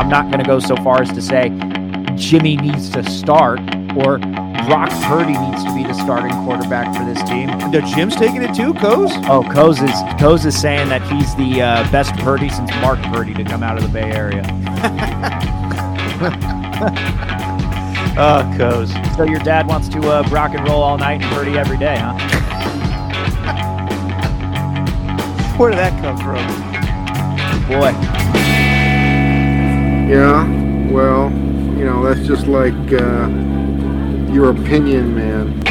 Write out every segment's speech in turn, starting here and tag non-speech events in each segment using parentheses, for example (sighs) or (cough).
I'm not going to go so far as to say Jimmy needs to start or Brock Purdy needs to be the starting quarterback for this team. The Jim's taking it too, Coase? Oh, Coase is Coase is saying that he's the uh, best Purdy since Mark Purdy to come out of the Bay Area. (laughs) oh, Coase. So your dad wants to uh, rock and roll all night and Purdy every day, huh? (laughs) Where did that come from? Boy. Yeah, well, you know, that's just like uh, your opinion, man.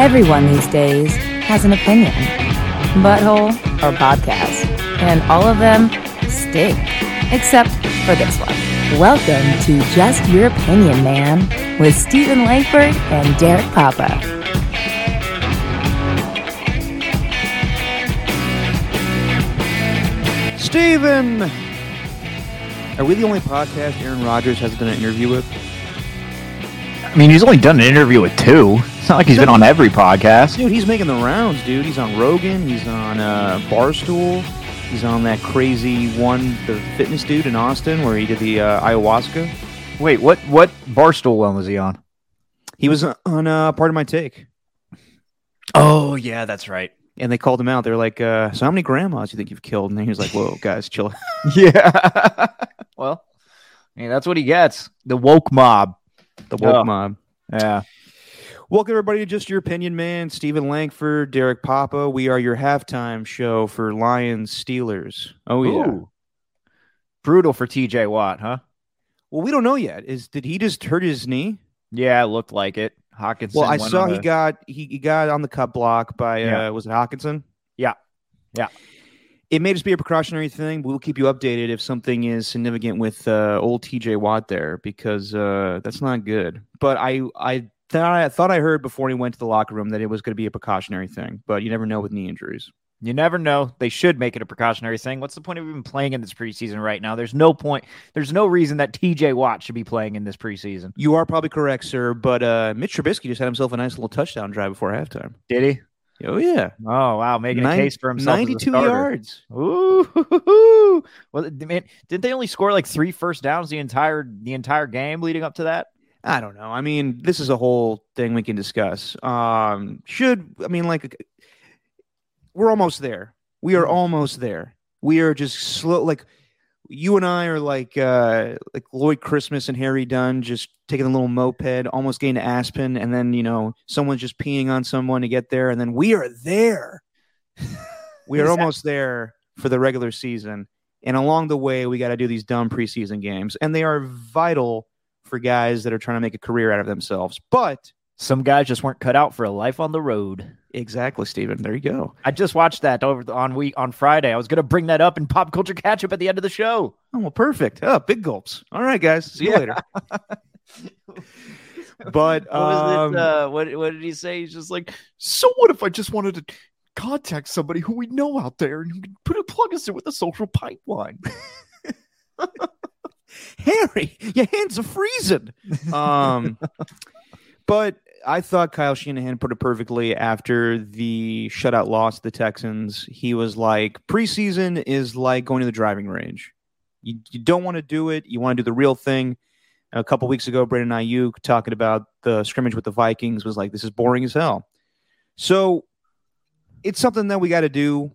Everyone these days has an opinion. Butthole or podcast. And all of them stink. Except for this one. Welcome to Just Your Opinion, Man, with Stephen Langford and Derek Papa. Steven! Are we the only podcast Aaron Rodgers has done an interview with? I mean, he's only done an interview with two. It's not like he's been on every podcast. Dude, he's making the rounds, dude. He's on Rogan. He's on uh, Barstool. He's on that crazy one, the fitness dude in Austin, where he did the uh, ayahuasca. Wait, what? What Barstool one was he on? He was on uh, Pardon My Take, Oh yeah, that's right. And they called him out. They're like, uh, "So how many grandmas do you think you've killed?" And he was like, "Whoa, guys, chill." (laughs) Yeah. (laughs) well, I mean, that's what he gets. The woke mob. the woke Yeah. mob. Yeah. Welcome everybody to Just Your Opinion, man. Stephen Langford, Derek Papa. We are your halftime show for Lions Steelers. Oh yeah. Ooh. Brutal for TJ Watt, huh? Well, we don't know yet. Is did he just hurt his knee? Yeah, it looked like it. Hockenson. Well, I saw he the- got he, he got on the cut block by Yeah. uh was it Hockenson? Yeah. Yeah. It may just be a precautionary thing, but we'll keep you updated if something is significant with uh, old TJ Watt there because uh, that's not good. But I I thought I thought I heard before he went to the locker room that it was going to be a precautionary thing, but you never know with knee injuries. You never know. They should make it a precautionary thing. What's the point of even playing in this preseason right now? There's no point. There's no reason that TJ Watt should be playing in this preseason. You are probably correct, sir. But uh, Mitch Trubisky just had himself a nice little touchdown drive before halftime. Did he? Oh yeah, Oh wow, making Nine- a case for himself. ninety-two yards. Ooh, (laughs) well, man, didn't they only score like three first downs the entire the entire game leading up to that? I don't know. I mean, this is a whole thing we can discuss. Um, should I mean like we're almost there. We are almost there. We are just slow. Like you and I are like uh like Lloyd Christmas and Harry Dunn, just taking a little moped, almost getting to Aspen, and then you know someone's just peeing on someone to get there, and then we are there. (laughs) we are that- almost there for the regular season, and along the way, we got to do these dumb preseason games, and they are vital for guys that are trying to make a career out of themselves. But Some guys just weren't cut out for a life on the road. Exactly, Stephen. There you go. I just watched that over the- on week on Friday. I was gonna bring that up in pop culture catch up at the end of the show. Oh, well, perfect. Oh, big gulps. All right, guys. See you Yeah. later. (laughs) but (laughs) What was um? Uh, what what did he say? He's just like, So what if I just wanted to contact somebody who we know out there and who could put a plug us in with a social pipeline? (laughs) Harry, your hands are freezing. Um, but I thought Kyle Shanahan put it perfectly after the shutout loss to the Texans. He was like, preseason is like going to the driving range. You, you don't want to do it. You want to do the real thing. A couple weeks ago, Brandon Aiyuk talking about the scrimmage with the Vikings was like, this is boring as hell. So it's something that we got to do,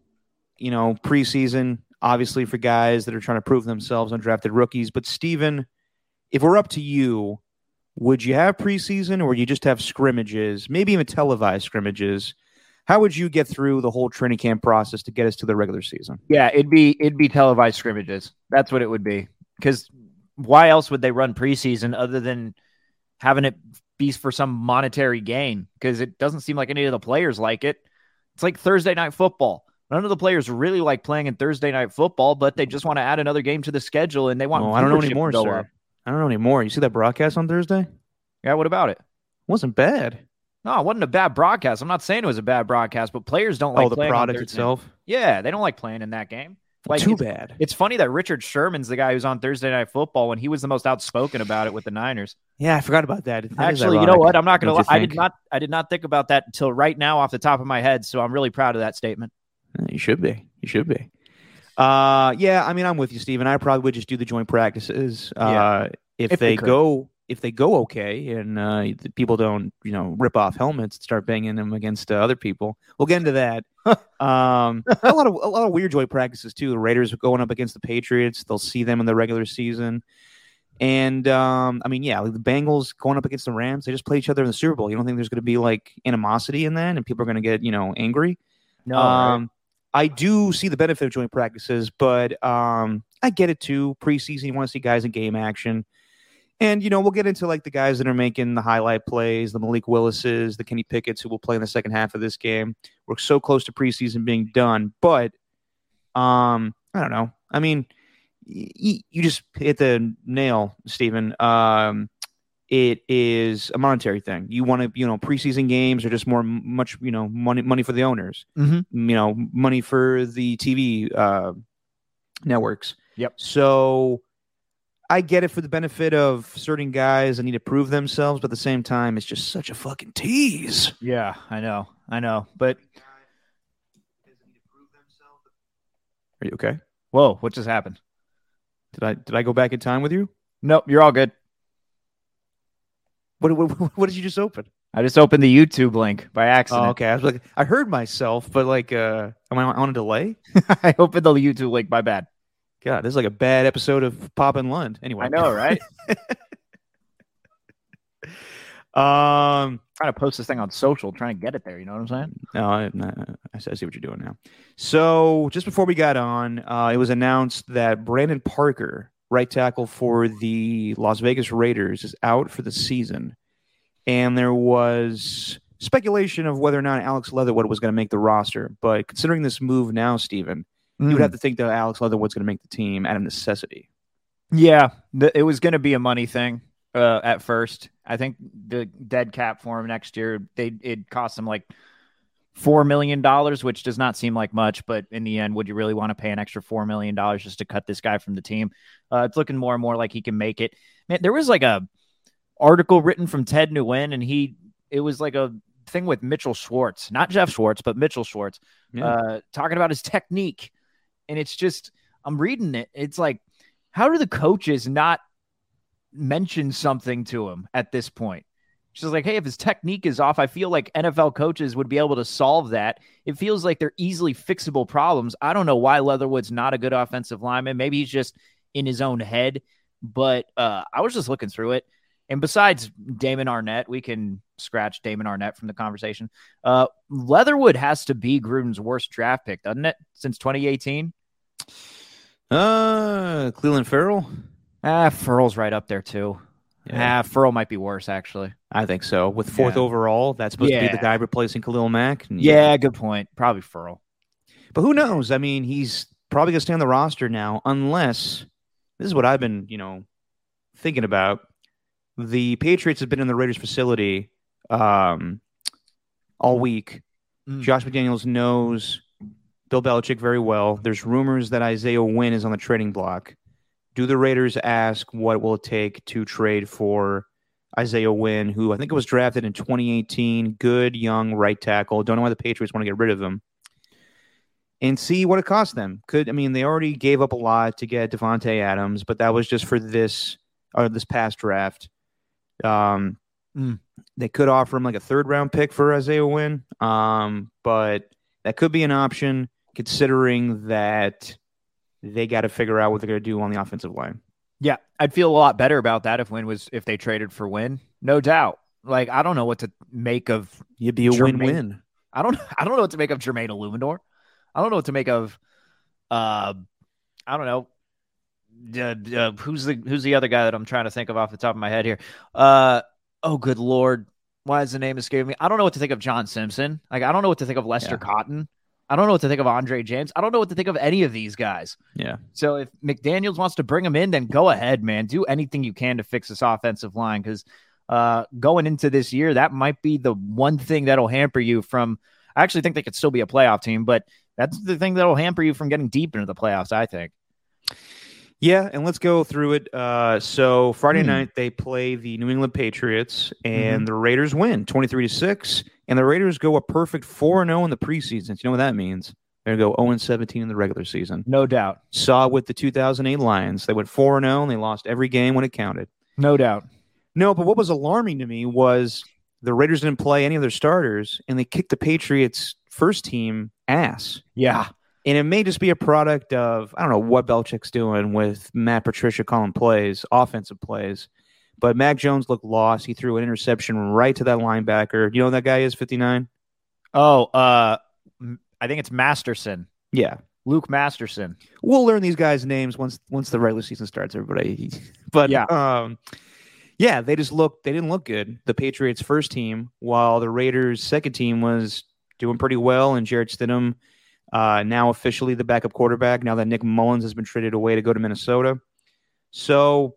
you know, preseason, obviously for guys that are trying to prove themselves, undrafted rookies. But Steven, if we're up to you, would you have preseason or you just have scrimmages, maybe even televised scrimmages? How would you get through the whole training camp process to get us to the regular season? yeah, it'd be it'd be televised scrimmages. That's what it would be. Because why else would they run preseason other than having it be for some monetary gain? Because it doesn't seem like any of the players like it. It's like Thursday night football. None of the players really like playing in Thursday night football, but they just want to add another game to the schedule and they want. I don't know anymore, sir. up. I don't know anymore. You see that broadcast on Thursday? Yeah, what about it? wasn't bad. No, it wasn't a bad broadcast. I'm not saying it was a bad broadcast, but players don't oh, like oh, the product itself. Yeah, they don't like playing in that game. Like Too it's, bad. It's funny that Richard Sherman's the guy who's on Thursday Night Football when he was the most outspoken about it with the Niners. Yeah, I forgot about that. That Actually, you know what? I'm not gonna. you I did not. I did not think about that until right now, off the top of my head. So I'm really proud of that statement. You should be. You should be. Uh, yeah, I mean, I'm with you, Steven. I probably would just do the joint practices. Uh, Yeah. if, If they go, if they go okay, and uh, the people don't, you know, rip off helmets, and start banging them against uh, other people. We'll get into that. (laughs) um, a lot of a lot of weird joint practices too. The Raiders are going up against the Patriots. They'll see them in the regular season. And um, I mean, yeah, like the Bengals going up against the Rams, they just play each other in the Super Bowl. You don't think there's going to be like animosity in that, and people are going to get you know angry? No, right? I do see the benefit of joint practices, but um, I get it too. Preseason, you want to see guys in game action. And, you know, we'll get into like the guys that are making the highlight plays, the Malik Willises, the Kenny Pickett's who will play in the second half of this game. We're so close to preseason being done, but um, I don't know. I mean, y- you just hit the nail, Stephen. Um, it is a monetary thing. You want to, you know, preseason games are just more much, you know, money money for the owners Mhm. you know, money for the TV uh, networks. Yep. So I get it for the benefit of certain guys that need to prove themselves, but at the same time, it's just such a fucking tease. yeah, I know, I know. But Are you okay? whoa, what just happened? Did I did I go back in time with you? Nope, you're all good. What what, (laughs) what did you just open? I just opened the YouTube link by accident. Oh, okay. I was like, I heard myself, but like, uh, am I on a delay? (laughs) I opened the YouTube link. My bad. God, this is like a bad episode of Pop and Lund. Anyway, I know, right? (laughs) Um, trying to post this thing on social, trying to get it there. You know what I'm saying? No, I, I see I see what you're doing now. So just before we got on, uh, it was announced that Brandon Parker, right tackle for the Las Vegas Raiders, is out for the season, and there was speculation of whether or not Alex Leatherwood was going to make the roster. But considering this move now, Steven, you would have to think that Alex Leatherwood's going to make the team out of necessity. Yeah, the, it was going to be a money thing uh, at first. I think the dead cap for him next year, they it cost him like four million dollars, which does not seem like much, but in the end, would you really want to pay an extra four million dollars just to cut this guy from the team? Uh, it's looking more and more like he can make it. Man, there was like a article written from Ted Nguyen, and he it was like a thing with Mitchell Schwartz, not Jeff Schwartz, but Mitchell Schwartz, Yeah. uh, talking about his technique, and it's just I'm reading it. It's like, how do the coaches not mention something to him at this point? She's like, hey, if his technique is off, I feel like NFL coaches would be able to solve that. It feels like they're easily fixable problems. I don't know why Leatherwood's not a good offensive lineman. Maybe he's just in his own head. But uh, I was just looking through it. And besides Damon Arnette, we can scratch Damon Arnette from the conversation. Uh, Leatherwood has to be Gruden's worst draft pick, doesn't it? Since 2018? Uh, Clelin Ferrell. Ah, Furl's right up there, too. Yeah. Ah, Furl might be worse, actually. I think so. With fourth Yeah. overall, that's supposed to be the guy replacing Khalil Mack. Yeah, good point. Probably Furl. But who knows? I mean, he's probably going to stay on the roster now, unless this is what I've been, you know, thinking about. The Patriots have been in the Raiders facility um, all week. Mm. Josh McDaniels knows Bill Belichick very well. There's rumors that Isaiah Wynn is on the trading block. Do the Raiders ask what will it take to trade for Isaiah Wynn, who I think it was drafted in 2018, good young right tackle. Don't know why the Patriots want to get rid of him. And see what it costs them. Could I mean they already gave up a lot to get Davante Adams, but that was just for this or this past draft. Um, Mm. they could offer him like a third round pick for Isaiah Wynn, um, but that could be an option considering that they got to figure out what they're going to do on the offensive line. Yeah, I'd feel a lot better about that if Wynn was if they traded for Wynn, no doubt. Like I don't know what to make of. You'd be a Jermaine- win-win. I don't. (laughs) I don't know what to make of Jermaine Eluemunor. I don't know what to make of. Uh, I don't know. Uh, uh, who's the Who's the other guy that I'm trying to think of off the top of my head here? Uh, oh, good lord, why is the name escaping me? I don't know what to think of John Simpson. Like I don't know what to think of Lester Yeah. Cotton. I don't know what to think of Andre James. I don't know what to think of any of these guys. Yeah. So if McDaniels wants to bring him in, then go ahead, man. Do anything you can to fix this offensive line because uh, going into this year, that might be the one thing that'll hamper you from. I actually think they could still be a playoff team, but that's the thing that'll hamper you from getting deep into the playoffs. I think. Yeah, and let's go through it. Uh, so Friday Hmm. night they play the New England Patriots, and the Raiders win twenty three to six, and the Raiders go a perfect four and zero in the preseason. You know what that means? They're going to go 0 17 in the regular season. No doubt. Saw with the 2008 Lions. They went 4 0 and they lost every game when it counted. No doubt. No, but what was alarming to me was the Raiders didn't play any of their starters and they kicked the Patriots first team ass. Yeah. And it may just be a product of I don't know what Belichick's doing with Matt Patricia calling plays, offensive plays. But Mac Jones looked lost. He threw an interception right to that linebacker. You know who that guy is 59? Oh, uh, I think it's Masterson. Yeah. Luke Masterson. We'll learn these guys' names once once the regular season starts, everybody. (laughs) But Yeah. um yeah, they just looked they didn't look good. The Patriots first team, while the Raiders second team was doing pretty well, and Jarrett Stidham uh, now officially the backup quarterback. Now that Nick Mullens has been traded away to go to Minnesota, so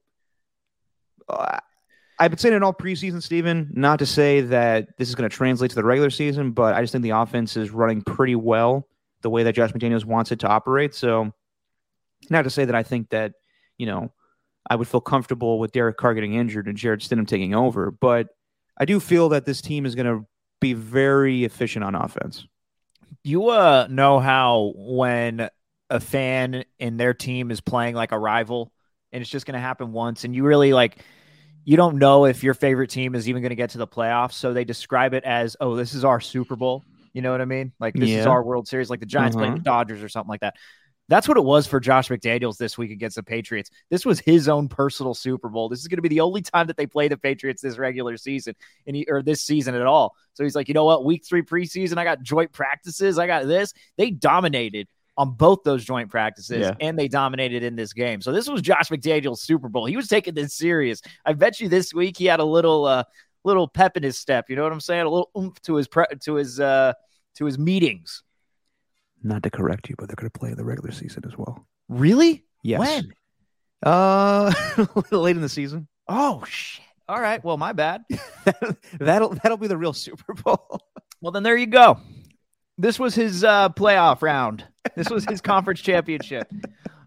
I've been saying it all preseason, Steven, not to say that this is going to translate to the regular season, but I just think the offense is running pretty well the way that Josh McDaniels wants it to operate. So, not to say that I think that, you know, I would feel comfortable with Derek Carr getting injured and Jarrett Stidham taking over, but I do feel that this team is going to be very efficient on offense. You uh know how when a fan and their team is playing like a rival and it's just going to happen once and you really like you don't know if your favorite team is even going to get to the playoffs so they describe it as oh this is our super bowl. You know what i mean? Like this is our world series like the giants playing the mm-hmm. dodgers or something like that. That's what it was for josh mcdaniels this week against the patriots. This was his own personal super bowl. This is going to be the only time that they play the patriots this regular season and he, or this season at all. So he's like you know what? Week three preseason i got joint practices i got this. They dominated on both those joint practices Yeah. and they dominated in this game. So this was Josh McDaniel's Super Bowl. He was taking this serious. I bet you this week he had a little uh little pep in his step, you know what I'm saying? A little oomph to his pre- to his uh to his meetings. Not to correct you, but they're going to play in the regular season as well. Really? Yes. When? Uh, (laughs) late in the season. Oh shit. All right. Well, my bad. (laughs) that'll that'll be the real Super Bowl. (laughs) Well, then there you go. This was his uh playoff round. This was his conference championship.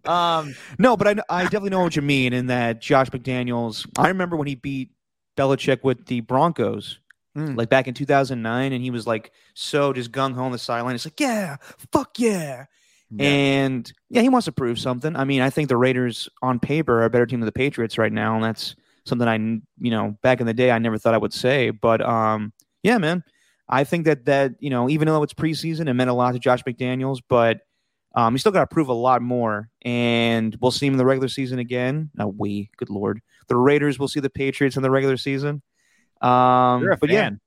Um No, but I, I definitely know what you mean in that Josh McDaniels. I remember when he beat Belichick with the Broncos, Mm. like back in 2009, and he was like so just gung ho on the sideline. It's like, yeah, fuck yeah. And yeah, he wants to prove something. I mean, I think the Raiders on paper are a better team than the Patriots right now, and that's something I, you know, back in the day I never thought I would say. But um, yeah, man, I think that that you know, even though it's preseason, it meant a lot to Josh McDaniels, but um, he's still got to prove a lot more, and we'll see him in the regular season again. Uh, we, good lord, the Raiders will see the Patriots in the regular season. Um, you're a but fan.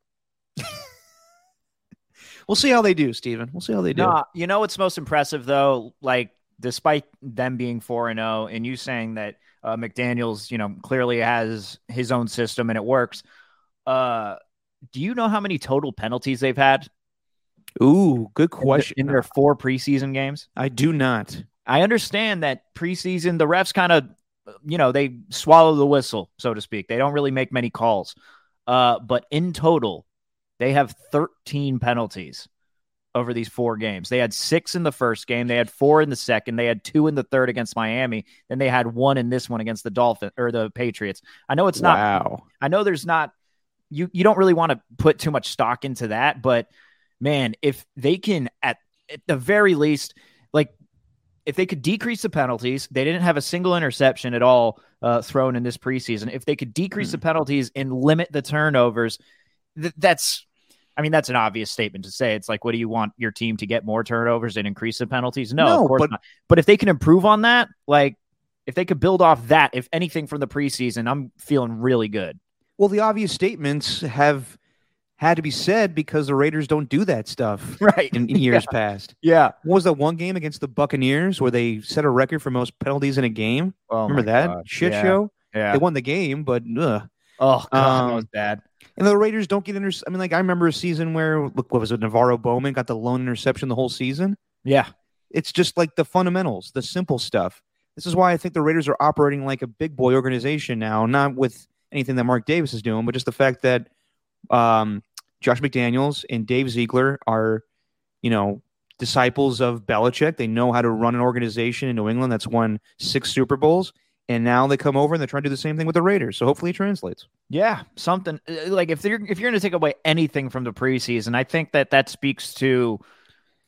yeah, (laughs) we'll see how they do, Steven. We'll see how they do. No, you know what's most impressive though? Like, despite them being four and zero, and you saying that uh, McDaniel's, you know, clearly has his own system and it works. Uh, do you know how many total penalties they've had Ooh, good in the- question. in their four preseason games? I do not. I understand that preseason the refs kind of, you know, they swallow the whistle, so to speak. They don't really make many calls. Uh, but in total, they have 13 penalties over these four games. They had six in the first game, they had four in the second, they had two in the third against Miami, then they had one in this one against the Dolphins or the Patriots. I know it's not wow. I know there's not you you don't really want to put too much stock into that, but man, if they can at at the very least like if they could decrease the penalties, they didn't have a single interception at all uh, thrown in this preseason. If they could decrease the penalties and limit the turnovers, th- that's, I mean, that's an obvious statement to say. It's like, what do you want your team to get more turnovers and increase the penalties? No, No, of course but- not. But if they can improve on that, like if they could build off that, if anything from the preseason, I'm feeling really good. Well, the obvious statements have had to be said because the Raiders don't do that stuff (laughs) Right. in, in (laughs) years past. Yeah. What was that one game against the Buccaneers where they set a record for most penalties in a game? Oh Remember that shit yeah. show? Yeah. They won the game, but ugh. Oh, God, Um, that was bad. And the Raiders don't get inter. I mean, like I remember a season where look, what was it? NaVorro Bowman got the lone interception the whole season. Yeah. It's just like the fundamentals, the simple stuff. This is why I think the Raiders are operating like a big boy organization now, not with anything that Mark Davis is doing, but just the fact that um, Josh McDaniels and Dave Ziegler are, you know, disciples of Belichick. They know how to run an organization in New England that's won six Super Bowls. And now they come over and they're trying to do the same thing with the Raiders. So hopefully it translates. Yeah, something uh, like if you're if you're going to take away anything from the preseason, I think that that speaks to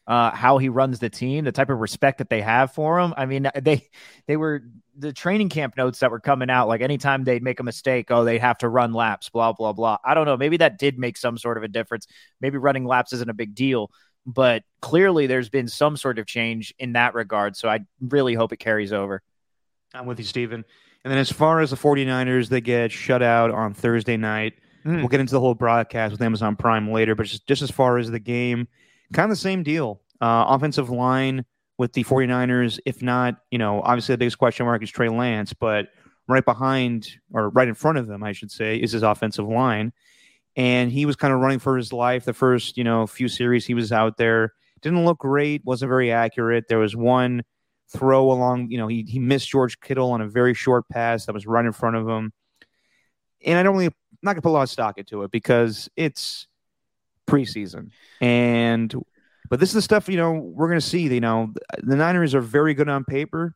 uh, how he runs the team, the type of respect that they have for him. I mean, they they were the training camp notes that were coming out. Like anytime they'd make a mistake, oh, they'd have to run laps, blah blah blah. I don't know. Maybe that did make some sort of a difference. Maybe running laps isn't a big deal, but clearly there's been some sort of change in that regard. So I really hope it carries over. I'm with you, Steven. And then as far as the 49ers, they get shut out on Thursday night. Mm. We'll get into the whole broadcast with Amazon Prime later, but just, just as far as the game, kind of the same deal. Uh, offensive line with the 49ers, if not, you know, obviously the biggest question mark is Trey Lance, but right behind or right in front of them, I should say, is his offensive line. And he was kind of running for his life the first, you know, few series he was out there. Didn't look great, wasn't very accurate. There was one throw along, you know, he, he missed George Kittle on a very short pass that was right in front of him. And I don't really, I'm not going to put a lot of stock into it because it's preseason. And, but this is the stuff, you know, we're going to see. You know, the Niners are very good on paper.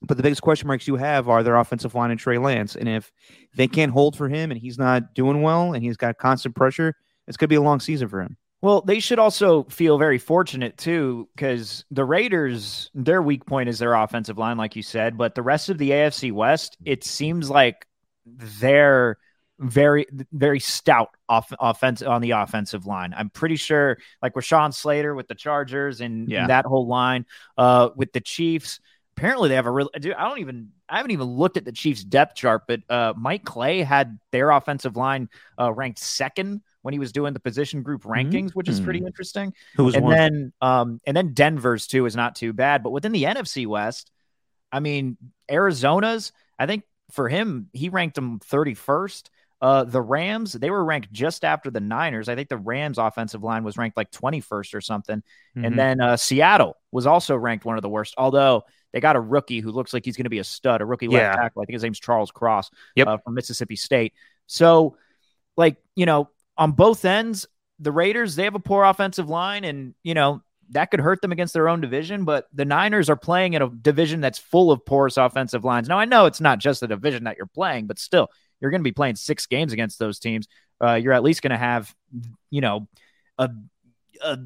But the biggest question marks you have are their offensive line and Trey Lance. And if they can't hold for him and he's not doing well and he's got constant pressure, it's going to be a long season for him. Well, they should also feel very fortunate too, because the Raiders, their weak point is their offensive line, like you said. But the rest of the AFC West, it seems like they're very, very stout off offense on the offensive line. I'm pretty sure, like Rashawn Slater with the Chargers and Yeah. that whole line, uh, with the Chiefs. Apparently, they have a real. Dude, I don't even. I haven't even looked at the Chiefs depth chart, but uh, Mike Clay had their offensive line uh, ranked second when he was doing the position group rankings, which is pretty interesting. Who was and one? then um and then Denver's too is not too bad, but within the NFC West, I mean Arizona's, I think for him, he ranked them 31st. Uh the Rams, they were ranked just after the Niners. I think the Rams offensive line was ranked like 21st or something. Mhm. And then uh Seattle was also ranked one of the worst, although they got a rookie who looks like he's going to be a stud, a rookie Yeah. left tackle. I think his name's Charles Cross Yep. uh, from Mississippi State. So, like, you know, on both ends, the Raiders, they have a poor offensive line, and, you know, that could hurt them against their own division. But the Niners are playing in a division that's full of porous offensive lines. Now, I know it's not just the division that you're playing, but still, you're going to be playing six games against those teams. Uh, you're at least going to have, you know, a, a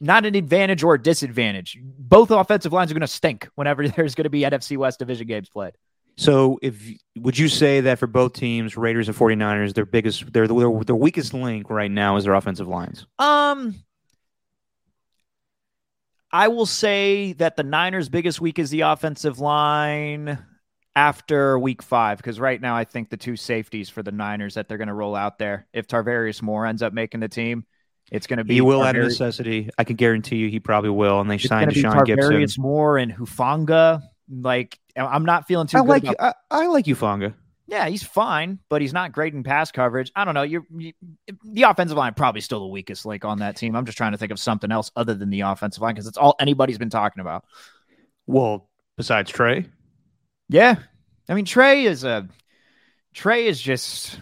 not an advantage or a disadvantage. Both offensive lines are going to stink whenever (laughs) there's going to be NFC West division games played. So, if would you say that for both teams, Raiders and 49ers, their biggest, their their, their weakest link right now is their offensive lines? Um, I will say that the Niners' biggest week is the offensive line after week five, because right now I think the two safeties for the Niners that they're going to roll out there, if Tarvarius Moore ends up making the team, it's going to be He will out of necessity. I can guarantee you, he probably will. And they signed going to be Deshaun Gibson. Tarvarius Moore and Hufanga. Like I'm not feeling too I good like about. I, I like Hufanga. Yeah, he's fine, but he's not great in pass coverage. I don't know. You're, you, the offensive line probably still the weakest link on that team. I'm just trying to think of something else other than the offensive line because it's all anybody's been talking about. Well, besides Trey, Yeah, I mean Trey is a Trey is just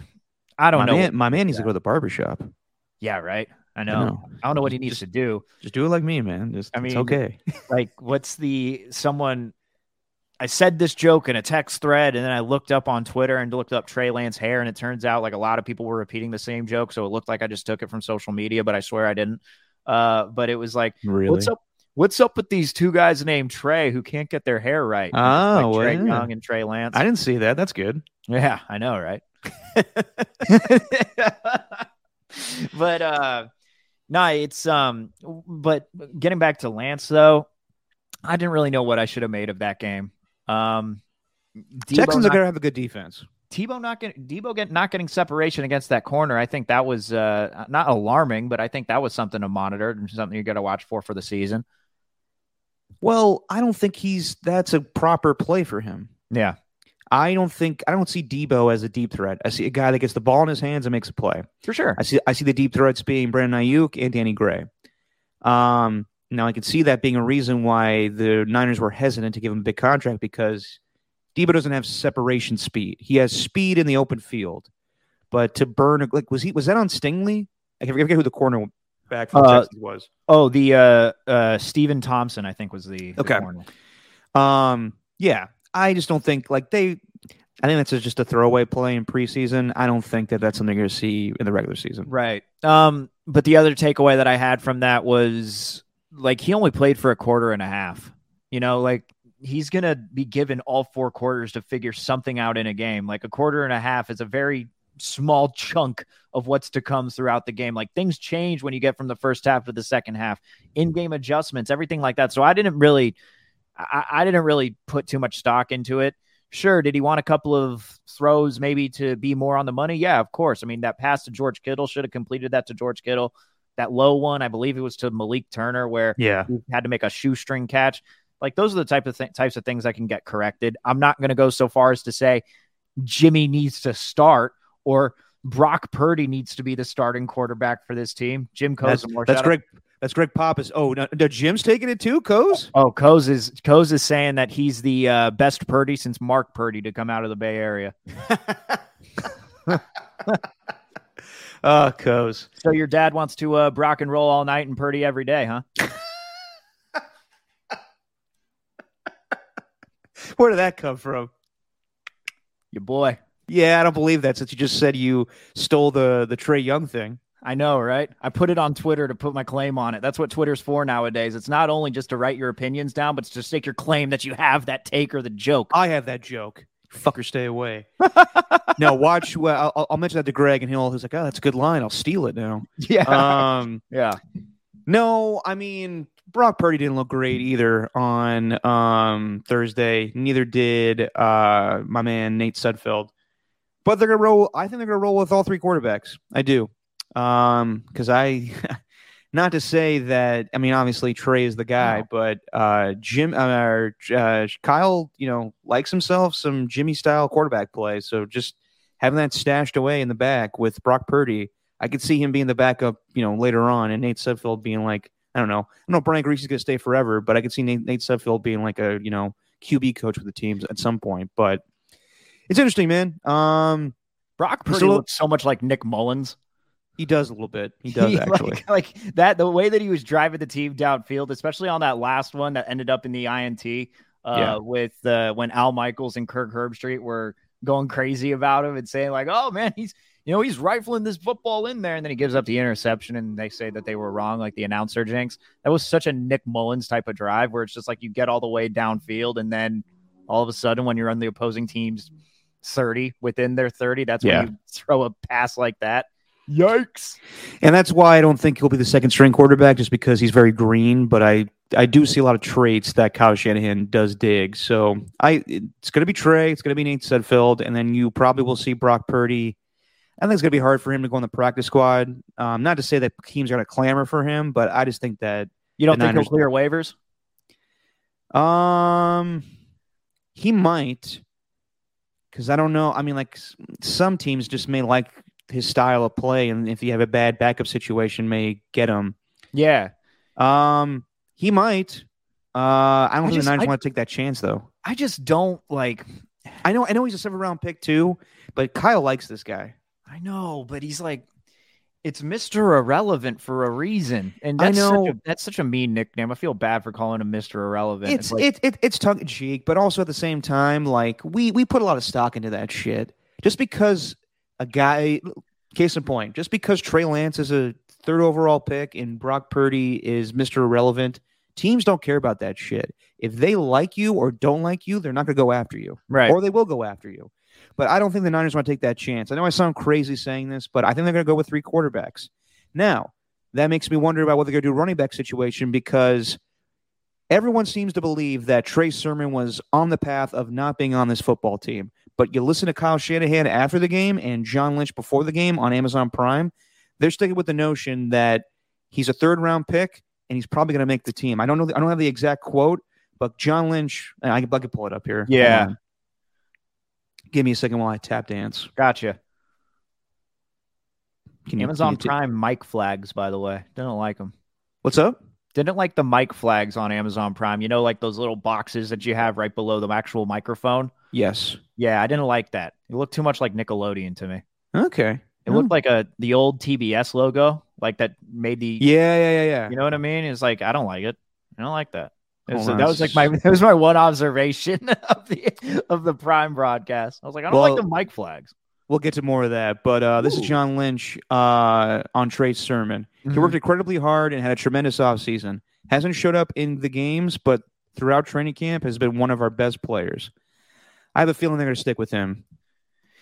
I don't my know. man, my man needs to go to the barbershop. yeah, right. I I know. know. I don't know what he needs to do. Just do it like me, man. Just, I it's mean, okay. (laughs) like what's the someone I said this joke in a text thread and then I looked up on Twitter and looked up Trey Lance hair and it turns out like a lot of people were repeating the same joke so it looked like I just took it from social media but I swear I didn't uh but it was like Really? what's up what's up with these two guys named Trey who can't get their hair right Oh, like Trey well, Young and Trey Lance I didn't see that. That's good. yeah I know right (laughs) (laughs) but uh no it's um but getting back to Lance though I didn't really know what I should have made of that game um Deebo Texans are going to have a good defense. Deebo not getting Deebo get, not getting separation against that corner I think that was uh not alarming but I think that was something to monitor and something you got to watch for for the season Well, I don't think he's that's a proper play for him. yeah I don't think I don't see Deebo as a deep threat. I see a guy that gets the ball in his hands and makes a play. for sure I see I see the deep threats being Brandon Aiyuk and Danny Gray. Um, now I can see that being a reason why the Niners were hesitant to give him a big contract because Deebo doesn't have separation speed. He has speed in the open field, but to burn like was he was that on Stingley? I can't forget who the corner back from Uh, Texas was. oh the uh uh Steven Thompson I think was the, the Okay. corner. Um, yeah, I just don't think like they. I think that's just a throwaway play in preseason. I don't think that that's something you're going to see in the regular season. Right. Um, but the other takeaway that I had from that was like he only played for a quarter and a half. You know, like he's going to be given all four quarters to figure something out in a game. Like a quarter and a half is a very small chunk of what's to come throughout the game. Like things change when you get from the first half to the second half, in game adjustments, everything like that. So I didn't really, I, I, didn't really put too much stock into it. Sure, did he want a couple of throws maybe to be more on the money? Yeah, of course. I mean, that pass to George Kittle should have completed that to George Kittle. That low one, I believe it was to Malik Turner, where yeah, he had to make a shoestring catch. Like those are the type of th- types of things that can get corrected. I'm not going to go so far as to say Jimmy needs to start or Brock Purdy needs to be the starting quarterback for this team. Jim Coes. That's, that's Greg. That's Greg Pappas. Oh, no, no, Jim's taking it too. Coes. Oh, Coes is Coes is saying that he's the uh, best Purdy since Mark Purdy to come out of the Bay Area. (laughs) oh, Coes. So your dad wants to uh, Brock and roll all night and Purdy every day, huh? (laughs) Where did that come from? Your boy. Yeah, I don't believe that since you just said you stole the the Trae Young thing. I know, right? I put it on Twitter to put my claim on it. That's what Twitter's for nowadays. It's not only just to write your opinions down, but it's to stake your claim that you have that take or the joke. I have that joke. Fucker, stay away. (laughs) no, watch. Well, I'll, I'll, mention that to Greg, and he'll he's like, "Oh, that's a good line. I'll steal it now." (laughs) Yeah. Um. yeah. No, I mean Brock Purdy didn't look great either on um Thursday. Neither did uh my man Nate Sudfeld. But they're gonna roll. I think they're gonna roll with all three quarterbacks. I do, um, because I, (laughs) not to say that. I mean, obviously Trey is the guy, no. but uh, Jim uh, uh, Kyle, you know, likes himself some Jimmy style quarterback play. So just having that stashed away in the back with Brock Purdy, I could see him being the backup, you know, later on, and Nate Sudfeld being like, I don't know, I don't know, Brian Griese is gonna stay forever, but I could see Nate, Nate Sudfeld being like a, you know, QB coach with the teams at some point, but it's interesting, man. Um, Brock Purdy little, looks so much like Nick Mullens. He does a little bit. He (laughs) does he, actually. Like, (laughs) like, that, the way that he was driving the team downfield, especially on that last one that ended up in the INT uh, yeah. with uh, when Al Michaels and Kirk Herbstreit were going crazy about him and saying like, "Oh man, he's you know he's rifling this football in there," and then he gives up the interception, and they say that they were wrong, like the announcer jinx. That was such a Nick Mullens type of drive where it's just like you get all the way downfield, and then all of a sudden when you're on the opposing team's 30 within their 30. That's yeah. when you throw a pass like that. Yikes. And that's why I don't think he'll be the second string quarterback just because he's very green, but I I do see a lot of traits that Kyle Shanahan does dig. So I it's going to be Trey, it's going to be Nate Sudfeld, and then you probably will see Brock Purdy. I think it's going to be hard for him to go on the practice squad. Um, not to say that teams are going to clamor for him, but I just think that you don't think Niners, he'll clear waivers. Um, he might because I don't know. I mean, like some teams just may like his style of play, and if you have a bad backup situation, may get him. Yeah. Um, he might. Uh, I don't I think just, the Niners want to take that chance, though. I just don't like. I know. I know he's a seven round pick too, but Kyle likes this guy. I know, but he's like it's Mr. Irrelevant for a reason. And that's, I know such a, that's such a mean nickname. I feel bad for calling him Mr. Irrelevant. It's, it's like, it, it, it's tongue in cheek, but also at the same time, like we we put a lot of stock into that shit. Just because a guy, case in point, just because Trey Lance is a third overall pick and Brock Purdy is Mr. Irrelevant, teams don't care about that shit. If they like you or don't like you, they're not going to go after you, right? Or they will go after you. But I don't think the Niners want to take that chance. I know I sound crazy saying this, but I think they're going to go with three quarterbacks. Now, that makes me wonder about what they're going to do running back situation because everyone seems to believe that Trey Sermon was on the path of not being on this football team. But you listen to Kyle Shanahan after the game and John Lynch before the game on Amazon Prime, they're sticking with the notion that he's a third round pick and he's probably going to make the team. I don't know. The, I don't have the exact quote, but John Lynch, I, I can pull it up here. Yeah. Um, Give me a second while I tap dance. Gotcha. Can you, Amazon can you Prime mic flags, by the way. Didn't like them. What's up? Didn't like the mic flags on Amazon Prime. You know, like those little boxes that you have right below the actual microphone. Yes. Yeah, I didn't like that. It looked too much like Nickelodeon to me. Okay. It looked oh. like a the old TBS logo, like that made the yeah yeah yeah yeah. You know what I mean? It's like I don't like it. I don't like that. So that was like my (laughs) that was my one observation (laughs) of the of the Prime broadcast. I was like, I don't well, like the mic flags. We'll get to more of that, but uh, this is John Lynch uh, on Trey Sermon. Mm-hmm. He worked incredibly hard and had a tremendous offseason. Hasn't showed up in the games, but throughout training camp has been one of our best players. I have a feeling they're going to stick with him.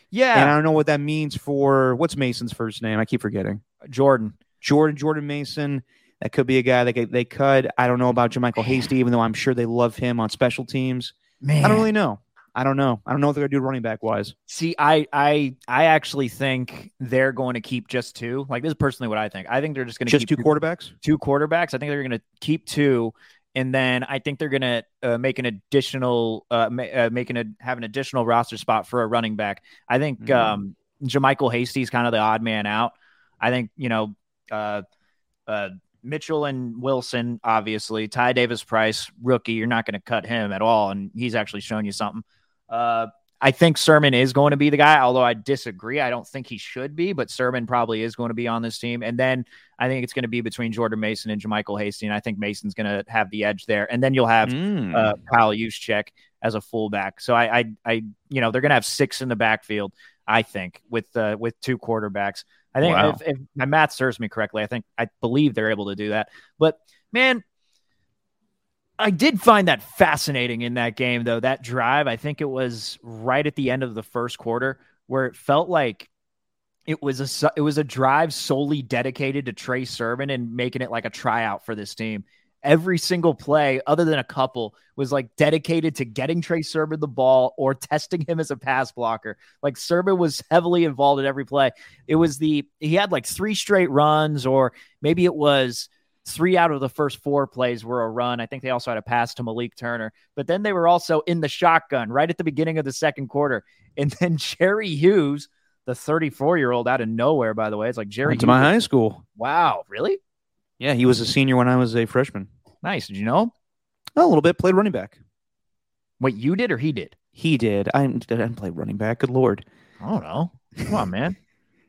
Yeah, And I don't know what that means for what's Mason's first name. I keep forgetting. Jordan. Jordan Jordan Mason. That could be a guy that they, they cut. I don't know about JaMycal Hasty, even though I'm sure they love him on special teams. Man, I don't really know. I don't know. I don't know what they're gonna do running back wise. See, I, I, I actually think they're going to keep just two. Like this is personally what I think. I think they're just going to Just keep two quarterbacks. two quarterbacks. I think they're going to keep two, and then I think they're going to uh, make an additional, uh, ma- uh, making a have an additional roster spot for a running back. I think Mhm. um, JaMycal Hasty's kind of the odd man out. I think you know, uh, uh, Mitchell and Wilson, obviously. Ty Davis Price, rookie. You're not going to cut him at all, and he's actually shown you something. Uh, I think Sermon is going to be the guy, although I disagree. I don't think he should be, but Sermon probably is going to be on this team. And then I think it's going to be between Jordan Mason and JaMycal Hasty, and I think Mason's going to have the edge there. And then you'll have Mm. uh, Kyle Juszczyk as a fullback. So I, I, I, you know, they're going to have six in the backfield. I think with uh, with two quarterbacks. I think Wow. if, if my math serves me correctly, I think I believe they're able to do that. But man, I did find that fascinating in that game, though. That drive, I think it was right at the end of the first quarter, where it felt like it was a it was a drive solely dedicated to Trey Sermon and making it like a tryout for this team. Every single play, other than a couple, was like dedicated to getting Trey Sermon the ball or testing him as a pass blocker. Like Sermon was heavily involved in every play. It was the he had like three straight runs, or maybe it was three out of the first four plays were a run. I think they also had a pass to Malik Turner, but then they were also in the shotgun right at the beginning of the second quarter. (laughs) And then Jerry Hughes, the 34 year old out of nowhere, by the way, it's like Jerry Went to my high school. Wow, really? Yeah, he was a senior when I was a freshman. Nice. Did you know? Oh, a little bit. Played running back. Wait, you did or he did? He did. I didn't play running back. Good lord. I don't know. Come on, man. (laughs)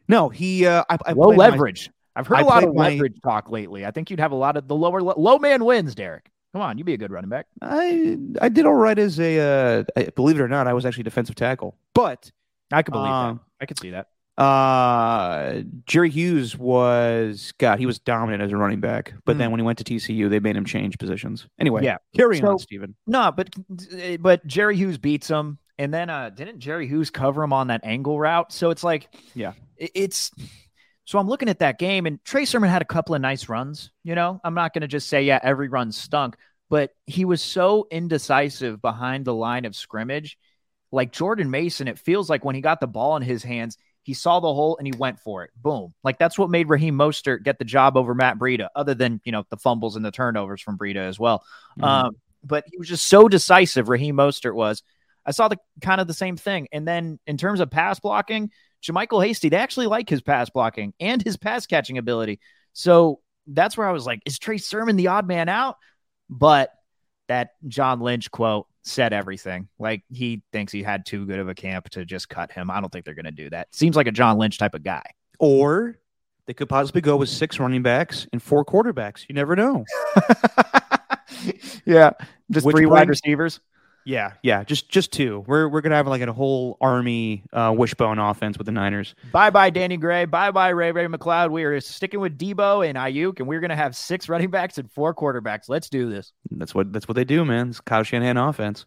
No, he. Uh, I, I low played my- leverage. I've heard I a lot of my- leverage talk lately. I think you'd have a lot of the lower low man wins, Derek. Come on, you'd be a good running back. I I did all right as a. Uh, believe it or not, I was actually defensive tackle. But I could believe Um, that. I could see that. Uh, Jerry Hughes was God. He was dominant as a running back. But Hmm. then when he went to TCU, they made him change positions. Anyway, Yeah. Carry So- on, Stephen. No, but but Jerry Hughes beats him, and then uh didn't Jerry Hughes cover him on that angle route? So it's like, Yeah. it's. So I'm looking at that game, and Trey Sermon had a couple of nice runs. You know, I'm not going to just say yeah every run stunk, but he was so indecisive behind the line of scrimmage. Like Jordan Mason, it feels like when he got the ball in his hands, he saw the hole and he went for it. Boom! Like that's what made Raheem Mostert get the job over Matt Breida, other than you know the fumbles and the turnovers from Breida as well. Mhm. Um, but he was just so decisive. Raheem Mostert was. I saw the kind of the same thing. And then in terms of pass blocking, JaMycal Hasty, they actually like his pass blocking and his pass catching ability. So that's where I was like, is Trey Sermon the odd man out? But that John Lynch quote said everything. Like he thinks he had too good of a camp to just cut him. I don't think they're going to do that. Seems like a John Lynch type of guy. Or they could possibly go with six running backs and four quarterbacks. You never know. (laughs) yeah, just Which three wide receivers. Yeah, yeah, just just two. We're we're gonna have like a whole army uh, wishbone offense with the Niners. Bye bye, Danny Gray. Bye bye, Ray-Ray McCloud. We are sticking with Deebo and Aiyuk, and we're going to have six running backs and four quarterbacks. Let's do this. That's what that's what they do, man. It's Kyle Shanahan offense.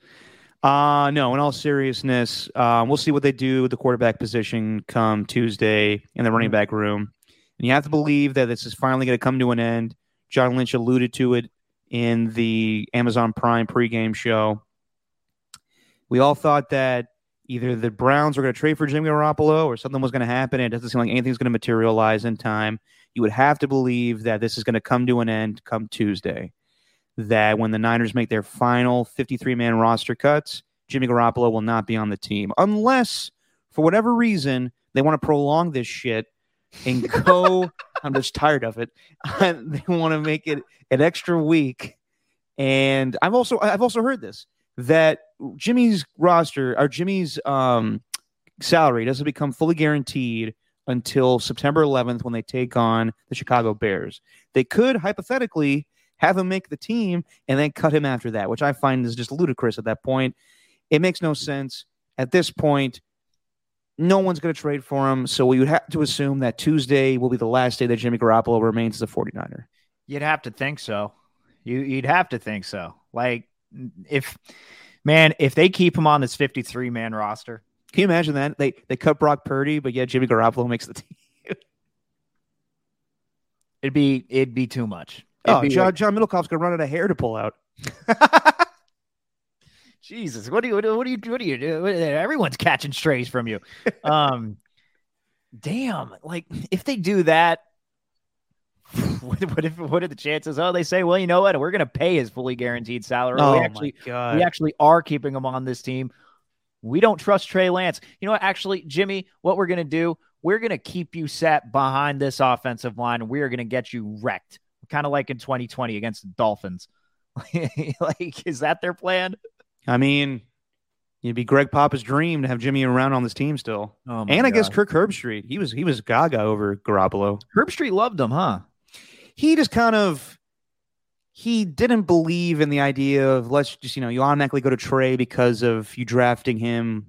Uh no, in all seriousness, um, we'll see what they do with the quarterback position come Tuesday in the running back room. And you have to believe that this is finally going to come to an end. John Lynch alluded to it in the Amazon Prime pregame show. We all thought that either the Browns were going to trade for Jimmy Garoppolo or something was going to happen. And it doesn't seem like anything's going to materialize in time. You would have to believe that this is going to come to an end come Tuesday that when the Niners make their final 53 man roster cuts, Jimmy Garoppolo will not be on the team unless, for whatever reason, they want to prolong this shit and go. (laughs) I'm just tired of it. they want to make it an extra week. And I've also I've also heard this that Jimmy's roster or Jimmy's um, salary doesn't become fully guaranteed until September 11th when they take on the Chicago Bears. They could hypothetically have him make the team and then cut him after that, which I find is just ludicrous at that point. It makes no sense. At this point, no one's going to trade for him. So we would have to assume that Tuesday will be the last day that Jimmy Garoppolo remains a 49er. You'd have to think so. You you'd have to think so. Like if man, if they keep him on this 53 man roster, Can you imagine that? They they cut Brock Purdy, but yet Jimmy Garoppolo makes the team. (laughs) it'd be it'd be too much. It'd Oh, John, like- John Middlecoff's gonna run out of hair to pull out. (laughs) Jesus, what do you what do you what do you do? Everyone's catching strays from you. (laughs) Um, damn, like if they do that, (laughs) what, what if what are the chances? Oh, they say, well, you know what? We're going to pay his fully guaranteed salary. Oh we actually we actually are keeping him on this team. We don't trust Trey Lance. You know what? Actually, Jimmy, what we're going to do, we're going to keep you set behind this offensive line and we are going to get you wrecked. Kind of like in 2020 against the Dolphins. (laughs) like, is that their plan? I mean, it'd be Greg Papa's dream to have Jimmy around on this team still. Oh and I guess Kirk Herbstreit, he was he was gaga over Garoppolo. Herbstreit loved him, huh? He just kind of he didn't believe in the idea of let's just you know you automatically go to Trey because of you drafting him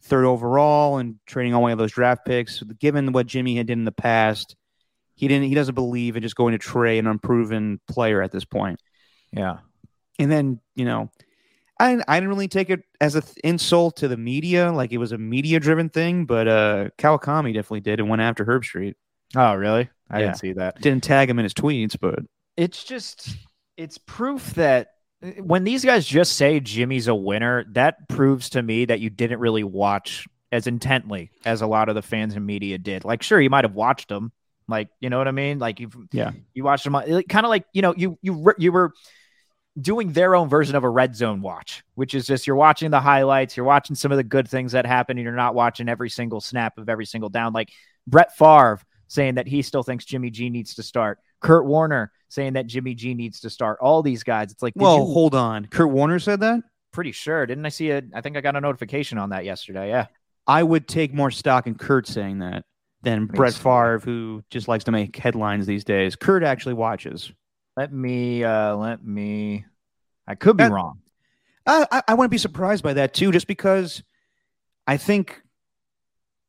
third overall and trading away those draft picks. Given what Jimmy had did in the past, he didn't he doesn't believe in just going to Trey, an unproven player at this point. Yeah. And then you know. I, I didn't really take it as an insult to the media, like it was a media driven thing, but uh, Kawakami definitely did and went after Herbstreit. Oh, really? I Yeah. didn't see that. Didn't tag him in his tweets, but It's just it's proof that when these guys just say Jimmy's a winner, that proves to me that you didn't really watch as intently as a lot of the fans and media did. Like, sure, you might have watched them, like you know what I mean. Like you, Yeah. you watched them, like, kind of like you know you you you were doing their own version of a red zone watch, which is just you're watching the highlights, you're watching some of the good things that happen, and you're not watching every single snap of every single down. Like Brett Favre saying that he still thinks Jimmy G needs to start. Kurt Warner saying that Jimmy G needs to start. All these guys, it's like, well, you- hold on. Kurt Warner said that. pretty sure, didn't I see it? I think I got a notification on that yesterday. Yeah, I would take more stock in Kurt saying that than Brett. Favre, who just likes to make headlines these days. Kurt actually watches. let me, uh let me. I could be That- wrong. I, I, I wouldn't be surprised by that too, just because I think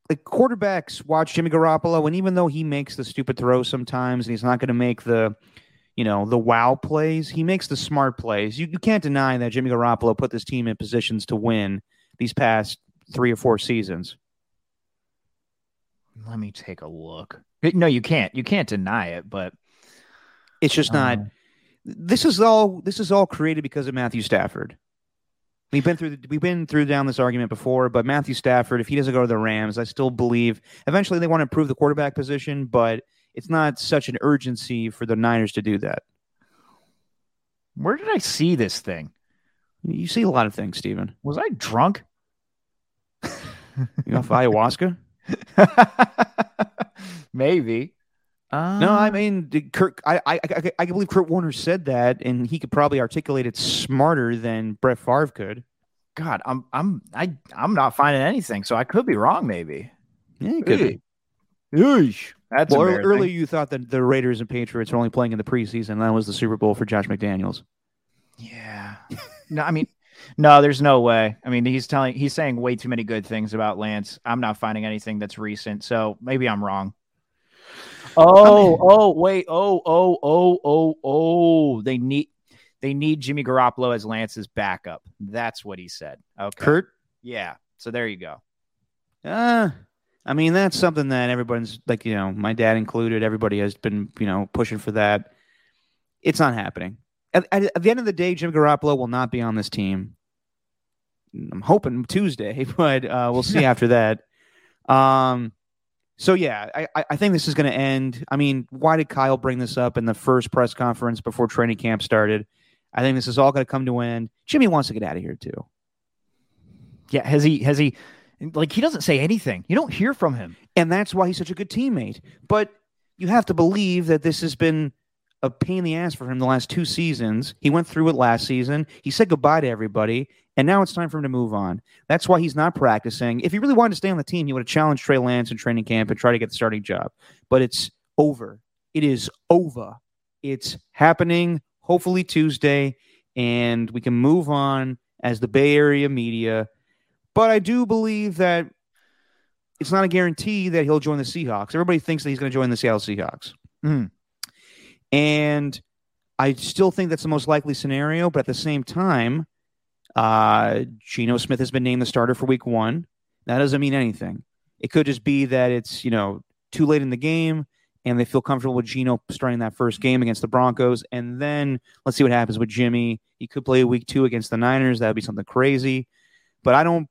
like quarterbacks watch Jimmy Garoppolo, and even though he makes the stupid throws sometimes, and he's not going to make the you know the wow plays, he makes the smart plays. You you can't deny that Jimmy Garoppolo put this team in positions to win these past three or four seasons. Let me take a look. No, you can't. You can't deny it. But It's just not. uh, This is all. This is all created because of Matthew Stafford. We've been through. The, we've been through down this argument before, but Matthew Stafford, if he doesn't go to the Rams, I still believe eventually they want to improve the quarterback position, but it's not such an urgency for the Niners to do that. where did I see this thing? You see a lot of things, Steven. Was I drunk? You off ayahuasca? (laughs) Maybe. Uh, No, I mean, did Kurt. I, I, I, I believe Kurt Warner said that, and he could probably articulate it smarter than Brett Favre could. God, I'm I'm I I'm not finding anything, so I could be wrong. Maybe. Yeah, could be. Eesh. That's Well, ear- earlier you thought that the Raiders and Patriots were only playing in the preseason. and That was the Super Bowl for Josh McDaniels. Yeah. No, I mean, no, there's no way. I mean, he's telling, he's saying way too many good things about Lance. I'm not finding anything that's recent, so maybe I'm wrong. Oh, oh, wait, oh, oh, oh, oh, oh. They need, they need Jimmy Garoppolo as Lance's backup. That's what he said. Okay. Kurt, Yeah. So there you go. uh, I mean that's something that everyone's like, you know, my dad included. Everybody has been, you know, pushing for that. It's not happening. At, at, at the end of the day, Jim Garoppolo will not be on this team. I'm hoping Tuesday, (laughs) but uh, we'll see (laughs) after that. Um, so yeah, I, I- think this is going to end. I mean, why did Kyle bring this up in the first press conference before training camp started? I think this is all going to come to an end. Jimmy wants to get out of here too. Yeah. Has he, has he, like, he doesn't say anything. You don't hear from him. and that's why he's such a good teammate. But you have to believe that this has been a pain in the ass for him the last two seasons. He went through it last season. He said goodbye to everybody, and now it's time for him to move on. That's why he's not practicing. If he really wanted to stay on the team, he would have challenged Trey Lance in training camp and try to get the starting job. But it's over. It is over. It's happening hopefully Tuesday, and we can move on as the Bay Area media. But I do believe that it's not a guarantee that he'll join the Seahawks. Everybody thinks that he's going to join the Seattle Seahawks. Mhm. And I still think that's the most likely scenario, but at the same time, uh, Geno Smith has been named the starter for Week One. That doesn't mean anything. It could just be that it's you know too late in the game, and they feel comfortable with Geno starting that first game against the Broncos, and then let's see what happens with Jimmy. He could play Week Two against the Niners. That would be something crazy. But I don't.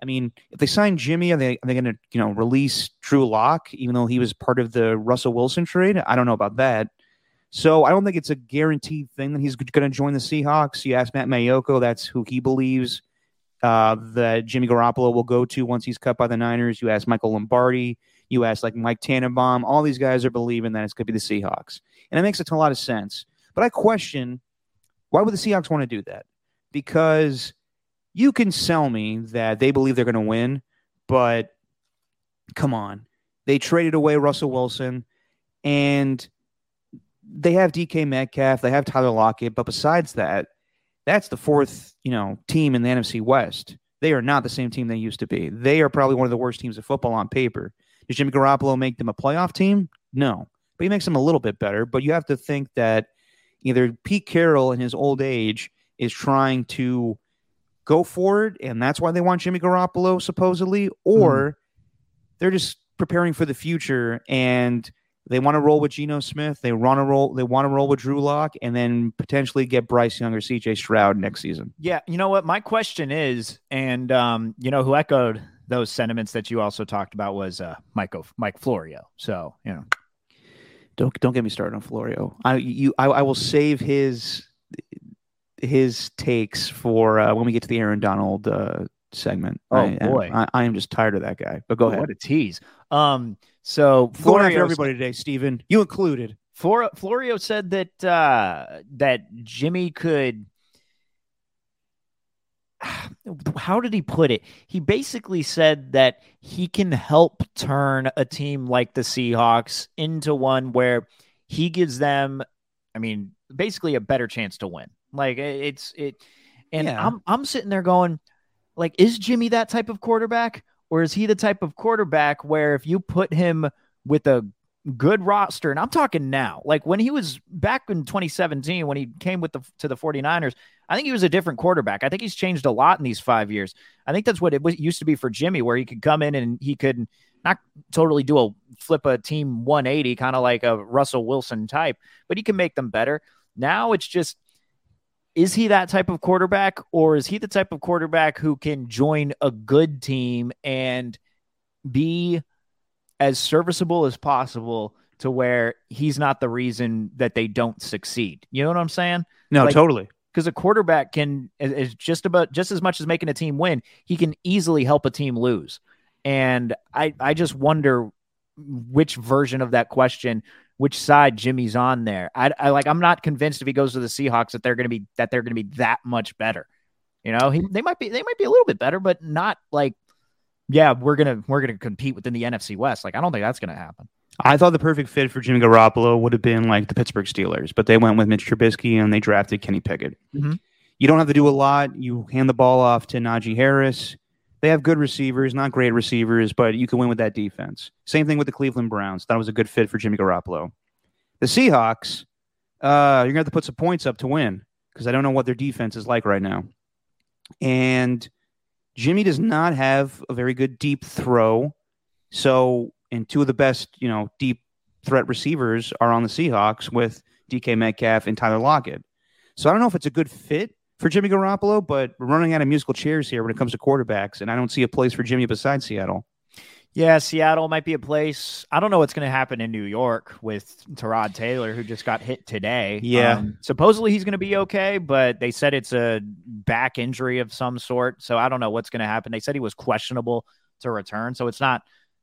I mean, if they sign Jimmy, are they are they going to you know release Drew Lock, even though he was part of the Russell Wilson trade? I don't know about that. So I don't think it's a guaranteed thing that he's going to join the Seahawks. You ask Matt Maiocco, that's who he believes uh, that Jimmy Garoppolo will go to once he's cut by the Niners. You ask Michael Lombardi. You ask like Mike Tannenbaum. All these guys are believing that it's going to be the Seahawks, and it makes a lot of sense. But I question why would the Seahawks want to do that? Because you can sell me that they believe they're going to win, but come on, they traded away Russell Wilson, and they have DK Metcalf, they have Tyler Lockett, but besides that, that's the fourth, you know, team in the NFC West. They are not the same team they used to be. They are probably one of the worst teams of football on paper. Does Jimmy Garoppolo make them a playoff team? No, but he makes them a little bit better. But you have to think that either Pete Carroll in his old age is trying to go for it, and that's why they want Jimmy Garoppolo supposedly, or mm. they're just preparing for the future and they want to roll with Geno Smith. They want to roll. They want to roll with Drew Lock, and then potentially get Bryce Young or C.J. Stroud next season. Yeah, you know what? My question is, and um, you know who echoed those sentiments that you also talked about was uh, Mike Mike Florio. So you know, don't don't get me started on Florio. I you I, I will save his his takes for uh, when we get to the Aaron Donald uh, segment. Oh I, boy, I, I, am just tired of that guy. But go oh, ahead. What a tease. Um, so Florio, going everybody today, Stephen, you included. Flor- Florio said that uh, that Jimmy could. (sighs) How did he put it? He basically said that he can help turn a team like the Seahawks into one where he gives them, I mean, basically a better chance to win. Like it's it, and yeah. I'm I'm sitting there going, like, is Jimmy that type of quarterback? Or is he the type of quarterback where if you put him with a good roster, and I'm talking now, like when he was back in 2017, when he came with the to the 49ers, I think he was a different quarterback. I think he's changed a lot in these five years. I think that's what it was, used to be for Jimmy, where he could come in and he could not totally do a flip a team 180, kind of like a Russell Wilson type, but he can make them better. Now it's just is he that type of quarterback or is he the type of quarterback who can join a good team and be as serviceable as possible to where he's not the reason that they don't succeed? You know what i'm saying? No like, totally. because a quarterback can is just about just as much as making a team win he can easily help a team lose. And i i just wonder which version of that question which side Jimmy's on there. I, I like I'm not convinced if he goes to the Seahawks that they're going to be that they're going to be that much better. You know, he, they might be they might be a little bit better, but not like yeah, we're gonna we're gonna compete within the NFC West. Like I don't think that's gonna happen. I thought the perfect fit for Jimmy Garoppolo would have been like the Pittsburgh Steelers, but they went with Mitch Trubisky and they drafted Kenny Pickett. Mm-hmm. You don't have to do a lot. You hand the ball off to Najee Harris. They have good receivers, not great receivers, but you can win with that defense. Same thing with the Cleveland Browns. That was a good fit for Jimmy Garoppolo. The Seahawks, uh, you're going to have to put some points up to win because I don't know what their defense is like right now. And Jimmy does not have a very good deep throw. So, and two of the best, you know, deep threat receivers are on the Seahawks with DK Metcalf and Tyler Lockett. So I don't know if it's a good fit for Jimmy Garoppolo, but we're running out of musical chairs here when it comes to quarterbacks, and I don't see a place for Jimmy besides Seattle. Yeah, Seattle might be a place. I don't know what's going to happen in New York with Tyrod Taylor, who just got hit today. Yeah. Um, supposedly he's going to be okay, but they said it's a back injury of some sort. So I don't know what's going to happen. They said he was questionable to return. So it's not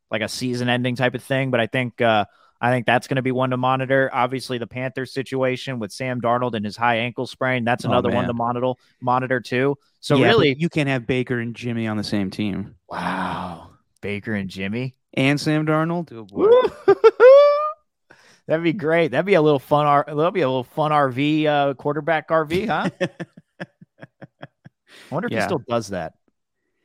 like a season ending type of thing, but I think uh, I think that's going to be one to monitor. Obviously, the Panthers situation with Sam Darnold and his high ankle sprain, that's oh, another oh, one to monitor monitor too. So yeah, really, you can't have Baker and Jimmy on the same team. Wow, Baker and Jimmy and Sam Darnold. Oh, (laughs) That'd be great. That'd be a little fun. That'd be a little fun RV uh, quarterback RV, huh? (laughs) I wonder if yeah. he still does that.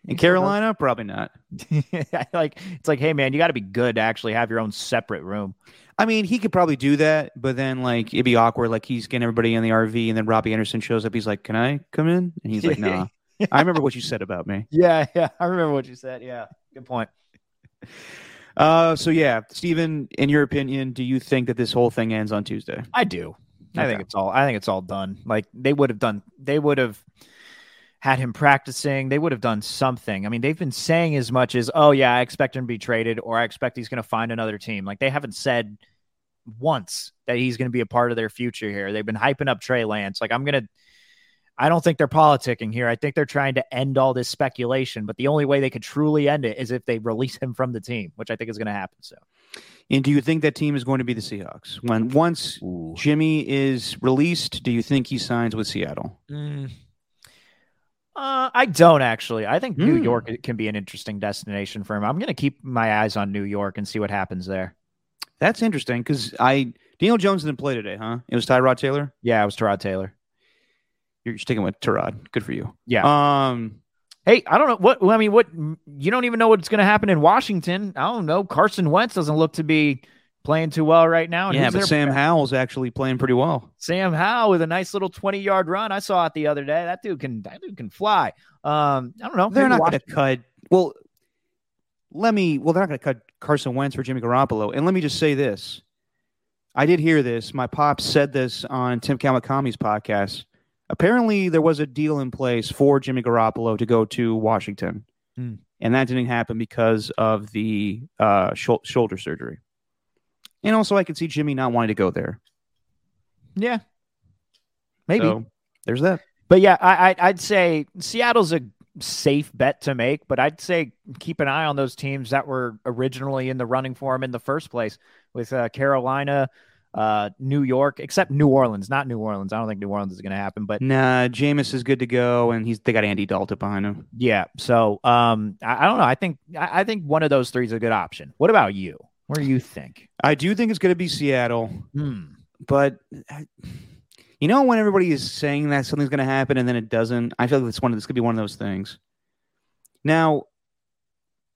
In Carolina, probably not. (laughs) like it's like, hey man, you got to be good to actually have your own separate room. I mean, he could probably do that, but then like it'd be awkward. Like he's getting everybody in the RV, and then Robbie Anderson shows up. He's like, "Can I come in?" And he's like, "Nah." (laughs) I remember what you said about me. (laughs) Yeah, yeah, I remember what you said. Yeah, good point. Uh, so yeah, Stephen, in your opinion, do you think that this whole thing ends on Tuesday? I do. I think it's all. I think it's all done. Like they would have done. They would have had him practicing. They would have done something. I mean, they've been saying as much as, "Oh yeah, I expect him to be traded," or "I expect he's going to find another team." Like they haven't said once that he's going to be a part of their future here. They've been hyping up Trey Lance. Like I'm gonna. I don't think they're politicking here. I think they're trying to end all this speculation. But the only way they could truly end it is if they release him from the team, which I think is going to happen. So And do you think that team is going to be the Seahawks when once Jimmy is released? Do you think he signs with Seattle? Mm. Uh, I don't actually. I think New Hmm. York can be an interesting destination for him. I'm going to keep my eyes on New York and see what happens there. That's interesting because I Daniel Jones didn't play today, huh? It was Tyrod Taylor. Yeah, it was Terod Taylor. You're sticking with Tyrod. Good for you. Yeah. Um. Hey, I don't know what. I mean, what you don't even know what's going to happen in Washington. I don't know. Carson Wentz doesn't look to be playing too well right now. and Yeah, but Sam Howell's actually playing pretty well. Sam Howell with a nice little 20 yard run. I saw it the other day. That dude can. That dude can fly. Um, I don't know. They're not going to cut. Well, let me. Well, they're not going to cut Carson Wentz for Jimmy Garoppolo. And let me just say this: I did hear this. My pops said this on Tim Kawakami's podcast. Apparently, there was a deal in place for Jimmy Garoppolo to go to Washington, Hmm. and that didn't happen because of the uh, shou- shoulder surgery. And also, I could see Jimmy not wanting to go there. Yeah, maybe. So, there's that. But yeah, I, I I'd say Seattle's a safe bet to make, but I'd say keep an eye on those teams that were originally in the running for him in the first place with uh, Carolina, uh, New York, except New Orleans, not New Orleans. I don't think New Orleans is going to happen, but Nah, Jameis is good to go, and he's they got Andy Dalton behind him. yeah. So um, I, I don't know. I think I, I think one of those three is a good option. What about you? Where do you think? I do think it's going to be Seattle. Hmm. but I- you know when everybody is saying that something's going to happen and then it doesn't i feel like this one this could be one of those things now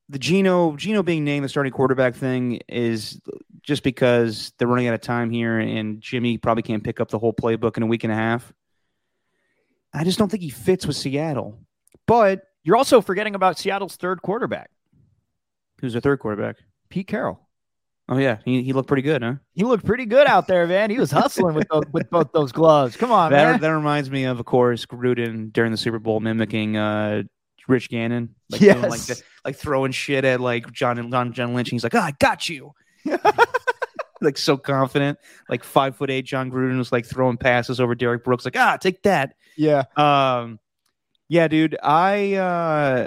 the geno geno being named the starting quarterback thing is just because they're running out of time here and jimmy probably can't pick up the whole playbook in a week and a half i just don't think he fits with seattle but You're also forgetting about Seattle's third quarterback, who's their third quarterback Pete Carroll. Oh yeah he, he looked pretty good huh He looked pretty good out there, man. He was hustling with those, with both those gloves. Come on, man. that, that reminds me of, of course, Gruden during the Super Bowl mimicking uh, Rich Gannon, like doing, like Yes. the- like throwing shit at like John John, John Lynch. And he's like, "Oh, I got you," (laughs) like so confident. Like five foot eight Jon Gruden was like throwing passes over Derrick Brooks, like, "Ah, take that." yeah. Um, yeah, dude, I, uh,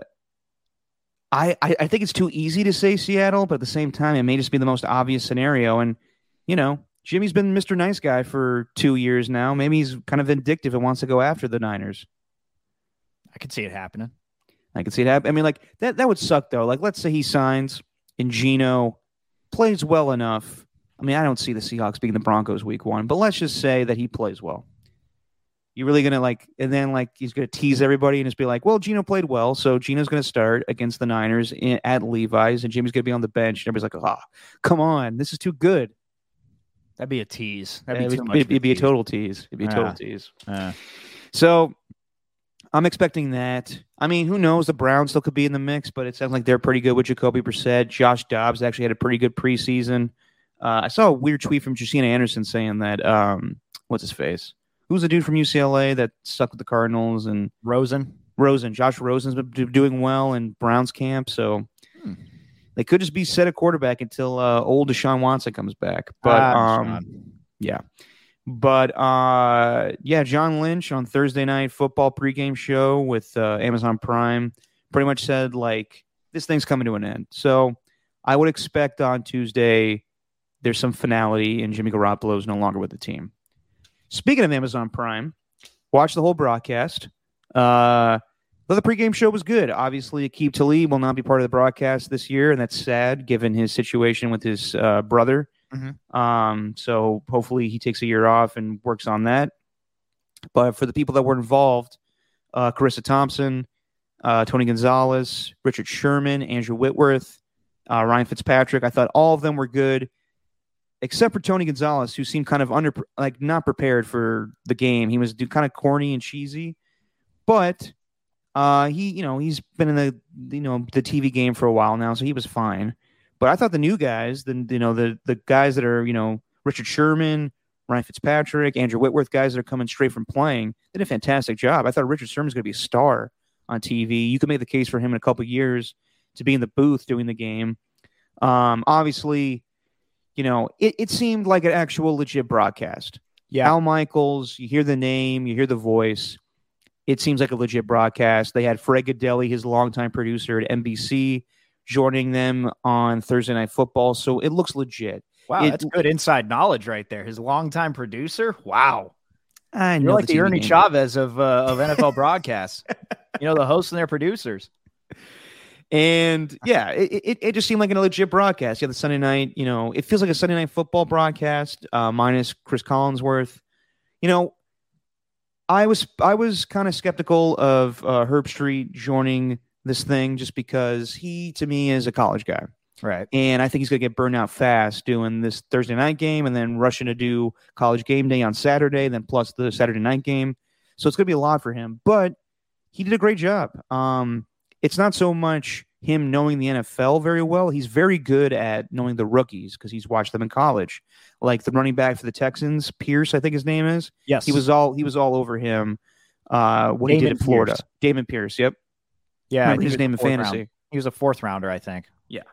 I, I, I think it's too easy to say Seattle, but at the same time, it may just be the most obvious scenario. And you know, Jimmy's been Mr. Nice Guy for two years now. Maybe he's kind of vindictive and wants to go after the Niners. I could see it happening. I could see it happen. I mean, like that, that would suck though. Like, let's say he signs and Geno plays well enough. I mean, I don't see the Seahawks being the Broncos week one, but let's just say that he plays well. You really gonna like, and then like he's gonna tease everybody and just be like, "Well, Geno played well, so Geno's gonna start against the Niners in, at Levi's, and Jimmy's gonna be on the bench." And everybody's like, "Ah, come on, this is too good." That'd be a tease. That'd be it'd, too be, much. it'd be a total tease. It'd be a total Yeah. tease. Uh, So I'm expecting that. I mean, who knows? The Browns still could be in the mix, but it sounds like they're pretty good with Jacoby Brissett. Josh Dobbs actually had a pretty good preseason. Uh, I saw a weird tweet from Justina Anderson saying that um, what's his face? Who's the dude from UCLA that stuck with the Cardinals and Rosen. Rosen? Josh Rosen's been doing well in Browns camp, so Hmm. they could just be set a quarterback until uh, old Deshaun Watson comes back. But Ah, um, yeah. But uh yeah, John Lynch on Thursday night football pregame show with uh, Amazon Prime pretty much said like this thing's coming to an end. So I would expect on Tuesday there's some finality and Jimmy Garoppolo is no longer with the team. Speaking of Amazon Prime, watch the whole broadcast. Uh the pregame show was good. Obviously, Aqib Talib will not be part of the broadcast this year, and that's sad given his situation with his uh, brother. Um, so hopefully he takes a year off and works on that. But for the people that were involved, uh, Charissa Thompson, uh, Tony Gonzalez, Richard Sherman, Andrew Whitworth, uh, Ryan Fitzpatrick. I thought all of them were good, except for Tony Gonzalez, who seemed kind of under, like not prepared for the game. He was kind of corny and cheesy, but uh, he, you know, he's been in the, you know, the TV game for a while now, so he was fine. But I thought the new guys, the you know, the the guys that are, you know, Richard Sherman, Ryan Fitzpatrick, Andrew Whitworth, guys that are coming straight from playing, did a fantastic job. I thought Richard Sherman's going to be a star on TV. You could make the case for him in a couple years to be in the booth doing the game. Um, obviously, you know, it, it seemed like an actual legit broadcast. Yeah. Al Michaels, you hear the name, you hear the voice. It seems like a legit broadcast. They had Fred Gaudelli, his longtime producer at NBC, joining them on Thursday Night Football. So it looks legit. Wow, It- that's good inside knowledge right there. His longtime producer. Wow. I You're know like the the Ernie. Chavez of uh, of NFL broadcasts. you know, the hosts and their producers. (laughs) And yeah, it, it, it just seemed like a legit broadcast. Yeah, the Sunday night, you know, it feels like a Sunday night football broadcast, uh, minus Chris Collinsworth. You know, I was I was kind of skeptical of uh, Herbstreit joining this thing just because he, to me, is a college guy. Right. And I think he's going to get burned out fast doing this Thursday night game and then rushing to do college game day on Saturday, then plus the Saturday night game. So it's going to be a lot for him. But he did a great job. Um, it's not so much him knowing the NFL very well. He's very good at knowing the rookies because he's watched them in college. Like the running back for the Texans, Pierce, I think his name is. Yes. He was all he was all over him uh, when he did Damon in Florida. Pierce. Dameon Pierce. Yep. Yeah. His name in fantasy. round- He was a fourth rounder, I think. Yeah.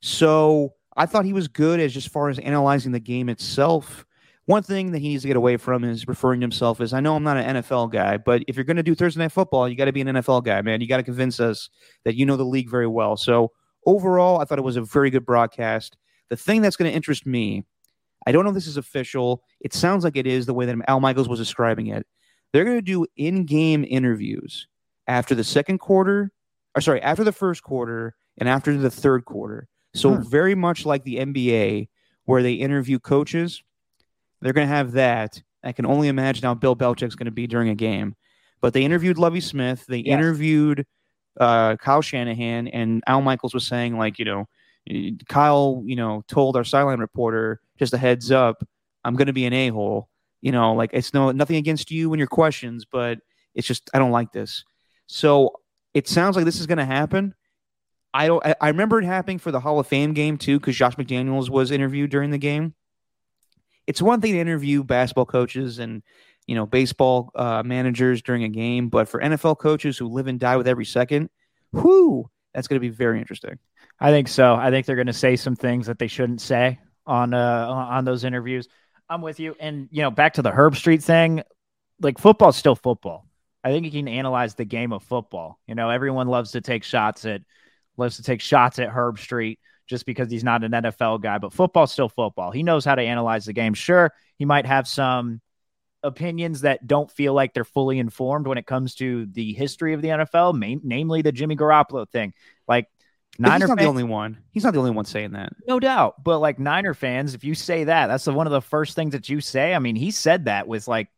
So I thought he was good as just far as analyzing the game itself. One thing that he needs to get away from is referring to himself as I know I'm not an NFL guy, but if you're going to do Thursday night football, you got to be an NFL guy, man. You got to convince us that you know the league very well. So overall, I thought it was a very good broadcast. The thing that's going to interest me, I don't know if this is official. It sounds like it is the way that Al Michaels was describing it. They're going to do in-game interviews after the second quarter, or sorry, after the first quarter and after the third quarter. So Hmm. very much like the NBA, where they interview coaches, they're going to have that. I can only imagine how Bill Belichick's going to be during a game. But they interviewed Lovie Smith. They Yes. interviewed uh, Kyle Shanahan, and Al Michaels was saying like, you know, Kyle, you know, told our sideline reporter just a heads up, I'm going to be an a hole. You know, like it's no nothing against you and your questions, but it's just I don't like this. So it sounds like this is going to happen. I don't. I, I remember it happening for the Hall of Fame game too, because Josh McDaniels was interviewed during the game. It's one thing to interview basketball coaches and you know baseball uh, managers during a game, but for NFL coaches who live and die with every second, whoo, that's going to be very interesting. I think so. I think they're going to say some things that they shouldn't say on uh on those interviews. I'm with you. And you know, back to the Herbstreit thing, like football's still football. I think you can analyze the game of football. You know, everyone loves to take shots at loves to take shots at Herbstreit just because he's not an NFL guy, but football's still football. He knows how to analyze the game. Sure, he might have some opinions that don't feel like they're fully informed when it comes to the history of the NFL, main, namely the Jimmy Garoppolo thing. Like Niner he's not the only one. He's not the only one saying that. no doubt. But like Niner fans, if you say that, that's the, one of the first things that you say. I mean, he said that with like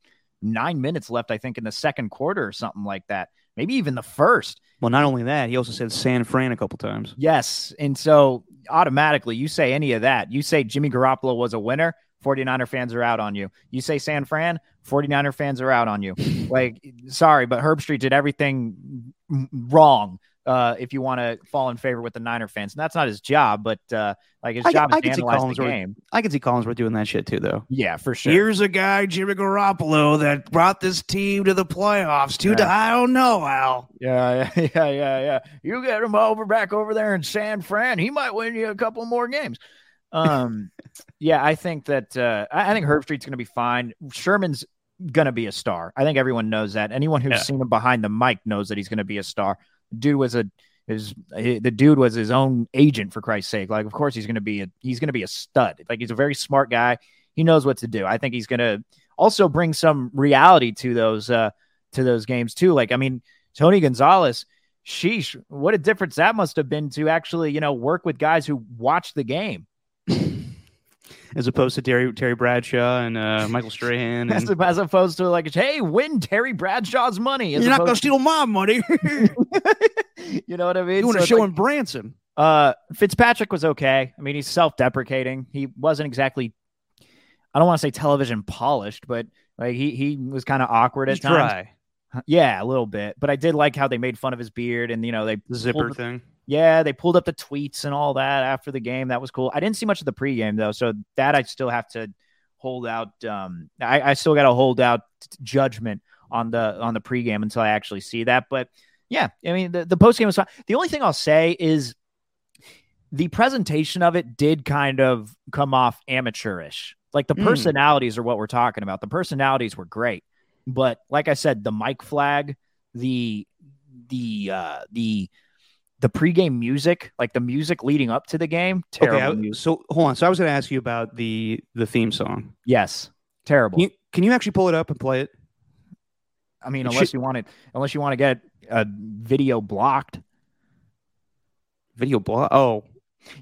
nine minutes left, I think, in the second quarter or something like that. Maybe even the first. Well, not only that, he also said San Fran a couple times. Yes. And so automatically, you say any of that. You say Jimmy Garoppolo was a winner, 49er fans are out on you. You say San Fran, 49er fans are out on you. (laughs) like, sorry, but Herbstreit did everything wrong. Uh, if you want to fall in favor with the Niner fans, and that's not his job, but uh, like his I- job I is to can see analyze the game. I can see Collinsworth doing that shit too, though. Yeah, for sure. Here's a guy, Jimmy Garoppolo, that brought this team to the playoffs. Two, Yeah. I don't know, Al. Yeah, (laughs) yeah, yeah, yeah, yeah. You get him over back over there in San Fran, he might win you a couple more games. Um, (laughs) yeah, I think that uh, I I think Herbstreit's going to be fine. Sherman's going to be a star. I think everyone knows that. Anyone who's Yeah. seen him behind the mic knows that he's going to be a star. Dude was a he- the dude was his own agent for Christ's sake. Like, of course he's going to be a he's going to be a stud. Like, he's a very smart guy. He knows what to do. I think he's going to also bring some reality to those uh to those games too. Like, I mean, Tony Gonzalez, sheesh, what a difference that must have been to actually, you know, work with guys who watch the game. As opposed to Terry Terry Bradshaw and uh, Michael Strahan. as, And, as opposed to like, hey, win Terry Bradshaw's money. as You're not going to steal my money. (laughs) (laughs) you know what I mean? you want to it's show like- him Branson. Uh, Fitzpatrick was okay. I mean, he's self-deprecating. He wasn't exactly. I don't want to say television polished, but like he he was kind of awkward He's at times. dry. Yeah, a little bit. But I did like how they made fun of his beard, and you know they The zipper pulled- thing. Yeah, they pulled up the tweets and all that after the game. That was cool. I didn't see much of the pregame though, so that I still have to hold out. Um, I, I still got to hold out judgment on the on the pregame until I actually see that. But yeah, I mean the the postgame was fine. The only thing I'll say is the presentation of it did kind of come off amateurish. Like the Mm. personalities are what we're talking about. The personalities were great, but like I said, the mic flag, the the uh the the pregame music, like the music leading up to the game, terrible Okay, I- music. so hold on. So I was going to ask you about the the theme song. Yes, terrible. Can you, can you actually pull it up and play it? I mean, it unless should- you want it, unless you want to get a video blocked. Video block. Oh,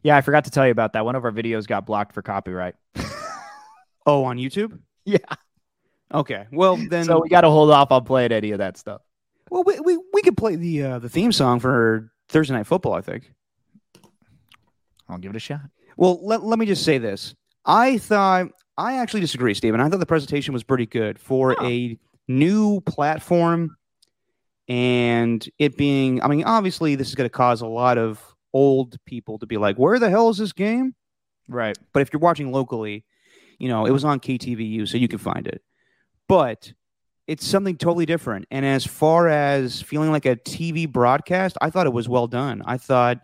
Yeah, I forgot to tell you about that. One of our videos got blocked for copyright. (laughs) oh, on YouTube. Yeah. Okay. Well, then. so we got to hold off on playing any of that stuff. well, we, we we could play the uh, the theme song for Thursday Night Football. I think. I'll give it a shot. Well, let, let me just say this. I thought I actually disagree, Stephen. I thought the presentation was pretty good for a new platform and it being I mean, obviously this is going to cause a lot of old people to be like, "Where the hell is this game?" Right. But if you're watching locally, you know, it was on KTVU, so you can find it. But it's something totally different. And as far as feeling like a TV broadcast, I thought it was well done. I thought,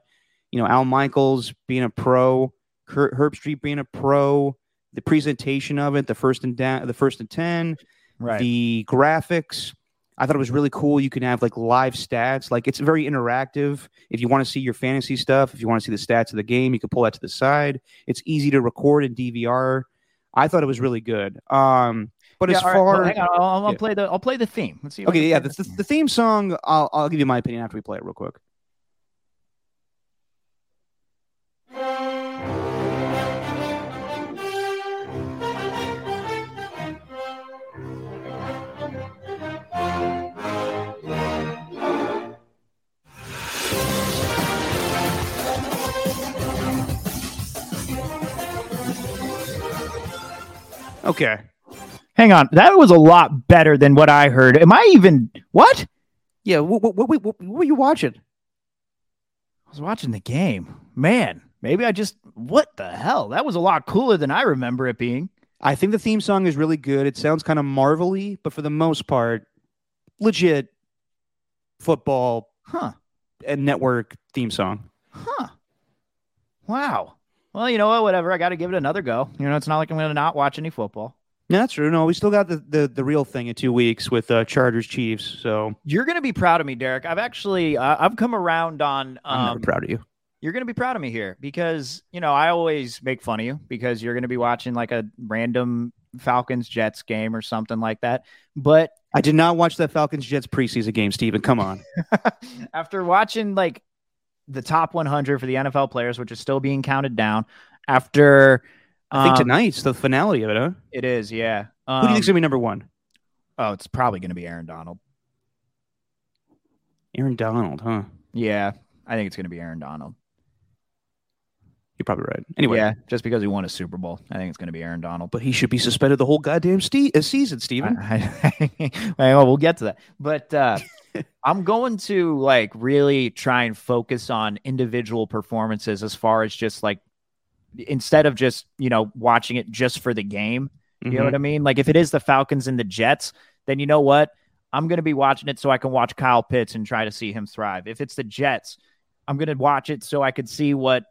you know, Al Michaels being a pro, Kurt Herbstreit being a pro, the presentation of it, the first and down, the first and ten, Right. the graphics. I thought it was really cool. You can have like live stats. Like it's very interactive. If you want to see your fantasy stuff, if you want to see the stats of the game, you can pull that to the side. It's easy to record in DVR. I thought it was really good. Um, but Yeah, as right, far well, on, I'll, I'll yeah. play the I'll play the theme. Let's see. okay, yeah, the, the, the theme song. I'll I'll give you my opinion after we play it real quick. Okay. Hang on, that was a lot better than what I heard. Am I even what? Yeah. What what, what, what, were you watching? I was watching the game. Man, maybe I just what the hell? That was a lot cooler than I remember it being. I think the theme song is really good. It sounds kind of marvelly, but for the most part, legit football Huh. and network theme song. Huh. Wow. Well, you know what? Whatever. I got to give it another go. You know, it's not like I'm going to not watch any football. That's true. No, we still got the, the, the real thing in two weeks with uh, Chargers Chiefs. So You're going to be proud of me, Derek. I've actually uh, I've come around on. I'm never Um, proud of you. you're going to be proud of me here because you know I always make fun of you because you're going to be watching like a random Falcons Jets game or something like that. But I did not watch that Falcons Jets preseason game, Steven. Come on. (laughs) after watching like the top 100 for the NFL players, which is still being counted down, after I think um, tonight's the finale of it, huh? it is, yeah. Who do you Um, think's gonna be number one? oh, it's probably going to be Aaron Donald. Aaron Donald, huh? Yeah, I think it's going to be Aaron Donald. You're probably right. Anyway, yeah, just because he won a Super Bowl, I think it's going to be Aaron Donald. but he should be suspended the whole goddamn ste- uh, season, Steven. (laughs) I, I, well, we'll get to that. But uh, (laughs) I'm going to like really try and focus on individual performances as far as just like instead of just you know watching it just for the game. You know what mm-hmm. I mean? Like if it is the Falcons and the Jets, then you know what? I'm going to be watching it so I can watch Kyle Pitts and try to see him thrive. If it's the Jets, I'm going to watch it so I could see what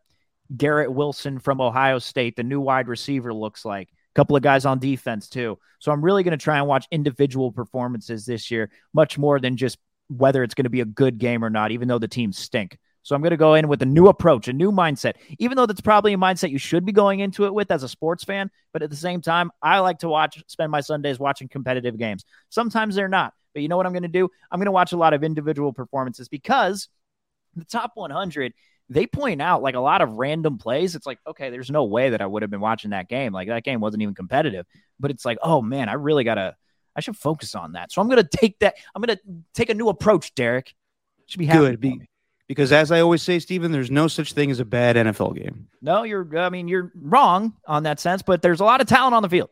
Garrett Wilson from Ohio State, the new wide receiver, looks like. A couple of guys on defense too. So I'm really going to try and watch individual performances this year, much more than just whether it's going to be a good game or not, even though the teams stink. So I'm going to go in with a new approach, a new mindset, even though that's probably a mindset you should be going into it with as a sports fan. But at the same time, I like to watch, spend my Sundays watching competitive games. Sometimes they're not. But you know what I'm going to do? I'm going to watch a lot of individual performances because the top 100 they point out like a lot of random plays. It's like, okay, there's no way that I would have been watching that game. Like that game wasn't even competitive. But it's like, oh man, I really gotta I should focus on that. So I'm gonna take that, I'm gonna take a new approach, Derek. Should be happy. Good, be-. Because as I always say, Stephen, there's no such thing as a bad NFL game. No, you're I mean, you're wrong on that sense, but there's a lot of talent on the field.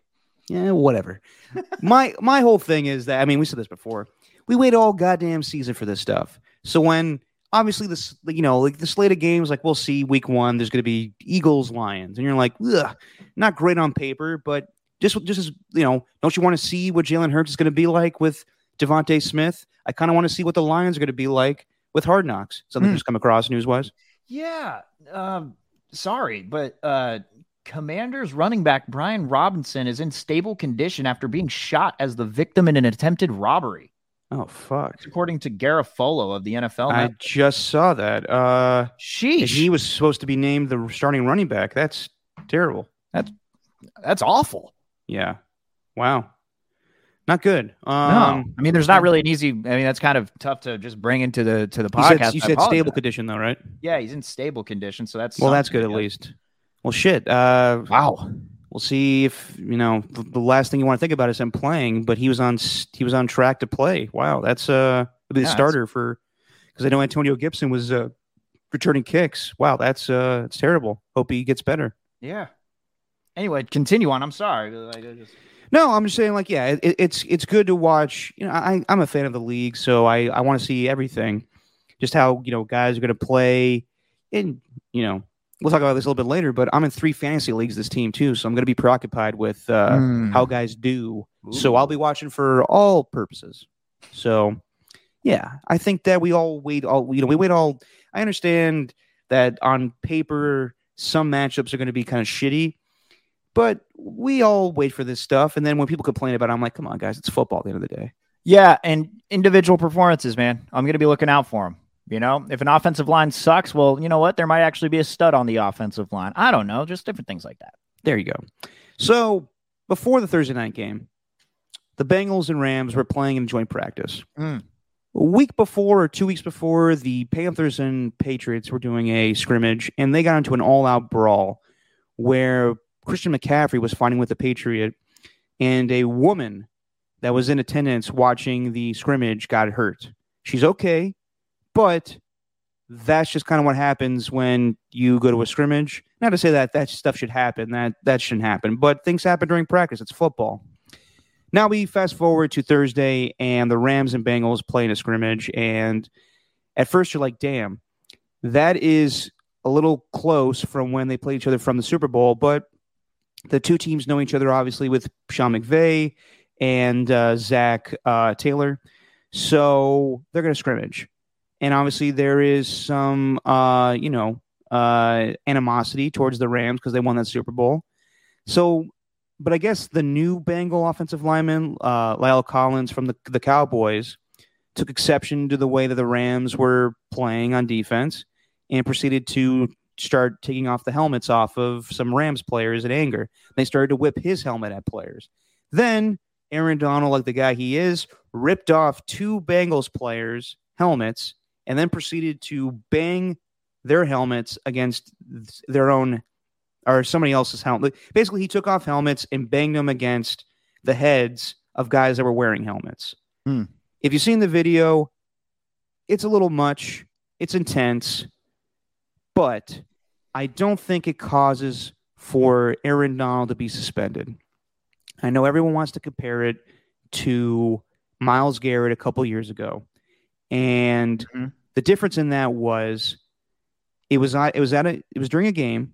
Yeah, whatever. (laughs) my my whole thing is that I mean, we said this before. We wait all goddamn season for this stuff. So when obviously this, you know, like the slate of games, like we'll see week one, there's going to be Eagles, Lions, and you're like, ugh, not great on paper, but just just as you know, don't you want to see what Jalen Hurts is going to be like with DeVonta Smith? I kind of want to see what the Lions are going to be like with Hard Knocks. Something Hmm. just come across news wise. Yeah. Um, sorry, but uh Commanders running back Brian Robinson is in stable condition after being shot as the victim in an attempted robbery, Oh fuck! according to Garafolo of the NFL. I just saw that. Uh, Sheesh. he was supposed to be named the starting running back. That's terrible. That's that's awful. Yeah. Wow. Not good. no, Um, I mean, there's not really an easy. I mean, that's kind of tough to just bring into the to the you podcast. said, you said stable condition though, right? Yeah, he's in stable condition, so that's Well, that's good at least. Well, shit. Uh, Wow. we'll see if you know the, the last thing you want to think about is him playing, but he was on he was on track to play. Wow, that's uh the Yeah, that's- starter for because I know Antonio Gibson was uh returning kicks. Wow, that's uh it's terrible. Hope he gets better. Yeah. Anyway, continue on. I'm sorry. Like, I just- No, I'm just saying, like, yeah, it, it's it's good to watch. You know, I I'm a fan of the league, so I I want to see everything, just how you know guys are going to play. And you know, we'll talk about this a little bit later. But I'm in three fantasy leagues this team too, so I'm going to be preoccupied with uh, Mm. how guys do. So I'll be watching for all purposes. So yeah, I think that we all wait all you know we wait all. I understand that on paper some matchups are going to be kind of shitty, but we all wait for this stuff. And then when people complain about it, I'm like, come on, guys, it's football at the end of the day. Yeah, and individual performances, man. I'm going to be looking out for them. You know, if an offensive line sucks, well, you know what? There might actually be a stud on the offensive line. I don't know, just different things like that. There you go. So before the Thursday night game, the Bengals and Rams were playing in joint practice. Mm. A week before or two weeks before, the Panthers and Patriots were doing a scrimmage, and they got into an all-out brawl where Christian McCaffrey was fighting with a Patriot, and a woman that was in attendance watching the scrimmage got hurt. She's okay, but that's just kind of what happens when you go to a scrimmage. Not to say that that stuff should happen. That that shouldn't happen, but things happen during practice. It's football. Now we fast forward to Thursday, and the Rams and Bengals play in a scrimmage. And at first, you're like, "Damn, that is a little close from when they played each other from the Super Bowl." But the two teams know each other, obviously, with Sean McVay and uh, Zach uh, Taylor, so they're going to scrimmage. And obviously, there is some, uh, you know, uh, animosity towards the Rams because they won that Super Bowl. So but I guess the new Bengal offensive lineman, uh, La'el Collins from the the Cowboys, took exception to the way that the Rams were playing on defense and proceeded to start taking off the helmets off of some Rams players in anger. They started to whip his helmet at players. Then Aaron Donald, like the guy he is, ripped off two Bengals players' helmets and then proceeded to bang their helmets against their own or somebody else's helmet. Basically, he took off helmets and banged them against the heads of guys that were wearing helmets. Hmm. If you've seen the video, it's a little much. It's intense, but I don't think it causes for Aaron Donald to be suspended. I know everyone wants to compare it to Myles Garrett a couple years ago, and Mhm. the difference in that was it was not, it was at a it was during a game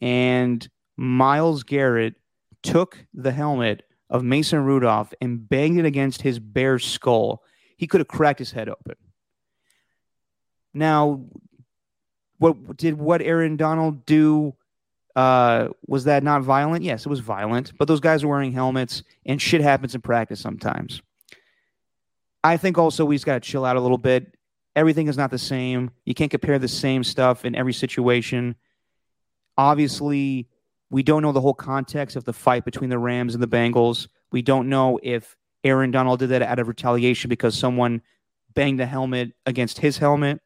and Myles Garrett took the helmet of Mason Rudolph and banged it against his bare skull. He could have cracked his head open. Now, what did what Aaron Donald do? Uh, was that not violent? Yes, it was violent, but those guys are wearing helmets, and shit happens in practice sometimes. I think also we just got to chill out a little bit. Everything is not the same. You can't compare the same stuff in every situation obviously we don't know the whole context of the fight between the Rams and the Bengals. We don't know if Aaron Donald did that out of retaliation because someone banged a helmet against his helmet.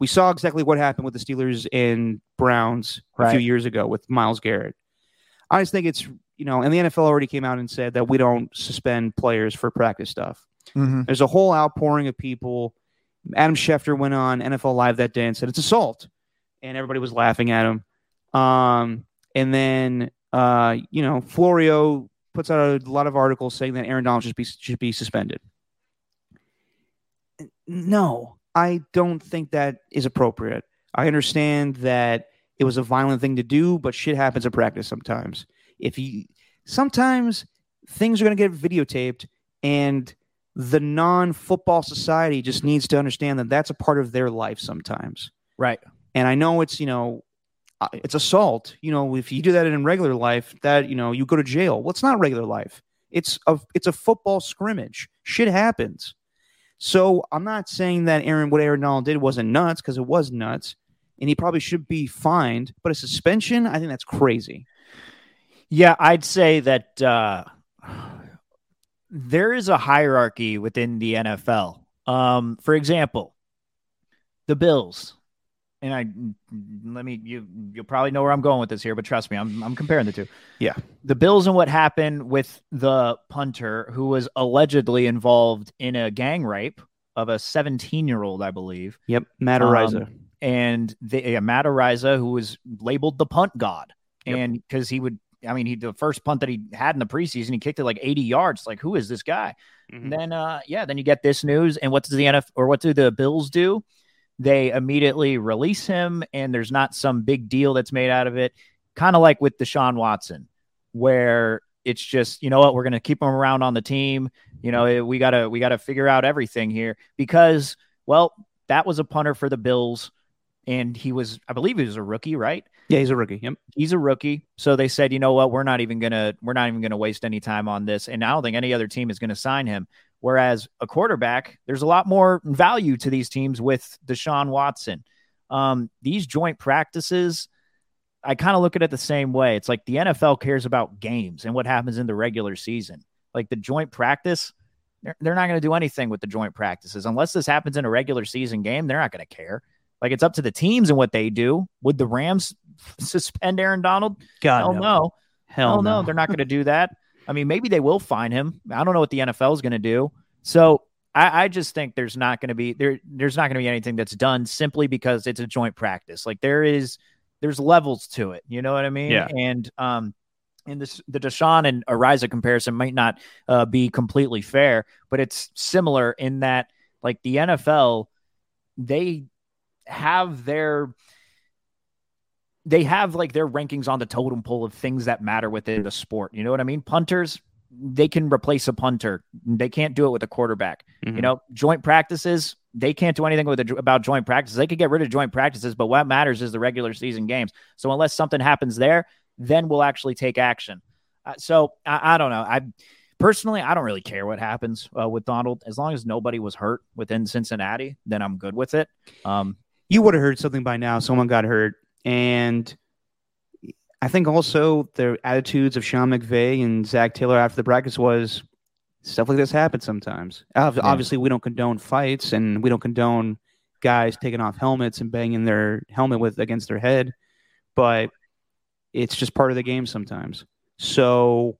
We saw exactly what happened with the Steelers and Browns a few years ago with Myles Garrett. I just think it's you know, and the NFL already came out and said that we don't suspend players for practice stuff. Mm-hmm. There's a whole outpouring of people. Adam Schefter went on NFL Live that day and said it's assault, and everybody was laughing at him. Um, and then uh, you know, Florio puts out a lot of articles saying that Aaron Donald should be should be suspended. No, I don't think that is appropriate. I understand that it was a violent thing to do, but shit happens at practice sometimes. If you sometimes things are going to get videotaped and the non-football society just needs to understand that that's a part of their life sometimes. Right. And I know it's, you know, uh, it's assault. You know, if you do that in regular life, that, you know, you go to jail. Well, it's not regular life. It's a it's a football scrimmage. Shit happens. So I'm not saying that Aaron what Aaron Donald did wasn't nuts because it was nuts, and he probably should be fined. But a suspension, I think that's crazy. Yeah, I'd say that uh, there is a hierarchy within the NFL. Um, for example, the Bills, and I let me you you'll probably know where I'm going with this here, but trust me, I'm I'm comparing the two. Yeah. the Bills and what happened with the punter who was allegedly involved in a gang rape of a 17 year old, I believe Yep, Matt Um, and the, yeah, Matt Araiza, who was labeled the punt god, Yep. and because he would, I mean, he the first punt that he had in the preseason, he kicked it like 80 yards. Like, who is this guy? Mhm. And then, uh, yeah, then you get this news, and what does the NF or what do the Bills do? They immediately release him, and there's not some big deal that's made out of it. Kind of like with Deshaun Watson, where it's just you know what we're going to keep him around on the team. You know eh, we gotta we gotta figure out everything here because well that was a punter for the Bills, and he was I believe he was a rookie, right? Yeah, he's a rookie. Yep. he's a rookie. So they said, you know what, we're not even gonna we're not even gonna waste any time on this. And I don't think any other team is gonna sign him. Whereas a quarterback, there's a lot more value to these teams with Deshaun Watson. Um, these joint practices, I kind of look at it the same way. It's like the NFL cares about games and what happens in the regular season. Like the joint practice, they're, they're not going to do anything with the joint practices unless this happens in a regular season game. They're not going to care. Like it's up to the teams and what they do. Would the Rams (laughs) suspend Aaron Donald? God, Hell no. Hell Hell no. They're not going to do that. (laughs) I mean, maybe they will find him. I don't know what the NFL is going to do. So I, I just think there's not going to be there. There's not going to be anything that's done simply because it's a joint practice. Like there is, there's levels to it. You know what I mean? Yeah. And um, and this the Deshaun and Araiza comparison might not uh, be completely fair, but it's similar in that like the NFL, they have their they have like their rankings on the totem pole of things that matter within the sport. You know what I mean? Punters, they can replace a punter. They can't do it with a quarterback. Mhm. You know, joint practices, they can't do anything with a, about joint practices. They could get rid of joint practices, but what matters is the regular season games. So unless something happens there, then we'll actually take action. Uh, so I, I don't know. I personally, I don't really care what happens uh, with Donald as long as nobody was hurt within Cincinnati. Then I'm good with it. Um, you would have heard something by now. Someone got hurt, and I think also the attitudes of Sean McVay and Zac Taylor after the practice was stuff like this happens sometimes. Ob- Obviously, we don't condone fights, and we don't condone guys taking off helmets and banging their helmet with against their head, but it's just part of the game sometimes. So.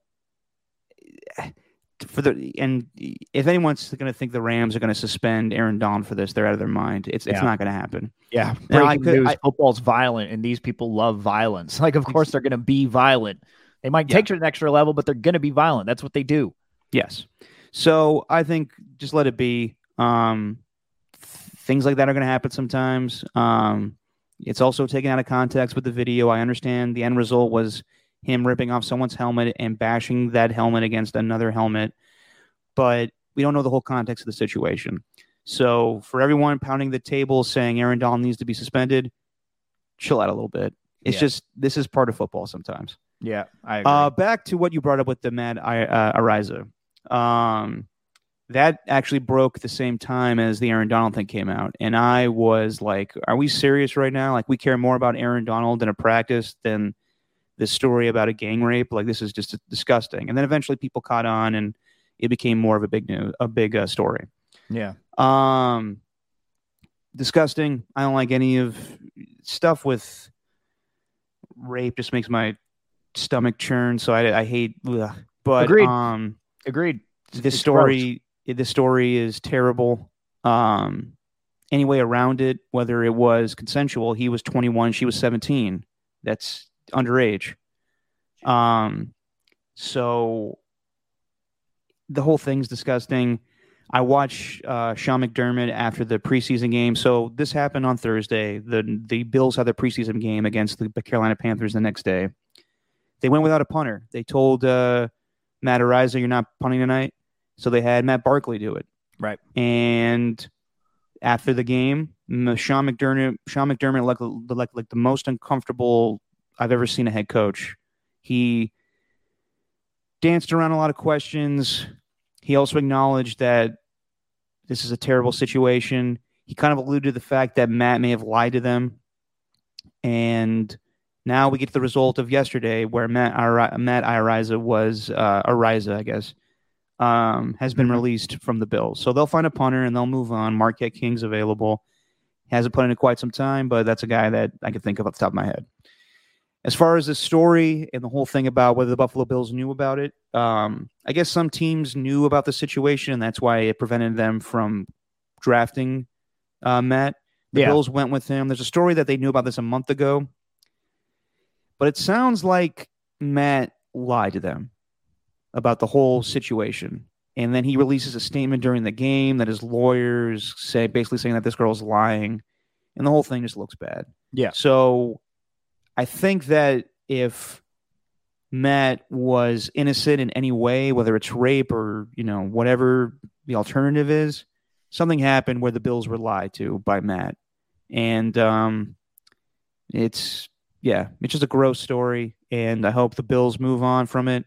For the and if anyone's going to think the Rams are going to suspend Aaron Donald for this, they're out of their mind. It's it's Yeah. not going to happen. Yeah, Now, I breaking could- news: I- football's violent, and these people love violence. (laughs) Like, of course, they're going to be violent. They might take it to an extra level, but they're going to be violent. That's what they do. Yes. So I think just let it be. Um, th- things like that are going to happen sometimes. Um, it's also taken out of context with the video. I understand the end result was him ripping off someone's helmet and bashing that helmet against another helmet, but we don't know the whole context of the situation. So for everyone pounding the table saying Aaron Donald needs to be suspended, chill out a little bit. It's Yeah. just this is part of football sometimes. Yeah, I agree. Uh, back to what you brought up with the Mad uh, Araiza. Um, that actually broke the same time as the Aaron Donald thing came out, and I was like, "Are we serious right now? Like, we care more about Aaron Donald in a practice than this story about a gang rape? Like, this is just disgusting." And then eventually, people caught on, and it became more of a big news, a big uh, story. yeah, Um, disgusting. I don't like any of stuff with rape. Just makes my stomach churn. So I, I hate. Ugh. But Agreed. um, Agreed. this It's story this story is terrible um any way around it whether it was consensual he was 21 she was 17 that's underage. Um so the whole thing's disgusting. I watch uh sean mcdermott after the preseason game. So this happened on thursday. The the bills had their preseason game against the carolina panthers the next day. They went without a punter. They told uh matt araiza you're not punting tonight. So they had Matt Barkley do it. Right. And after the game, Sean McDermott, Sean McDermott, like, like, like the most uncomfortable I've ever seen a head coach. He danced around a lot of questions. He also acknowledged that this is a terrible situation. He kind of alluded to the fact that Matt may have lied to them. And now we get to the result of yesterday where Matt, Matt Araiza was, uh, Araiza, I guess, um, has been released from the Bills. So they'll find a punter and they'll move on. Marquette King's available. Hasn't put in quite some time, but that's a guy that I can think of off the top of my head. As far as the story and the whole thing about whether the Buffalo Bills knew about it, um, I guess some teams knew about the situation, and that's why it prevented them from drafting uh, Matt. The Yeah. Bills went with him. There's a story that they knew about this a month ago, but it sounds like Matt lied to them about the whole situation. And then he releases a statement during the game that his lawyers say, basically saying that this girl's lying, and the whole thing just looks bad. Yeah. So I think that if Matt was innocent in any way, whether it's rape or you know whatever the alternative is, something happened where the Bills were lied to by Matt, and um, it's yeah, it's just a gross story, and I hope the Bills move on from it,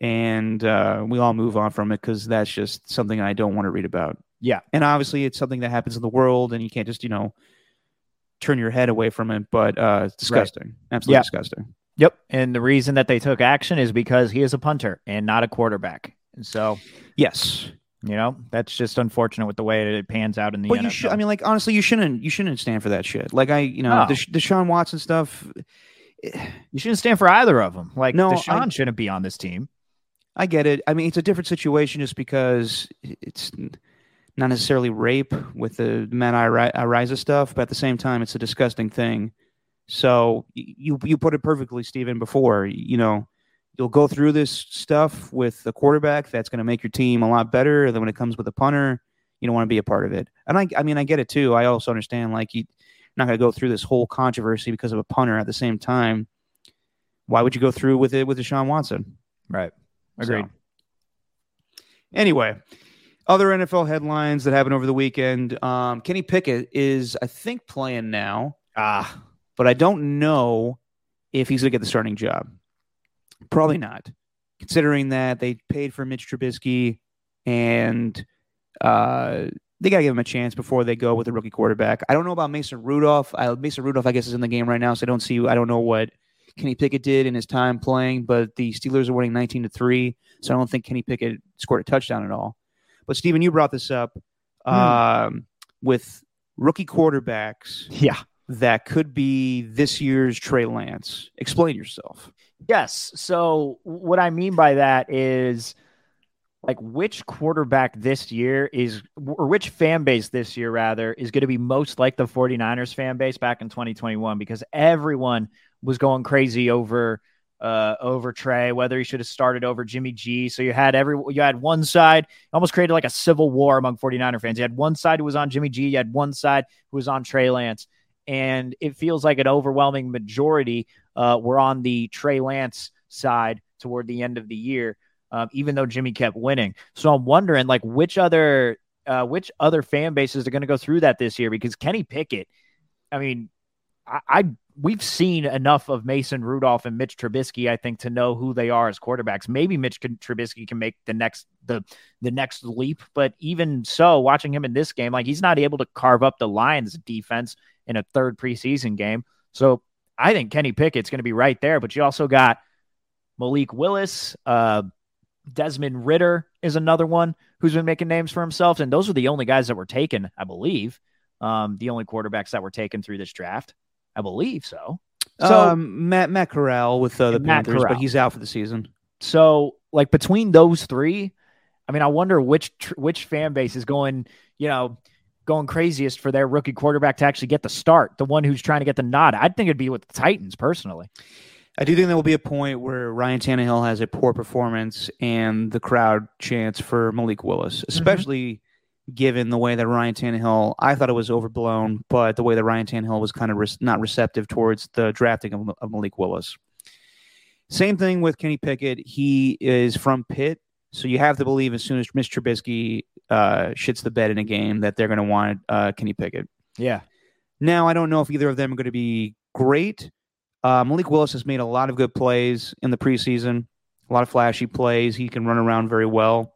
and uh, we all move on from it because that's just something I don't want to read about. Yeah. and obviously it's something that happens in the world, and you can't just you know turn your head away from it. But uh, it's disgusting, absolutely Yeah. disgusting. Yep. And the reason that they took action is because he is a punter and not a quarterback. And so, Yes, you know, that's just unfortunate with the way it pans out in the Well, NFL. you should. I mean, like honestly, you shouldn't. You shouldn't stand for that shit. Like I, you know, No. the Deshaun Watson stuff. you shouldn't stand for either of them. Like, No, Deshaun I- shouldn't be on this team. I get it. I mean, it's a different situation just because it's not necessarily rape with the Matt Ari- Araiza stuff, but at the same time, it's a disgusting thing. So you you put it perfectly, Stephen. Before you know, you'll go through this stuff with the quarterback that's going to make your team a lot better. Than when it comes with a punter, you don't want to be a part of it. And I, I mean, I get it too. I also understand like you, you're not going to go through this whole controversy because of a punter. At the same time, why would you go through with it with Deshaun Watson? Right. Agreed. So, anyway, other NFL headlines that happened over the weekend. Um, Kenny Pickett is, I think, playing now, Ah, but I don't know if he's going to get the starting job. Probably not, considering that they paid for Mitch Trubisky and uh, they got to give him a chance before they go with a rookie quarterback. I don't know about Mason Rudolph. I, Mason Rudolph, I guess, is in the game right now, so I don't see. I don't know what Kenny Pickett did in his time playing, but the Steelers are winning 19 to 3. So I don't think Kenny Pickett scored a touchdown at all. But Steven, you brought this up um, with rookie quarterbacks yeah. that could be this year's Trey Lance. Explain yourself. Yes. So what I mean by that is like which quarterback this year is or which fan base this year rather is going to be most like the 49ers fan base back in 2021 because everyone was going crazy over uh over Trey whether he should have started over Jimmy G so you had every you had one side almost created like a civil war among 49er fans you had one side who was on Jimmy G you had one side who was on Trey Lance and it feels like an overwhelming majority uh, were on the Trey Lance side toward the end of the year, um, even though Jimmy kept winning. So I'm wondering, like, which other uh, which other fan bases are going to go through that this year? Because Kenny Pickett, I mean, I, I we've seen enough of Mason Rudolph and Mitch Trubisky, I think, to know who they are as quarterbacks. Maybe Mitch can, Trubisky can make the next the the next leap, but even so, watching him in this game, like he's not able to carve up the Lions defense in a third preseason game. So I think Kenny Pickett's going to be right there. But you also got Malik Willis, uh, Desmond Ridder is another one who's been making names for himself, and those are the only guys that were taken, I believe. Um, the only quarterbacks that were taken through this draft, I believe so. So, um, Matt Matt Corral with uh, the Matt Panthers, but he's out for the season. so like between those three, I mean, I wonder which tr- which fan base is going, you know, going craziest for their rookie quarterback to actually get the start, the one who's trying to get the nod. I'd think it'd be with the Titans personally. I do think there will be a point where Ryan Tannehill has a poor performance and the crowd chants for Malik Willis, especially given the way that Ryan Tannehill, I thought it was overblown, but the way that Ryan Tannehill was kind of re- not receptive towards the drafting of, of Malik Willis. Same thing with Kenny Pickett. He is from Pitt, so you have to believe as soon as Mitch Trubisky uh, shits the bed in a game that they're going to want uh, Kenny Pickett. Yeah. Now, I don't know if either of them are going to be great. Uh, Malik Willis has made a lot of good plays in the preseason, a lot of flashy plays. He can run around very well.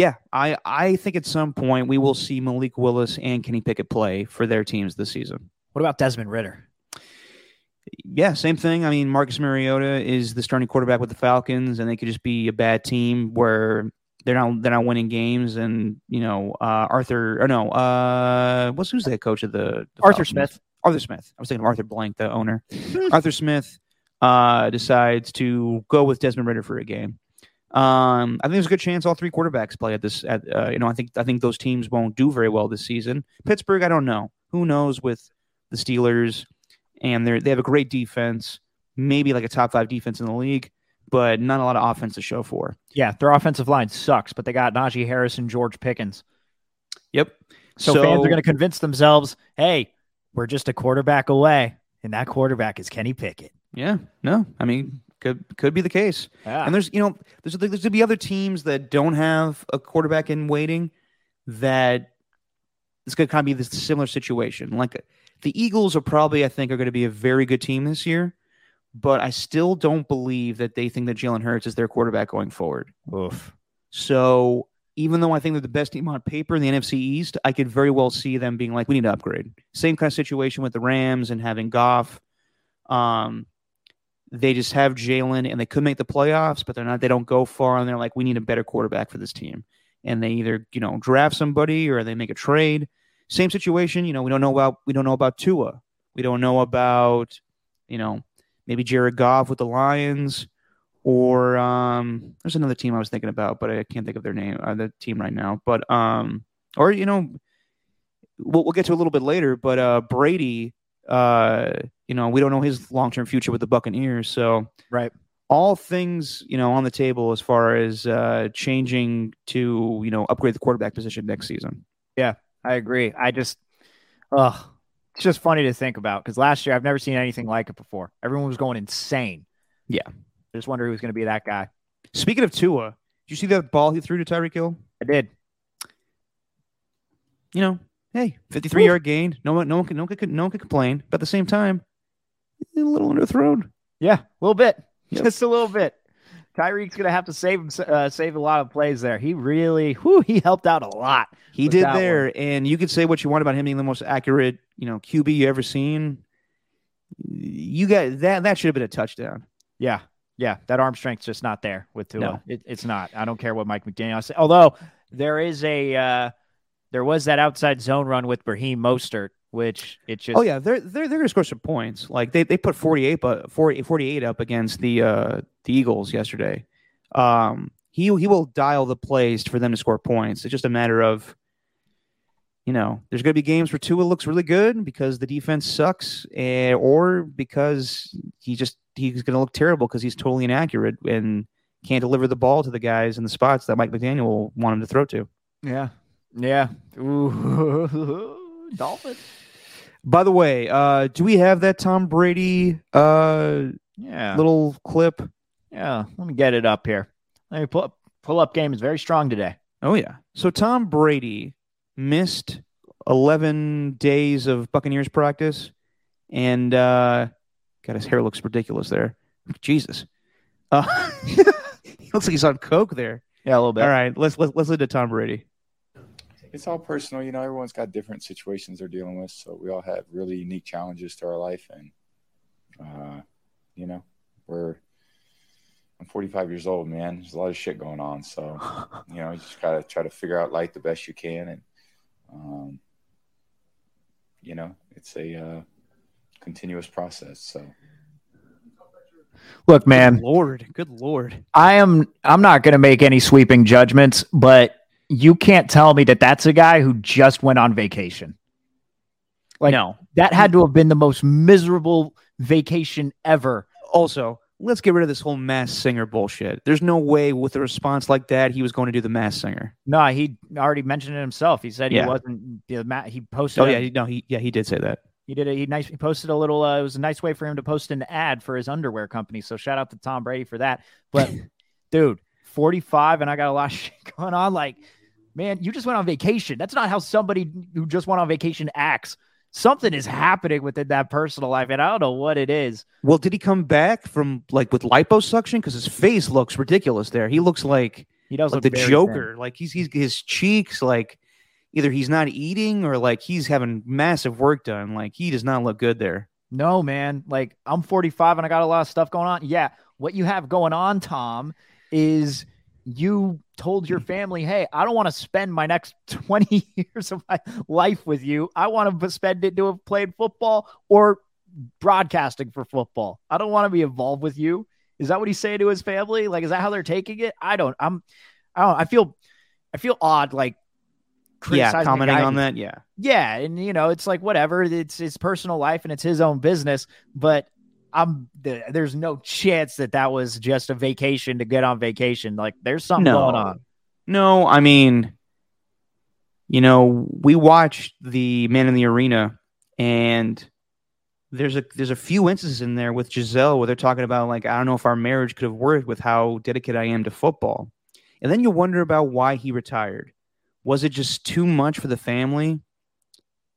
Yeah, I, I think at some point we will see Malik Willis and Kenny Pickett play for their teams this season. What about Desmond Ridder? Yeah, same thing. I mean, Marcus Mariota is the starting quarterback with the Falcons, and they could just be a bad team where they're not they're not winning games. And you know, uh, Arthur or no, uh, what's who's the head coach of the, the Arthur Falcons? Smith. Arthur Smith. I was thinking of Arthur Blank, the owner. Arthur Smith uh, decides to go with Desmond Ridder for a game. Um, I think there's a good chance all three quarterbacks play at this. At uh, you know, I think I think those teams won't do very well this season. Pittsburgh, I don't know. Who knows with the Steelers, and they they have a great defense, maybe like a top five defense in the league, but not a lot of offense to show for. Yeah, their offensive line sucks, but they got Najee Harris and George Pickens. Yep. So, fans are going to convince themselves, hey, we're just a quarterback away, and that quarterback is Kenny Pickett. Yeah. No, I mean, could could be the case. Yeah. And there's you know there's there's going to be other teams that don't have a quarterback in waiting that it's going to kind of be this similar situation. Like the Eagles are probably I think are going to be a very good team this year, but I still don't believe that they think that Jalen Hurts is their quarterback going forward. Oof. So even though I think they're the best team on paper in the NFC East, I could very well see them being like, we need to upgrade. Same kind of situation with the Rams and having Goff. Um, they just have Jalen and they could make the playoffs, but they're not. They don't go far, and they're like, we need a better quarterback for this team. And they either you know draft somebody or they make a trade. Same situation. You know, we don't know about we don't know about Tua. We don't know about you know maybe Jared Goff with the Lions or um, there's another team I was thinking about, but I can't think of their name, uh, the team right now. But um, or you know, we'll, we'll get to a little bit later. But uh, Brady, uh, you know, we don't know his long term future with the Buccaneers. So Right. all things you know on the table as far as uh, changing to you know upgrade the quarterback position next season. Yeah, I agree. I just, ugh, it's just funny to think about because last year I've never seen anything like it before. Everyone was going insane. Yeah. I just wonder who's going to be that guy. Speaking of Tua, did you see that ball he threw to Tyreek Hill? I did. You know, hey, 53 yard gain. No one, no one can, no one can, no one can complain. But at the same time, a little underthrown. Yeah, a little bit, Yep. just a little bit. Tyreek's going to have to save him, uh, save a lot of plays there. He really, whew, he helped out a lot. He did there, and you could say what you want about him being the most accurate, you know, QB you ever seen. You got that. That should have been a touchdown. Yeah, yeah, that arm strength's just not there with Tua. No. It, it's not. I don't care what Mike McDaniel says. Although there is a, uh, there was that outside zone run with Raheem Mostert, which it just. Oh yeah, they're they're they're gonna score some points. Like they, they put 48 but 40, 48 up against the uh the Eagles yesterday. Um he he will dial the plays for them to score points. It's just a matter of you know, there's going to be games where Tua looks really good because the defense sucks, and, or because he just he's going to look terrible because he's totally inaccurate and can't deliver the ball to the guys in the spots that Mike McDaniel will want him to throw to. Yeah. Yeah. (laughs) Ooh. Dolphins. By the way, uh, do we have that Tom Brady uh, Yeah. little clip? Yeah. Let me get it up here. Let me pull up. Pull up game is very strong today. Oh yeah. So Tom Brady missed 11 days of Buccaneers practice and uh God his hair looks ridiculous there. Jesus. Uh, (laughs) he looks like he's on coke there. Yeah, a little bit. All right, let's let's let's listen to Tom Brady. It's all personal. You know, everyone's got different situations they're dealing with. So we all have really unique challenges to our life. And, uh, you know, we're, I'm 45 years old, man. There's a lot of shit going on. So, (laughs) you know, you just got to try to figure out life the best you can. And, um, you know, it's a uh, continuous process. So Look, man, Good lord, good lord. I am I'm not going to make any sweeping judgments, but you can't tell me that that's a guy who just went on vacation. Like no. that had to have been the most miserable vacation ever. Also, let's get rid of this whole mass singer bullshit. There's no way with a response like that he was going to do the mass singer. No, he already mentioned it himself. He said Yeah. he wasn't the ma- he posted Oh yeah, he- no, he yeah he did say that. He did a he nice he posted a little uh, it was a nice way for him to post an ad for his underwear company. So shout out to Tom Brady for that. But (laughs) dude, 45 and I got a lot of shit (laughs) going on like man, you just went on vacation. That's not how somebody who just went on vacation acts. Something is happening within that personal life and I don't know what it is. Well, did he come back from like with liposuction? Because his face looks ridiculous there. He looks like He does like look the very thin. Joker. Like he's he's his cheeks like either he's not eating or like he's having massive work done. Like he does not look good there. No, man. Like I'm 45 and I got a lot of stuff going on. Yeah, what you have going on, Tom, is you told your mm-hmm. family, "Hey, I don't want to spend my next (laughs) 20 years of my life with you. I want to spend it doing playing football or broadcasting for football. I don't want to be involved with you." Is that what he's saying to his family? Like, is that how they're taking it? I don't. I'm. I don't. I feel. I feel odd. Like. Yeah, commenting on that. Yeah. yeah, and you know, it's like whatever. It's his personal life and it's his own business. But I'm there's no chance that that was just a vacation to get on vacation. Like there's something no. going on. No, I mean, you know, we watched the Man in the Arena, and there's a there's a few instances in there with Gisele where they're talking about like I don't know if our marriage could have worked with how dedicated I am to football, and then you wonder about why he retired. Was it just too much for the family?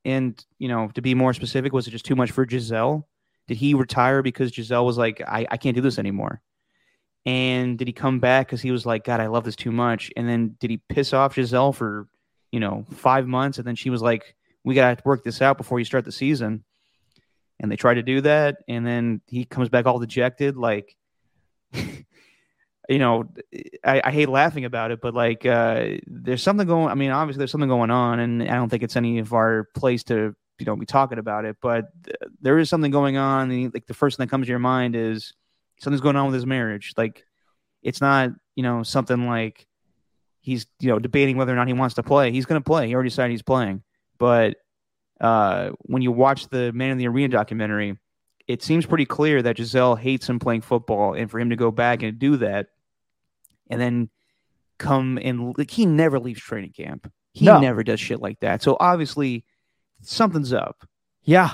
And you know, to be more specific, was it just too much for Gisele? Did he retire because Gisele was like, I, I can't do this anymore? And did he come back because he was like, God, I love this too much? And then did he piss off Gisele for, you know, five months? And then she was like, We got to work this out before you start the season. And they tried to do that. And then he comes back all dejected. Like, (laughs) you know, I, I hate laughing about it, but like, uh, there's something going. I mean, obviously, there's something going on, and I don't think it's any of our place to, you know, be talking about it. But th- there is something going on. And like, the first thing that comes to your mind is something's going on with his marriage. Like, it's not, you know, something like he's, you know, debating whether or not he wants to play. He's going to play. He already decided he's playing. But uh, when you watch the Man in the Arena documentary, it seems pretty clear that Gisele hates him playing football, and for him to go back and do that, and then come and like he never leaves training camp. He No. never does shit like that. So obviously, something's up. Yeah,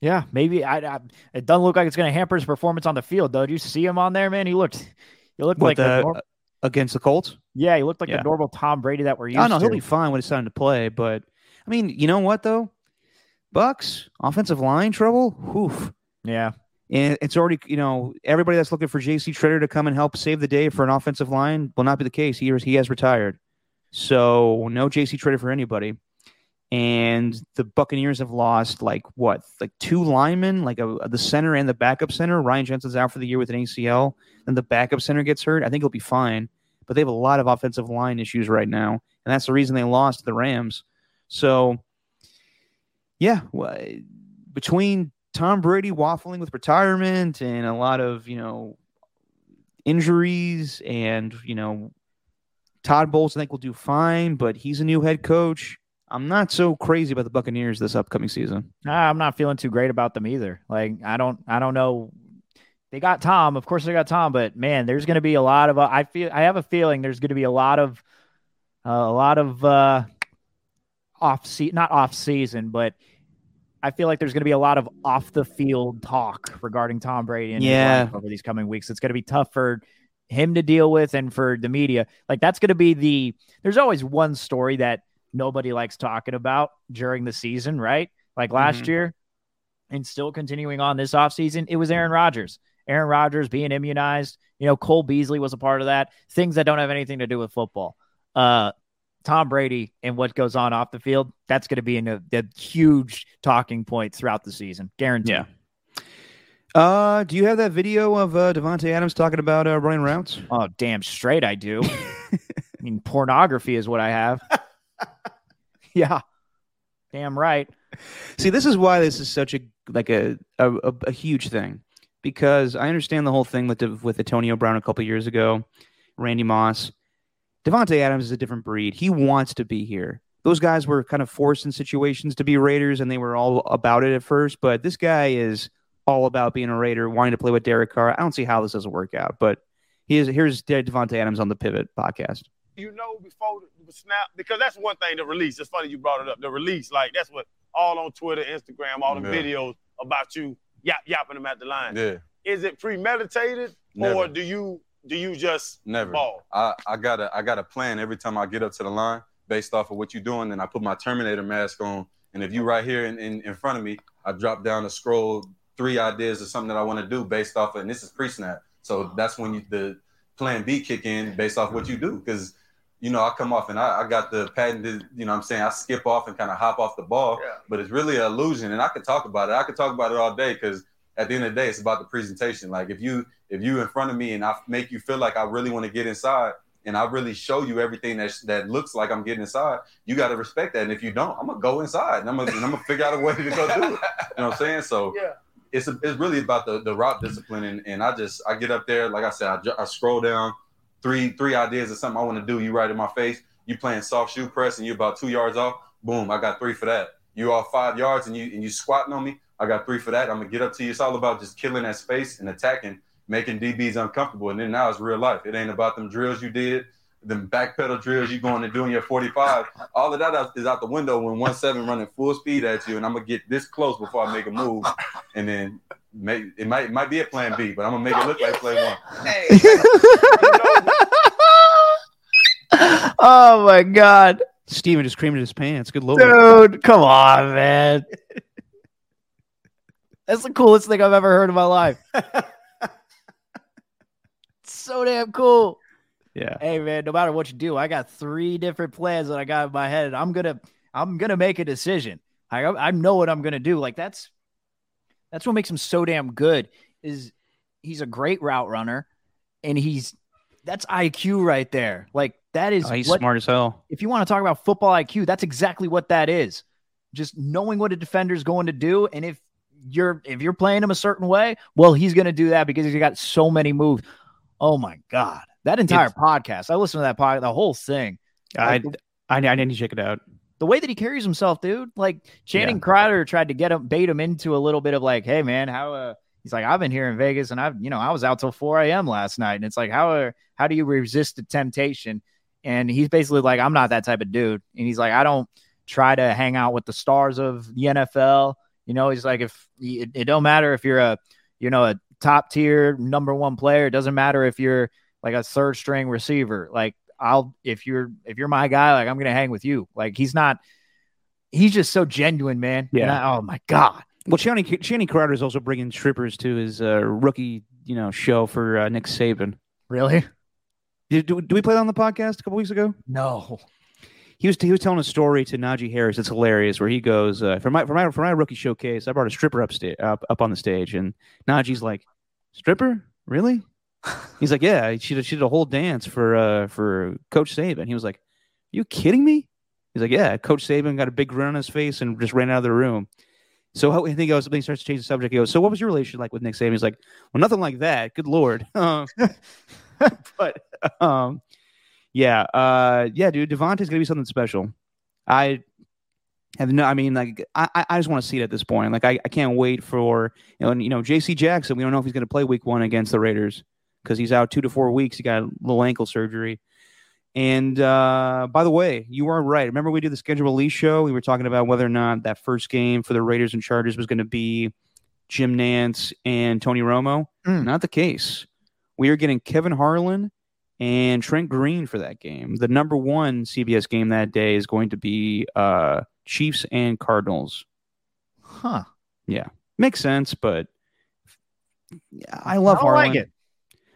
yeah. Maybe I. I it doesn't look like it's going to hamper his performance on the field, though. Did you see him on there, man? He looked. He looked like the the- nor- uh, against the Colts. yeah. He looked like yeah. the normal Tom Brady that we're used Oh no, to. he'll be fine when it's time to play. But I mean, you know what though? Bucks offensive line trouble. Oof. yeah, And it's already, you know, everybody that's looking for JC Tretter to come and help save the day for an offensive line will not be the case. He, he has retired. So no JC Tretter for anybody. And the Buccaneers have lost like what, like two linemen, like a, the center and the backup center. Ryan Jensen's out for the year with an ACL. Then the backup center gets hurt. I think he'll be fine. But they have a lot of offensive line issues right now. And that's the reason they lost the Rams. So, yeah, between Tom Brady waffling with retirement and a lot of, you know, injuries and, you know, Todd Bowles, I think will do fine, but he's a new head coach. I'm not so crazy about the Buccaneers this upcoming season. I'm not feeling too great about them either. Like I don't, I don't know. They got Tom, of course they got Tom, but man, there's going to be a lot of. Uh, I feel, I have a feeling there's going to be a lot of, uh, a lot of uh, off season, not off season, but I feel like there's going to be a lot of off the field talk regarding Tom Brady and Yeah. over these coming weeks. It's going to be tough for him to deal with and for the media. Like that's going to be the. There's always one story that nobody likes talking about during the season, right? Like last Mhm. year, and still continuing on this offseason, it was Aaron Rodgers. Aaron Rodgers being immunized. You know, Cole Beasley was a part of that. Things that don't have anything to do with football. Uh, Tom Brady and what goes on off the field, that's going to be a, a huge talking point throughout the season. Guaranteed. Yeah. Uh, do you have that video of uh, Davante Adams talking about uh, running routes? Oh, damn straight I do. (laughs) I mean, pornography is what I have. (laughs) yeah. Damn right. See, this is why this is such a like a a, a, huge thing because I understand the whole thing with with Antonio Brown a couple years ago, Randy Moss. Davante Adams is a different breed. He wants to be here. Those guys were kind of forced in situations to be Raiders, and they were all about it at first. But this guy is all about being a Raider, wanting to play with Derek Carr. I don't see how this doesn't work out. But he is here's Davante Adams on the Pivot podcast. You know before the, snap because that's one thing the release it's funny you brought it up the release like that's what all on twitter instagram all the Yeah. videos about you yap yapping them at the line Yeah, is it premeditated or do you do you just never. ball I, I got a I got a plan every time I get up to the line based off of what you're doing. And I put my Terminator mask on. And if you right here in, in, in front of me, I drop down the scroll three ideas of something that I want to do based off of, and this is pre-snap. So that's when you the plan B kick in based off what you do. Because you know, I come off and I, I got the patented, you know what I'm saying? I skip off and kind of hop off the ball, Yeah. but it's really an illusion. And I could talk about it. I could talk about it all day because at the end of the day, it's about the presentation. Like if you if you in front of me and I make you feel like I really want to get inside and I really show you everything that that looks like I'm getting inside, you got to respect that. And if you don't, I'm gonna go inside and I'm gonna, I'm gonna figure out a way to go do it. You know what I'm saying? So yeah it's a, it's really about the, the route discipline and, and I just I get up there like I said I, I scroll down three three ideas of something I want to do you right in my face you playing soft shoe press and you're about two yards off boom I got three for that. You off five yards and you and you squatting on me I got three for that. I'm gonna get up to you. It's all about just killing that space and attacking making DBs uncomfortable. And then now it's real life. It ain't about them drills you did them backpedal drills you going to do in your 45 all of that is out the window when one seven running full speed at you and I'm gonna get this close before I make a move. And then make, it might it might be a plan B, but I'm gonna make it look like plan one. (laughs) oh my god, Steven just creamed his pants. Good lord. dude, come on, man. That's the coolest thing I've ever heard in my life. so damn cool. Yeah. Hey man, no matter what you do, I got three different plans that I got in my head. And I'm gonna, I'm gonna make a decision. I, I know what I'm gonna do. Like that's, that's what makes him so damn good. Is he's a great route runner, and he's that's IQ right there. Like that is Oh, he's what, smart as hell. if you want to talk about football IQ, that's exactly what that is. Just knowing what a defender's going to do, and if you're if you're playing him a certain way, well, he's going to do that because he's got so many moves. Oh my god, that entire It's- podcast! I listened to that podcast, the whole thing. I, I I need to check it out. The way that he carries himself, dude. Like Channing Crowder tried to get him, bait him into a little bit of like, hey man, how? Uh, he's like, I've been here in Vegas, and I've, you know, I was out till four a.m. last night, and it's like, how? Uh, how do you resist the temptation? And he's basically like, I'm not that type of dude, and he's like, I don't try to hang out with the stars of the NFL. You know, he's like, if it, it don't matter if you're a, you know, a top tier number one player. It doesn't matter if you're like a third string receiver. Like I'll if you're if you're my guy, like I'm gonna hang with you. Like he's not. He's just so genuine, man. Yeah. I- oh my god. Well, Channing, Channing Crowder is also bringing strippers to his uh, rookie, you know, show for uh, Nick Saban. Really? Did, do, do we play that on the podcast a couple weeks ago? No. He was he was telling a story to Najee Harris. It's hilarious. Where he goes uh, for my for my for my rookie showcase, I brought a stripper up sta- up up on the stage, and Najee's like, "Stripper, really?" He's like, "Yeah, she did, she did a whole dance for uh for Coach Saban." He was like, "You kidding me?" He's like, "Yeah." Coach Saban got a big grin on his face and just ran out of the room. So I think he goes. He starts to change the subject. He goes, "So what was your relationship like with Nick Saban?" He's like, "Well, nothing like that. Good lord." Uh, (laughs) (laughs) but um, yeah, uh, yeah, dude, Davante's gonna be something special. I have no. I mean, like, I I- just want to see it at this point. Like, I, I can't wait for you know, and, you know, J.C. Jackson. We don't know if he's gonna play Week One against the Raiders because he's out two to four weeks. He got a little ankle surgery. And uh, by the way, you are right. Remember, we did the schedule release show. We were talking about whether or not that first game for the Raiders and Chargers was going to be Jim Nantz and Tony Romo. Mm. Not the case. We are getting Kevin Harlan and Trent Green for that game. The number one CBS game that day is going to be uh, Chiefs and Cardinals. Huh. Yeah. Makes sense, but I love I Harlan. like it.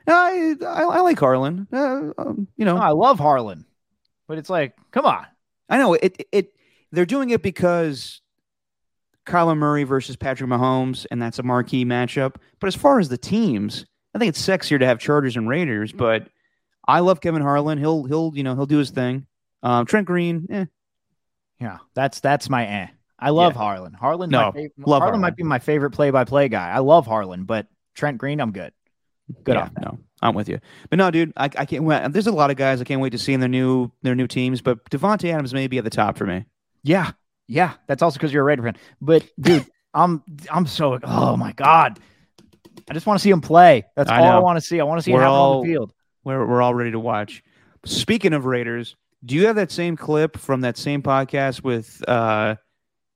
I, I I like Harlan. Uh, um, you know, No, I love Harlan, but it's like, come on. I know it. It they're doing it because Kyler Murray versus Patrick Mahomes, and that's a marquee matchup. But as far as the teams, I think it's sexier to have Chargers and Raiders. But I love Kevin Harlan. He'll he'll you know he'll do his thing. Um, Trent Green, eh. Yeah, that's that's my eh. I love Yeah. Harlan. Harlan, No, my fav- love Harlan Harlan. might be my favorite play-by-play guy. I love Harlan, but Trent Green, I'm good. Good yeah, off no, I'm with you. But no, dude, I, I can't. Wait. There's a lot of guys I can't wait to see in their new their new teams. But Davante Adams may be at the top for me. Yeah, yeah. That's also because you're a Raider fan. But dude, (laughs) I'm I'm so oh my god. I just want to see him play. That's I all I want to see. I want to see We're him all- on the field. We're we're all ready to watch. Speaking of Raiders, do you have that same clip from that same podcast with uh,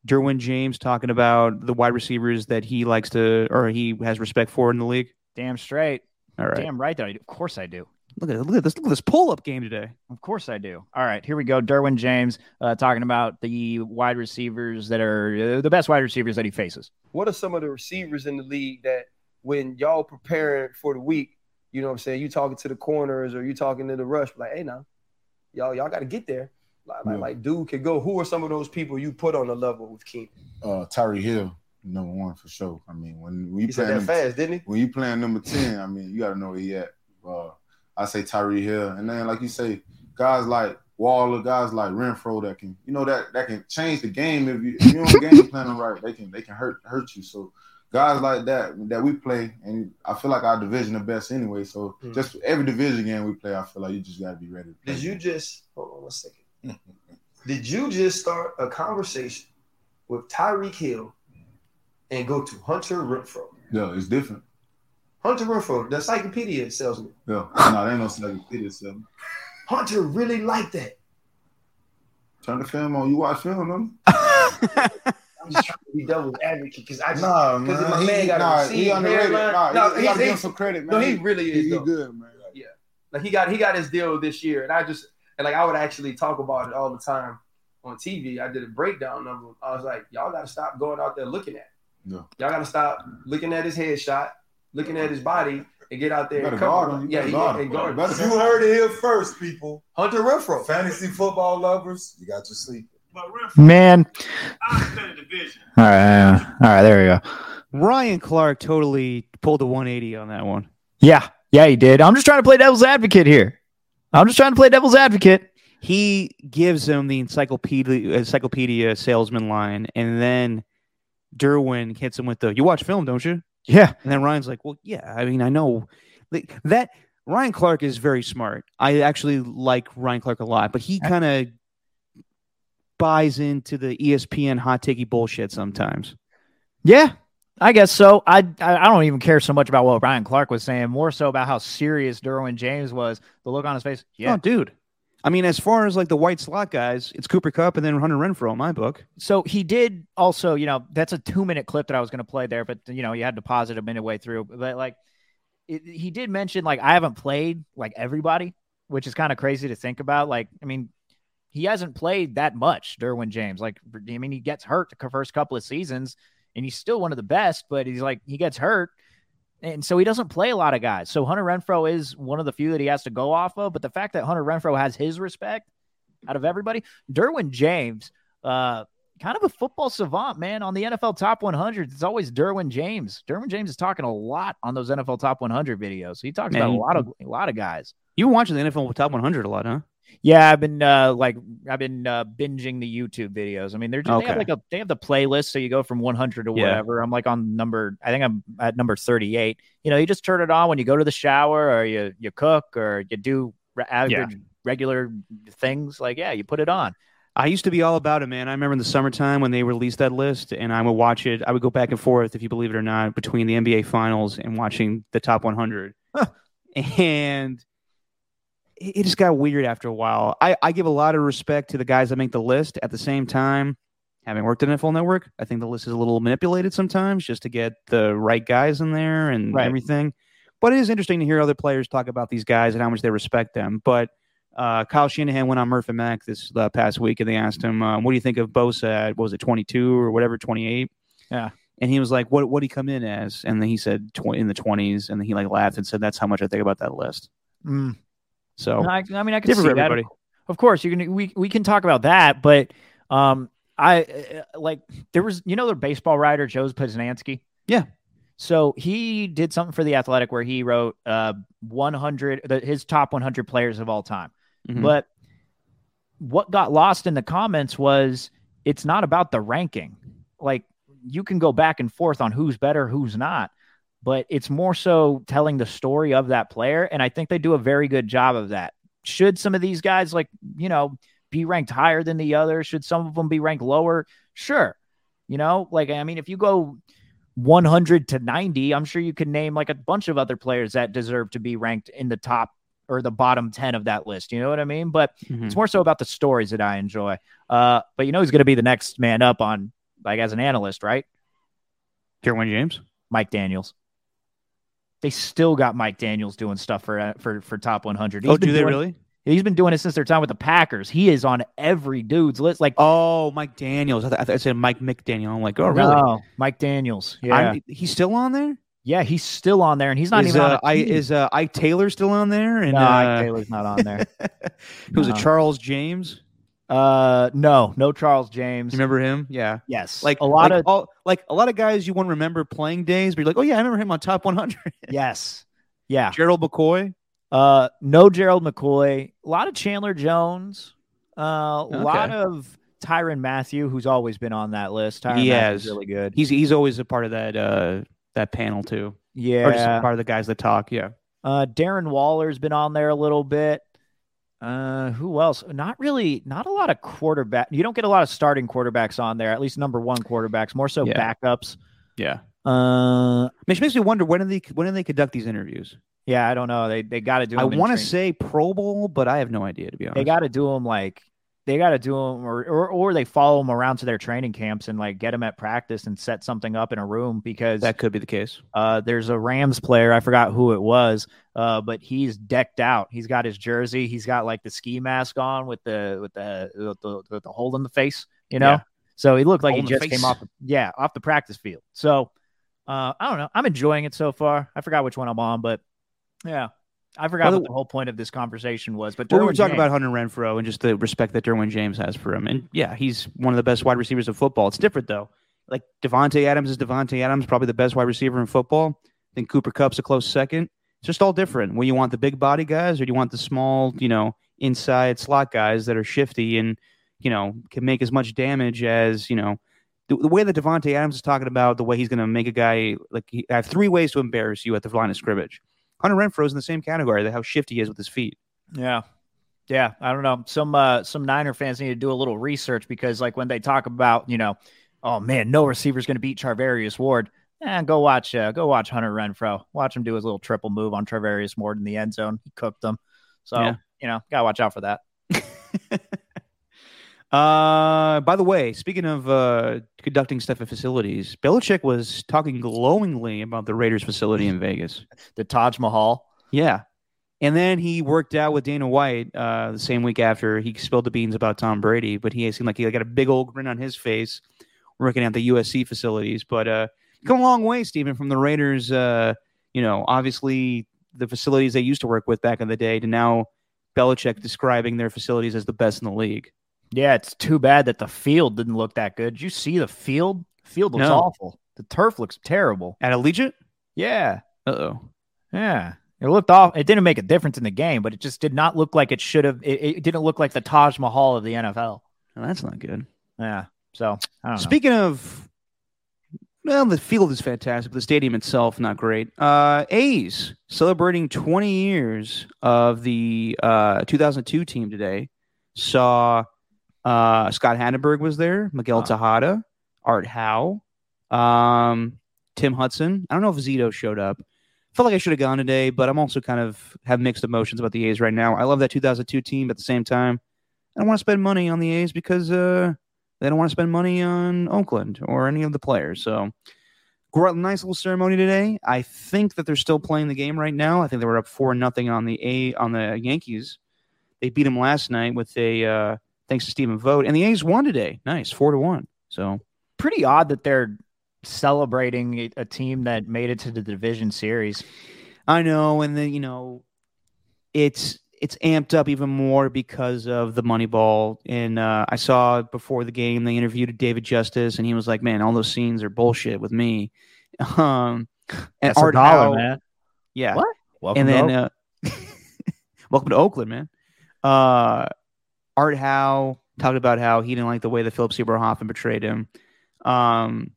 Derwin James talking about the wide receivers that he likes to or he has respect for in the league? Damn straight. All right, Damn right that I do. Of course I do. look at look at this look at this pull up game today. Of course I do. All right, here we go. Derwin James uh, talking about the wide receivers that are uh, the best wide receivers that he faces. what are some of the receivers in the league that when y'all preparing for the week, you know what I'm saying, you talking to the corners or you talking to the rush, like, hey now, y'all, y'all gotta get there. Like, like, Yeah. like dude could go. Who are some of those people you put on the level with Keenan? Uh, Tyreek Hill, number one for sure. I mean, when we He said that number, fast, didn't he? when you playing number ten, I mean, you got to know where he at. Uh, I say Tyreek Hill, and then like you say, guys like Waller, guys like Renfrow that can, you know, that that can change the game if you if you don't game plan them right, they can they can hurt hurt you. So guys like that that we play, and I feel like our division the best anyway. So Hmm. just every division game we play, I feel like you just got to be ready. to play. Did you just hold on one second? Did you just start a conversation with Tyreek Hill and go to Hunter Renfrow? Yeah, it's different. Hunter Renfrow, the encyclopedia salesman. Yeah, no, there ain't no video seven. Hunter really liked that. Turn the film on. You watch film, on? (laughs) I'm just trying to be devil's advocate because I just Nah, man. my He- man got nah, a he receipt, underrated. hairline. Nah, no, you he's, gotta give him some credit, man. No, he really is. he though. good, man. Yeah, like he got he got his deal this year, and I just and like I would actually talk about it all the time on TV. I did a breakdown of him. I was like, y'all got to stop going out there looking at. Yeah. Y'all got to stop looking at his headshot, looking at his body, and get out there. Better and cover guard him. him. You Yeah, he, guard he him. guard him. You heard it here first, people. Hunter Renfrow. Fantasy football lovers, you got your sleep. Man. All right, all right, there we go. Ryan Clark totally pulled a 180 on that one. Yeah, yeah, he did. I'm just trying to play devil's advocate here. I'm just trying to play devil's advocate. He gives him the encyclopedia encyclopedia salesman line, and then Derwin hits him with the "You watch film, don't you?" Yeah, and then Ryan's like, "Well, yeah. I mean, I know that." Ryan Clark is very smart. I actually like Ryan Clark a lot, but he kind of buys into the ESPN hot takey bullshit sometimes. Yeah, I guess so. I, I I don't even care so much about what Ryan Clark was saying, more so about how serious Derwin James was. The look on his face. Yeah, Oh, dude. I mean, as far as like the white slot guys, it's Cooper Kupp and then Hunter Renfrow in my book. So he did also, you know, that's a two minute clip that I was going to play there, but you know, you had to pause it a minute way through. But like, it, he did mention like I haven't played like everybody, which is kind of crazy to think about. Like, I mean, he hasn't played that much, Derwin James. Like, I mean, he gets hurt the first couple of seasons, and he's still one of the best, but he's like he gets hurt. And so he doesn't play a lot of guys. So Hunter Renfrow is one of the few that he has to go off of. But the fact that Hunter Renfrow has his respect out of everybody, Derwin James, uh, kind of a football savant, man, on the NFL Top 100. It's always Derwin James. Derwin James is talking a lot on those NFL Top 100 videos. He talks Man, about a lot of a lot of guys. You watching the NFL Top 100 a lot, huh? Yeah, I've been uh, like I've been uh, binging the YouTube videos. I mean, they're just, they have like a they have the playlist, so you go from 100 to Yeah. whatever. I'm like on number I think I'm at number 38. You know, you just turn it on when you go to the shower or you you cook or you do re- average regular things. Like yeah, you put it on. I used to be all about it, man. I remember in the summertime when they released that list, and I would watch it. I would go back and forth, if you believe it or not, between the NBA Finals and watching the top 100. And it just got weird after a while. I, I give a lot of respect to the guys that make the list. At the same time, having worked at NFL Network, I think the list is a little manipulated sometimes just to get the right guys in there and Right. everything. But it is interesting to hear other players talk about these guys and how much they respect them. But uh, Kyle Shanahan went on Murphy Mac this uh, past week, and they asked him, uh, "What do you think of Bosa at what was it, 22 or whatever, 28?" Yeah. And he was like, "What what did he come in as?" And then he said tw- in the 20s, and then he like laughed and said, "That's how much I think about that list." Mm. So I, I mean, I can see that. everybody. Of course, you can. We we can talk about that, but um, I uh, like there was you know the baseball writer Joe Posnanski. Yeah. So he did something for the Athletic where he wrote uh 100 the, his top 100 players of all time. Mhm. But what got lost in the comments was it's not about the ranking. Like you can go back and forth on who's better, who's not, but it's more so telling the story of that player. And I think they do a very good job of that. Should some of these guys, like, you know, be ranked higher than the others? Should some of them be ranked lower? Sure. You know, like, I mean, if you go 100 to 90, I'm sure you can name like a bunch of other players that deserve to be ranked in the top or the bottom 10 of that list. You know what I mean? But Mhm. it's more so about the stories that I enjoy. Uh, but you know, he's going to be the next man up on, like, as an analyst, right? Derwin James, Mike Daniels. They still got Mike Daniels doing stuff for uh, for for top 100. Oh, been do they really? He's been doing it since their time with the Packers. He is on every dude's list. Like, oh, Mike Daniels. I, th- I, said Mike McDaniel. I'm like, oh, really? No, Mike Daniels. Yeah, I'm- he's still on there. yeah, he's still on there, and he's not is, even on uh, I, is uh, Ike Taylor still on there? And no, uh, Ike Taylor's not on there. (laughs) who's it? No. Charles James. Uh, no, no Charles James. You remember him? Yeah. Yes, Like a lot like of all, like a lot of guys you won't remember playing days, but you're like, oh yeah, I remember him on top 100. (laughs) yes, yeah. Gerald McCoy. Uh, no Gerald McCoy. A lot of Chandler Jones. Uh, a lot of Tyrann Mathieu, who's always been on that list. Tyrann He Mathieu's has. really good. He's he's always a part of that uh that panel too. Yeah. Or just part of the guys that talk. Yeah. Uh, Darren Waller's been on there a little bit. Uh, who else? Not really. Not a lot of quarterback. You don't get a lot of starting quarterbacks on there. At least number one quarterbacks. More so Yeah. backups. Yeah. Uh, Which makes me wonder when do they when do they conduct these interviews? yeah. I don't know. They they got to do. I want to say Pro Bowl, but I have no idea to be honest. they got to do them like they got to do them or, or or they follow them around to their training camps and like get them at practice and set something up in a room because that could be the case. uh there's a Rams player I forgot who it was uh but he's decked out. He's got his jersey. He's got like the ski mask on with the with the with the, with the hole in the face you know? Yeah. so he looked like Hole he just came off the, yeah off the practice field. So uh I don't know. I'm enjoying it so far. I forgot which one I'm on but yeah I forgot Well, what the- whole point of this conversation was but Well, we were talking James- about Hunter Renfrow and just the respect that Derwin James has for him. And yeah, he's one of the best wide receivers of football. It's different though. Like Davante Adams is Davante Adams, probably the best wide receiver in football. I think Cooper Kupp's a close second. It's just all different. When you want the big body guys or do you want the small, you know, inside slot guys that are shifty and, you know, can make as much damage as, you know, the, the way that Davante Adams is talking about the way he's going to make a guy like he, I have three ways to embarrass you at the line of scrimmage. Hunter Renfrow's in the same category, that how shifty he is with his feet. Yeah. Yeah, I don't know. Some uh some Niner fans need to do a little research because like when they talk about, you know, oh man, no receiver's going to beat Charvarius Ward. Eh, go watch uh, go watch Hunter Renfrow. Watch him do his little triple move on Charvarius Ward in the end zone. He cooked them. So, Yeah. you know, got to watch out for that. (laughs) Uh, by the way, speaking of uh, conducting stuff at facilities, Belichick was talking glowingly about the Raiders facility in Vegas. (laughs) The Taj Mahal. Yeah. And then he worked out with Dana White uh, the same week after he spilled the beans about Tom Brady, but he seemed like he got a big old grin on his face working at the USC facilities. But uh, come a long way, Stephen, from the Raiders. Uh, you know, obviously the facilities they used to work with back in the day to now Belichick describing their facilities as the best in the league. Yeah, it's too bad that the field didn't look that good. Did you see the field? Field looks No. awful. The turf looks terrible. At Allegiant? Yeah. Uh oh. Yeah. It looked off. It didn't make a difference in the game, but it just did not look like it should have. It, it didn't look like the Taj Mahal of the NFL. that's not good. Yeah. So I don't know. Speaking of, well, the field is fantastic. but The stadium itself, not great. Uh, A's celebrating 20 years of the uh, 2002 team today. Saw uh, Scott Hatteberg was there, Miguel Tejada, Art Howe, um, Tim Hudson. I don't know if Zito showed up. Felt like I should have gone today, but I'm also kind of have mixed emotions about the A's right now. I love that 2002 team, but at the same time, I don't want to spend money on the A's because uh, they don't want to spend money on Oakland or any of the players. So, nice little ceremony today. I think that they're still playing the game right now. I think they were up four nothing on the A on the Yankees. They beat them last night with a uh, thanks to Stephen Vogt, and the A's won today. Nice, four to one. So pretty odd that they're celebrating a- a team that made it to the division series. I know, and then you know, it's it's amped up even more because of the Moneyball. And uh, I saw before the game they interviewed David Justice, and he was like, "Man, all those scenes are bullshit with me." (laughs) Um, and That's a Art dollar, Howe- man. Yeah. What? Welcome and then uh, (laughs) welcome to Oakland, man. Uh, Art Howe, talked about how he didn't like the way that Philip Seymour Hoffman betrayed him. Um,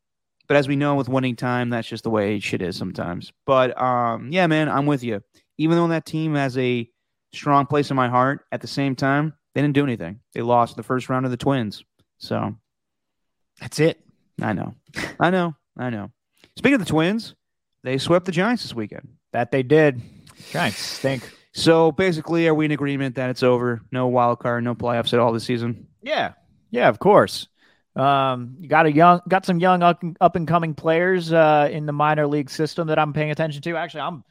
but as we know, with winning time, that's just the way shit is sometimes. But um, yeah, man, I'm with you. Even though that team has a strong place in my heart, at the same time, they didn't do anything. They lost the first round of the Twins. So That's it. I know, I know, I know. Speaking of the Twins, they swept the Giants this weekend. That they did. Giants stink. So basically, are we in agreement that it's over? No wild card, no playoffs at all this season. Yeah, yeah, of course. Um, you got a young, got some young up, up and coming players uh, in the minor league system that I'm paying attention to. Actually, I'm,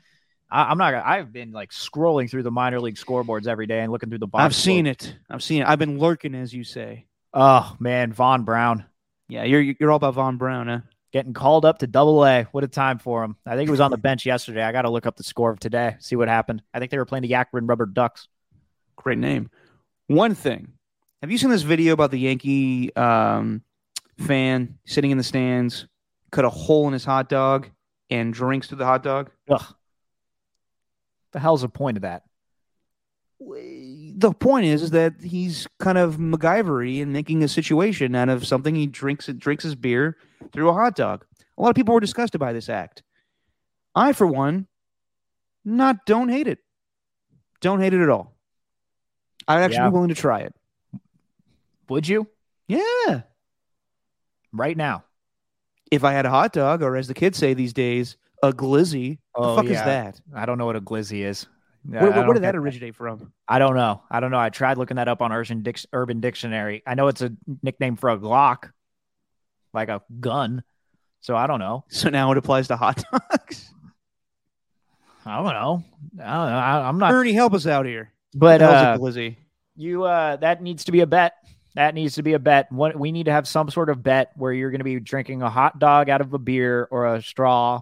I, I'm not. I've been like scrolling through the minor league scoreboards every day and looking through the. box I've seen scores. it. I've seen it. I've been lurking, as you say. Oh man, Vaun Brown Yeah, you're you're all about Vaun Brown, huh? Getting called up to Double A. What a time for him! I think he was on the (laughs) bench yesterday. I got to look up the score of today, see what happened. I think they were playing the Akron Rubber Ducks. Great name. One thing. Have you seen this video about the Yankee um, fan sitting in the stands, cut a hole in his hot dog, and drinks through the hot dog? Ugh. The hell's the point of that? The point is, is that he's kind of MacGyvery and making a situation out of something. He drinks drinks his beer through a hot dog. A lot of people were disgusted by this act. I, for one, not don't hate it. Don't hate it at all. I'd actually Yeah. be willing to try it. Would you Yeah. right now? If I had a hot dog, or as the kids say these days, a glizzy. Oh, the fuck is that? I don't know what a glizzy is. Where, where, where did that originate from? I don't know. I don't know. I tried looking that up on Urban, Dic- Urban Dictionary. I know it's a nickname for a Glock, like a gun. So I don't know. So now it applies to hot dogs. I don't know. I don't know. I, I'm not. Ernie, help us out here. But What the hell's uh, a glizzy? you uh, that needs to be a bet. That needs to be a bet. What we need to have some sort of bet where you're going to be drinking a hot dog out of a beer or a straw.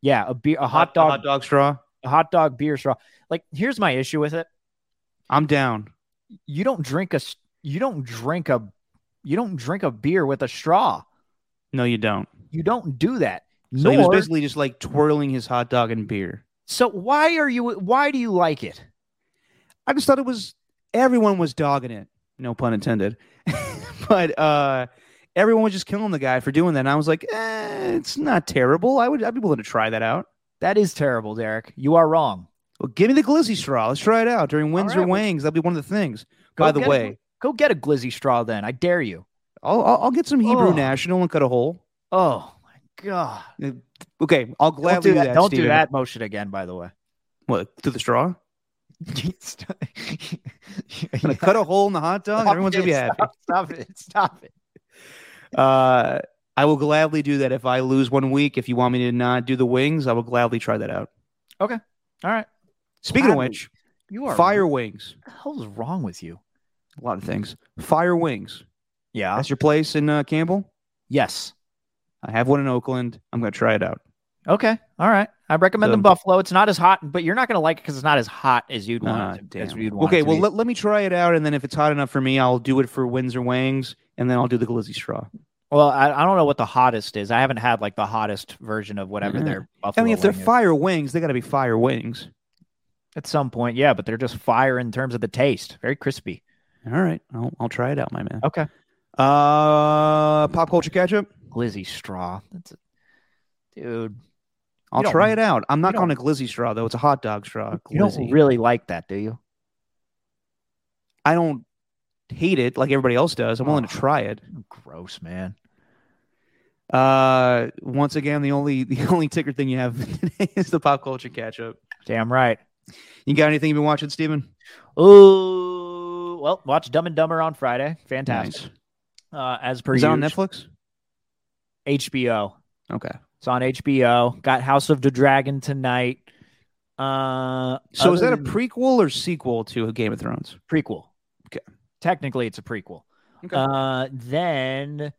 Yeah, a beer, a hot dog, hot dog straw. a hot dog beer straw. Like, here's my issue with it. I'm down. You don't drink a You don't drink a. You don't drink a beer with a straw. No, you don't. You don't do that. So he was basically just like twirling his hot dog and beer. So why are you? Why do you like it? I just thought it was everyone was dogging it. No pun intended. (laughs) but uh everyone was just killing the guy for doing that. And I was like, eh, it's not terrible. I would I'd be willing to try that out. That is terrible, Derek. You are wrong. Well, give me the glizzy straw. Let's try it out during Windsor right, wangs. That'll be one of the things. By the get a- way, go get a glizzy straw. Then I dare you. I'll, I'll I'll get some Hebrew Oh. National and cut a hole. Oh my god! Okay, I'll Don't gladly do that. Don't do that motion again. By the way. What through the straw? Stop (laughs) Gonna cut a hole in the hot dog. Everyone's gonna be it. happy. Stop, (laughs) stop it! Stop it! Uh, I will gladly do that if I lose one week. If you want me to not do the wings, I will gladly try that out. Okay. All right. Speaking of Gladly. which, You are fire wings. What the hell is wrong with you? A lot of things. Fire wings. Yeah. That's your place in uh, Campbell. Yes. I have one in Oakland. I'm gonna try it out. Okay. All right. I recommend So- the Buffalo. It's not as hot, but you're not going to like it because it's not as hot as you'd want. It to, as you'd want Okay, to well let, let me try it out, and then if it's hot enough for me, I'll do it for wins or wangs, and then I'll do the glizzy straw. Well, I, I don't know what the hottest is. I haven't had like the hottest version of whatever Yeah. their I mean, if they're is. fire wings, they got to be fire wings. at some point, yeah, but they're just fire in terms of the taste. Very crispy. All right, I'll, I'll try it out, my man. Okay. Uh, pop culture ketchup. Glizzy straw. That's a, dude. I'll try it out. I'm not calling it glizzy straw though. It's a hot dog straw. You don't really like that, do you? I don't hate it like everybody else does. I'm willing to Oh. try it. Gross, man. Uh, once again, the only the (laughs) only ticker thing you have today (laughs) is the pop culture catch up. Damn right. You got anything you've been watching, Steven? Ooh, well, watch Dumb and Dumber on Friday. Fantastic. Uh, as per Is on. Netflix? HBO. Okay. It's on HBO. Got House of the Dragon tonight. Uh, So is that a prequel or sequel to Game of Thrones? prequel? Okay. Technically, it's a prequel. Okay. Uh, then,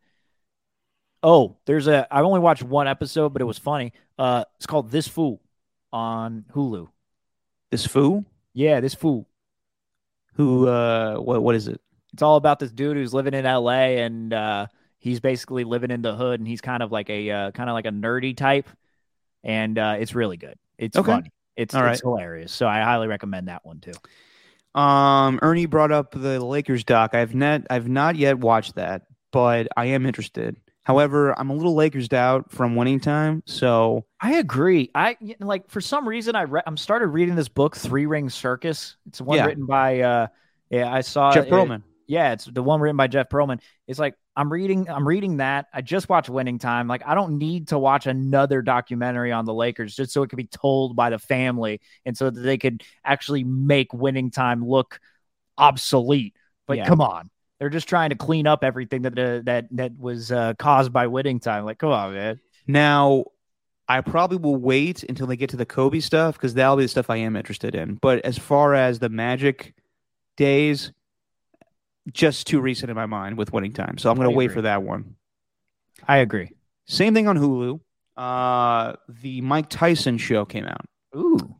oh, there's a. I've only watched one episode, but it was funny. Uh, it's called This Fool on Hulu. This foo? Yeah, This Fool. Who? Uh, what? What is it? It's all about this dude who's living in LA and uh, he's basically living in the hood and he's kind of like a uh, kind of like a nerdy type, and uh, it's really good. It's Okay. funny. It's All it's hilarious. So I highly recommend that one too. Um, Ernie brought up the Lakers doc. I've not I've not yet watched that, but I am interested. However, I'm a little Lakers out from winning time, so I agree. I like for some reason I re- I'm started reading this book, Three Ring Circus. It's one Yeah. written by uh yeah I saw Jeff it- Pearlman. Yeah, it's the one written by Jeff Pearlman. It's like I'm reading I'm reading that. I just watched Winning Time. Like I don't need to watch another documentary on the Lakers just so it could be told by the family and so that they could actually make Winning Time look obsolete. But Yeah. come on. They're just trying to clean up everything that uh, that that was uh, caused by Winning Time. Like, come on, man. Now, I probably will wait until they get to the Kobe stuff because that'll be the stuff I am interested in. But as far as the Magic days, just too recent in my mind with winning time. So I'm going to wait agree. for that one. I agree. Same thing on Hulu. Uh, the Mike Tyson show came out. Ooh.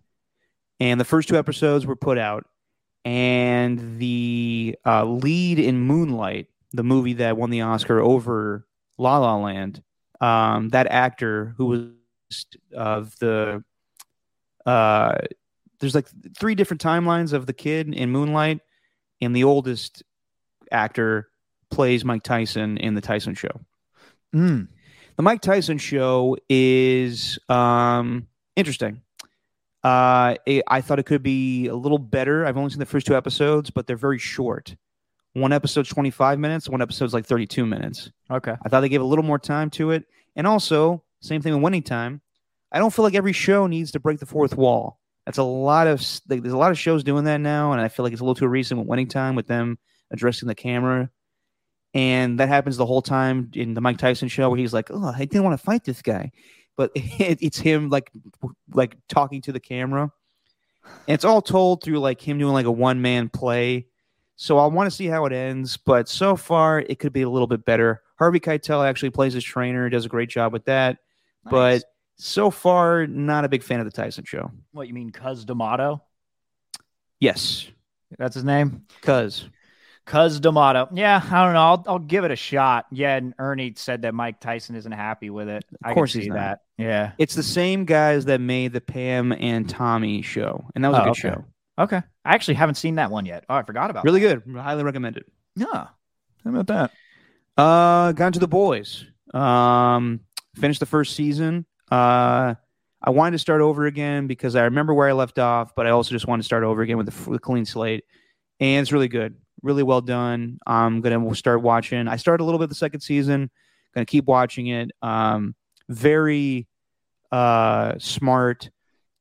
And the first two episodes were put out. And the uh, lead in Moonlight, the movie that won the Oscar over La La Land, um, that actor who was of the uh, there's like three different timelines of the kid in Moonlight, and the oldest actor plays Mike Tyson in the Tyson Show. Mm. The Mike Tyson Show is um, interesting. Uh, it, I thought it could be a little better. I've only seen the first two episodes, but they're very short. One episode's 25 minutes, one episode's like 32 minutes. Okay. I thought they gave a little more time to it. And also, same thing with winning time. I don't feel like every show needs to break the fourth wall. That's a lot of like, there's a lot of shows doing that now, and I feel like it's a little too recent with winning time with them addressing the camera. And that happens the whole time in the Mike Tyson show where he's like, "Oh, I didn't want to fight this guy," but (laughs) it, it's him like like talking to the camera, and it's all told through like him doing like a one man play. So I want to see how it ends, but so far it could be a little bit better. Harvey Keitel actually plays his trainer, does a great job with that, but so far not a big fan of the Tyson show. What you mean, Cus D'Amato? Yes, That's his name. cuz Cus D'Amato. Yeah, I don't know. I'll, I'll give it a shot. Yeah, and Ernie said that Mike Tyson isn't happy with it. I Of course can he's see not. that. Yeah. it's the same guys that made the Pam and Tommy show, and that was a Oh, good okay. show. Okay. I actually haven't seen that one yet. Oh, I forgot about it. Really good. Highly recommend it. Yeah. How about that? Uh, gone to the boys. Um, finished the first season. Uh, I wanted to start over again because I remember where I left off, but I also just wanted to start over again with a, with a clean slate. And it's really good, really well done. I'm gonna start watching. I started a little bit the second season. Gonna keep watching it. Um, very uh smart.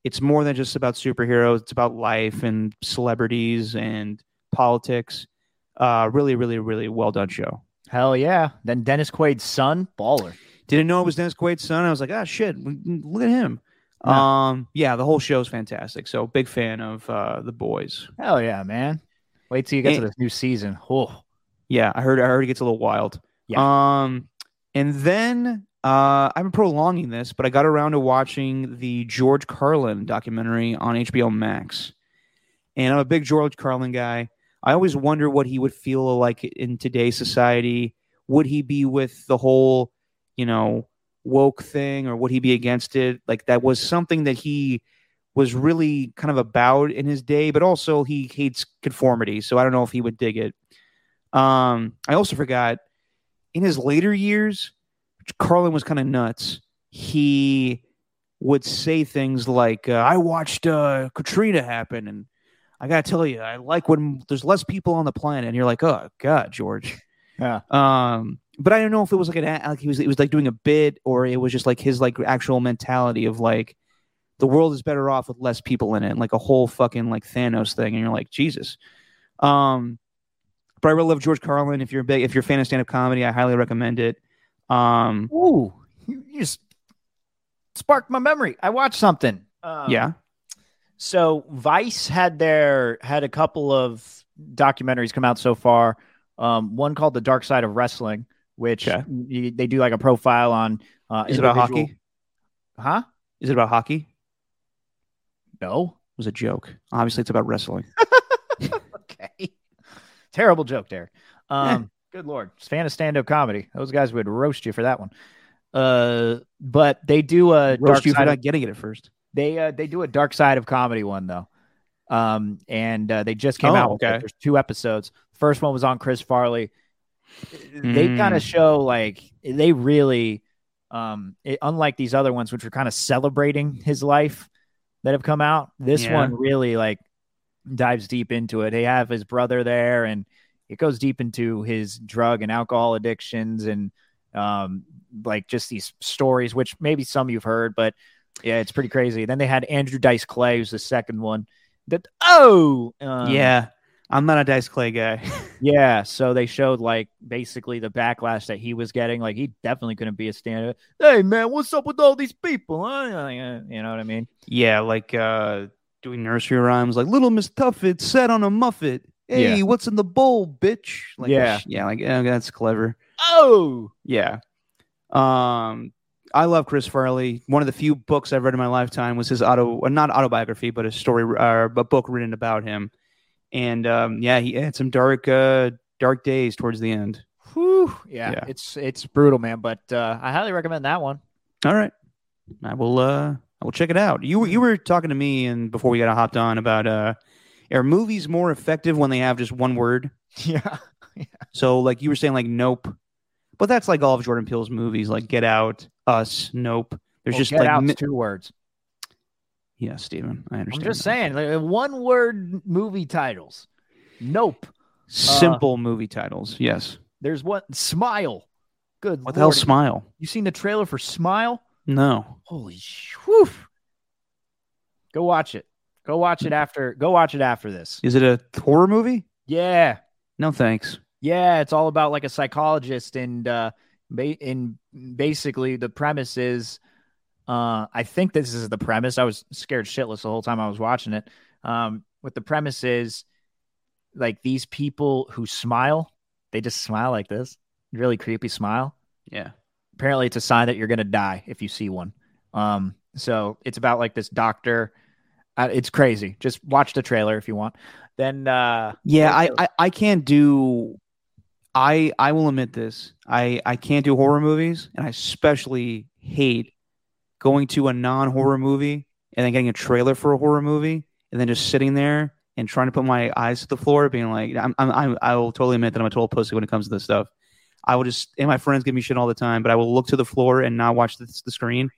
It's more than just about superheroes. It's about life and celebrities and politics. Uh, really, really, really well done show. Hell yeah. Then Dennis Quaid's son, baller. Didn't know it was Dennis Quaid's son. I was like, ah, shit, look at him. Yeah. Um, yeah, the whole show's fantastic. So big fan of uh, the boys. Hell yeah, man. Wait till you get to this new season. Oh, Yeah, I heard. I heard it gets a little wild. Um, and then uh, I'm prolonging this, but I got around to watching the George Carlin documentary on HBO Max, and I'm a big George Carlin guy. I always wonder what he would feel like in today's society. Would he be with the whole, you know, woke thing, or would he be against it? Like that was something that he was really kind of about in his day, but also he hates conformity. So I don't know if he would dig it. Um, I also forgot in his later years, Carlin was kind of nuts. He would say things like, uh, "I watched uh, Katrina happen, and I gotta tell you, I like when there's less people on the planet." And you're like, "Oh God, George." Yeah. Um, but I don't know if it was like an like he was it was like doing a bit or it was just like his like actual mentality of like the world is better off with less people in it, and like a whole fucking like Thanos thing, and you're like Jesus. Um, but I really love George Carlin. If you're a big, if you're a fan of stand up comedy, I highly recommend it. Um, Ooh, you you just sparked my memory. I watched something. Um, yeah, So Vice had their had a couple of documentaries come out so far. Um, one called The Dark Side of Wrestling, which Okay. y- they do like a profile on. Uh, is it about hockey? Huh? Is it about hockey? No. It was a joke. Obviously, it's about wrestling. (laughs) okay. Terrible joke there. Um, good lord, fan of stand up comedy. Those guys would roast you for that one. Uh, but they do a Roast dark you for side not of, getting it at first. they uh they do a dark side of comedy one though. Um, and uh, they just came Oh, out. okay. There's two episodes. First one was on Chris Farley. They kind Mm. of show like they really, um, it, unlike these other ones, which were kind of celebrating his life that have come out. This Yeah. one really like dives deep into it. They have his brother there, and it goes deep into his drug and alcohol addictions and um, like just these stories, which maybe some you've heard, but yeah, it's pretty crazy. Then they had Andrew Dice Clay, who's the second one. That oh um, yeah, I'm not a Dice Clay guy. (laughs) yeah. So they showed like basically the backlash that he was getting. Like he definitely couldn't be a stand. Hey man, what's up with all these people? Huh? You know what I mean? yeah, like uh doing nursery rhymes, like Little Miss Tuffet sat on a muffet. Hey, Yeah. what's in the bowl, bitch? Like, Yeah. yeah, like yeah, that's clever. Oh Yeah. Um, I love Chris Farley. One of the few books I've read in my lifetime was his auto, uh, not autobiography, but a story, uh, a book written about him. And um, yeah, he had some dark, uh, dark days towards the end. Whew. Yeah, Yeah. it's it's brutal, man. But uh, I highly recommend that one. All right, I will. Uh, I will check it out. You were you were talking to me and before we got hopped on about uh, are movies more effective when they have just one word? (laughs) Yeah. So like you were saying, like Nope, but that's like all of Jordan Peele's movies, like Get Out, Us, Nope. There's Well, just like mi- two words. Yeah, Steven, I understand. I'm just that. saying, like, one word movie titles. Nope. simple movie titles. Yes. There's what Smile. Good. What the hell? Smile? You seen the trailer for Smile? No. Holy sh- whew. Go watch it. Go watch it after. Go watch it after this. Is it a horror movie? Yeah. No, thanks. Yeah, it's all about like a psychologist and uh ba- in basically the premise is uh I think this is the premise. I was scared shitless the whole time I was watching it. Um what the premise is like these people who smile, they just smile like this. Really creepy smile. Yeah. Apparently it's a sign that you're going to die if you see one. Um so it's about like this doctor uh, it's crazy. Just watch the trailer if you want. Then uh Yeah, I, I I can't do. I I will admit this. I I can't do horror movies, and I especially hate going to a non horror movie and then getting a trailer for a horror movie and then just sitting there and trying to put my eyes to the floor, being like, I'm, I'm, I'm will totally admit that I'm a total pussy when it comes to this stuff. I will just and my friends give me shit all the time, but I will look to the floor and not watch the, the screen.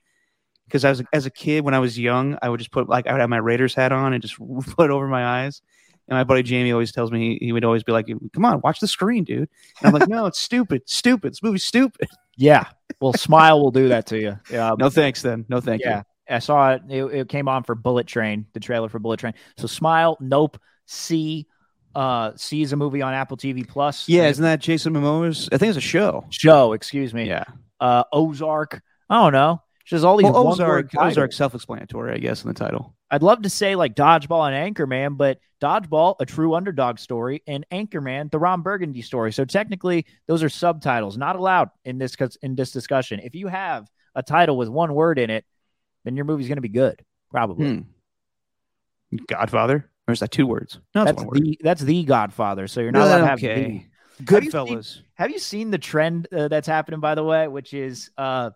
Because as a, as a kid, when I was young, I would just put like I would have my Raiders hat on and just (laughs) put it over my eyes. And my buddy Jamie always tells me he, he would always be like, "Come on, watch the screen, dude." And I'm like, "No, it's stupid, stupid. This movie's stupid." (laughs) Yeah. Well, Smile will do that to you. Yeah. No thanks, then. No thank you. yeah. I saw it. it. It came on for Bullet Train, the trailer for Bullet Train. So Smile, Nope, See. Uh, See is a movie on Apple TV Plus. Yeah, isn't that Jason Momoa's? I think it's a show. Show, excuse me. Yeah. Uh, Ozark. I don't know. Just all these Well, Ozark. Ozark, self-explanatory, I guess, in the title. I'd love to say like Dodgeball and Anchorman, but Dodgeball, a true underdog story, and Anchorman, the Ron Burgundy story. So technically, those are subtitles, not allowed in this in this discussion. If you have a title with one word in it, then your movie's going to be good, probably. Hmm. Godfather, or is that two words? No, it's that's one word. the that's the Godfather. So you're not allowed to have Okay. the. Have Goodfellas. Have you seen the trend uh, that's happening, by the way, which is uh,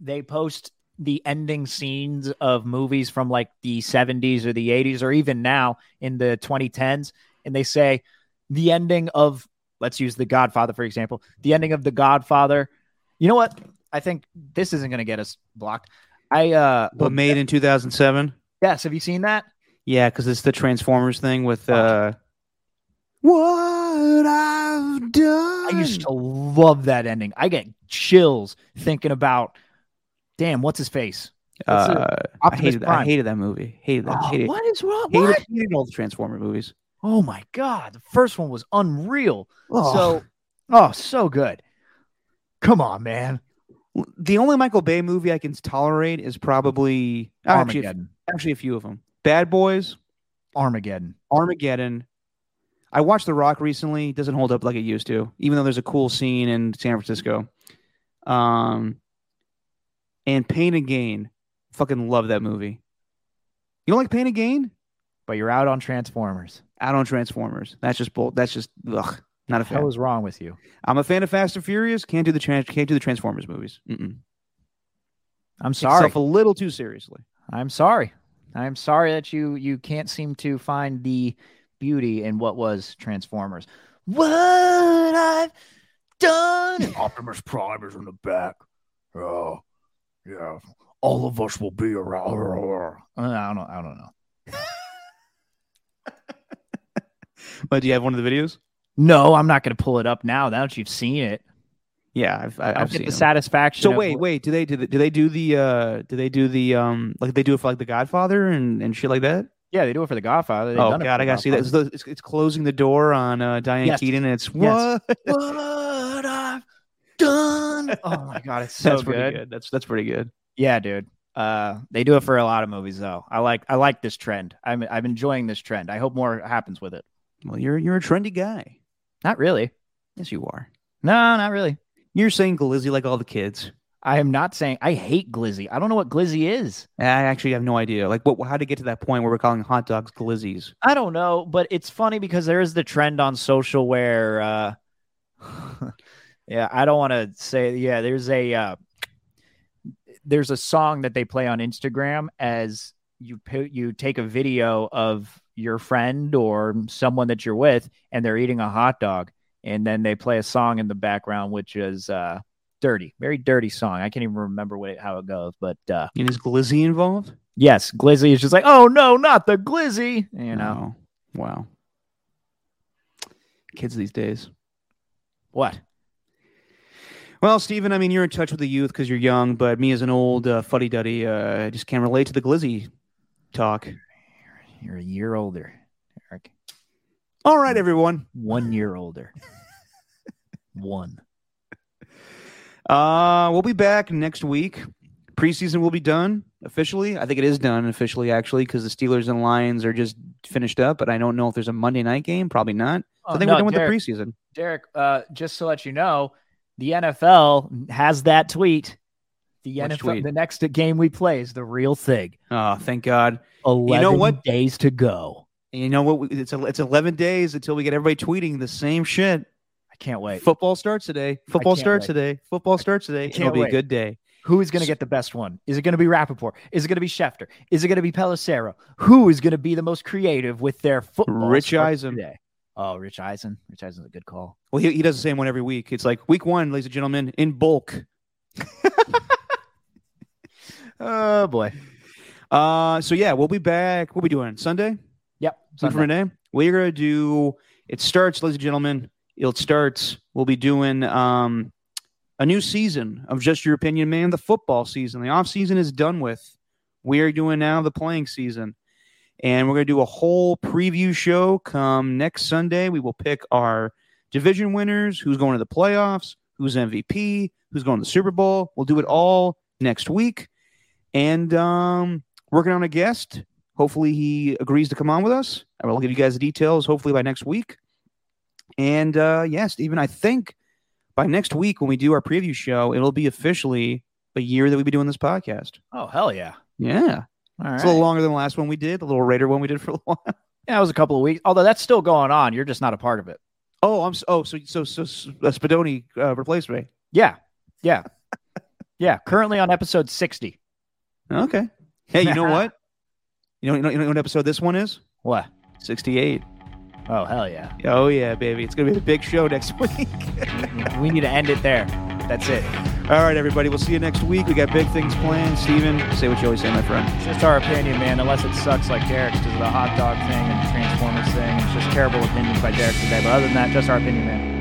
they post the ending scenes of movies from like the 70s or the 80s or even now in the 2010s, and they say the ending of, let's use The Godfather, for example, the ending of The Godfather. You know what? I think this isn't going to get us blocked. I, uh, But made in 2007. yes, have you seen that? Yeah, because it's the Transformers thing with uh, what I've done. I used to love that ending. I get chills thinking about, damn, what's his face? What's? Uh, I hated, I hated that movie. Hated that. Oh, hated, what is wrong? hated, What? hated all the Transformer movies. Oh my god, the first one was unreal. Oh. So, oh, so good. Come on, man. The only Michael Bay movie I can tolerate is probably actually, Armageddon. actually a few of them. Bad Boys, Armageddon. Armageddon. I watched The Rock recently. It doesn't hold up like it used to, even though there's a cool scene in San Francisco. Um, and Pain and Gain. Fucking love that movie. You don't like Pain and Gain? But you're out on Transformers. Out on Transformers. That's just bull. That's just ugh. Not a What the hell fan. is wrong with you? I'm a fan of Fast and Furious. Can't do the trans- can't do the Transformers movies. Mm-mm. I'm Takes sorry. itself a little too seriously. I'm sorry. I'm sorry that you you can't seem to find the beauty in what was Transformers. What I've done. (laughs) Optimus Prime is in the back. Oh, yeah. All of us will be around. I don't I don't know. (laughs) But do you have one of the videos? No, I'm not going to pull it up now. Now that you've seen it, Yeah, I've, I- I I've get seen the them. satisfaction. So wait, wait. Do they do they, do they do the uh do they do the um like they do it for like the Godfather and and shit like that? Yeah, they do it for the Godfather. They've oh god, I gotta see that. It's, it's, it's closing the door on uh, Diane Yes. Keaton, and it's Yes. what? What I've done. Oh my god, it's (laughs) so That's pretty good. good. That's that's pretty good. Yeah, dude. Uh, they do it for a lot of movies though. I like I like this trend. I'm I'm enjoying this trend. I hope more happens with it. Well, you're you're a trendy guy. Not really. Yes, you are. No, not really. You're saying glizzy like all the kids. I am not saying I hate glizzy. I don't know what glizzy is. I actually have no idea. Like, what? How to get to that point where we're calling hot dogs glizzies? I don't know, but it's funny because there is the trend on social where, uh, yeah, I don't want to say, yeah, there's a, uh, there's a song that they play on Instagram as you put, you take a video of your friend or someone that you're with, and they're eating a hot dog, and then they play a song in the background, which is uh, dirty, very dirty song. I can't even remember what it, how it goes, but uh, And is glizzy involved? yes, glizzy is just like, oh no, not the glizzy, you know. Oh, wow. Kids these days. What? Well, Stephen, I mean, you're in touch with the youth because you're young, but me as an old uh, fuddy duddy, uh, I just can't relate to the glizzy talk. You're a year older, Eric. All right, everyone. One year older. One. Uh, we'll be back next week. Preseason will be done officially. I think it is done officially, actually, because the Steelers and Lions are just finished up. But I don't know if there's a Monday night game. Probably not. So I Oh, think no, we're done with the preseason. Derek, uh, just to let you know, the NFL has that tweet. The Which NFL, tweet? the next game we play is the real thing. Oh, thank God. Eleven what? days to go. And you know what? It's it's 11 days until we get everybody tweeting the same shit. I can't wait. Football starts today. Football starts wait. today. Football starts today. can't It'll be wait. a good day. Who is going to get the best one? Is it going to be Rapoport? Is it going to be Schefter? Is it going to be Pelissero? Who is going to be the most creative with their football? Rich Eisen. Today? Oh, Rich Eisen. Rich Eisen's a good call. Well, he, he does the same one every week. It's like week one, ladies and gentlemen, in bulk. (laughs) Oh boy. Uh, so yeah, we'll be back. We'll be doing Sunday. Yep. Food for Sunday. Renee. We're gonna do. It starts, ladies and gentlemen. It starts. We'll be doing um a new season of Just Your Opinion, man. The football season. The off season is done with. We are doing now the playing season, and we're gonna do a whole preview show. Come next Sunday, we will pick our division winners, who's going to the playoffs, who's MVP, who's going to the Super Bowl. We'll do it all next week, and um, working on a guest. Hopefully, he agrees to come on with us. I will give you guys the details hopefully by next week. And uh, yeah, Stephen, I think by next week when we do our preview show, it'll be officially a year that we'll be doing this podcast. Oh hell yeah! Yeah, All it's right. a little longer than the last one we did, the little Raider one we did for a (laughs) while. Yeah, it was a couple of weeks. Although that's still going on. You're just not a part of it. Oh, I'm s- oh so so so, so uh, Spadoni uh, replaced me. Yeah. Yeah. yeah. Currently on episode 60. Okay. Hey, you know (laughs) what? You know, you know, you know what episode this one is? What? Sixty-eight. Oh, hell yeah. Oh yeah, baby! It's gonna be the big show next (laughs) week. we need to end it there. That's it. All right, everybody. We'll see you next week. We got big things planned. Steven, say what you always say, my friend. It's just our opinion, man. Unless it sucks like Derek's because of the hot dog thing and the Transformers thing. It's just terrible opinions by Derek today. But other than that, just our opinion, man.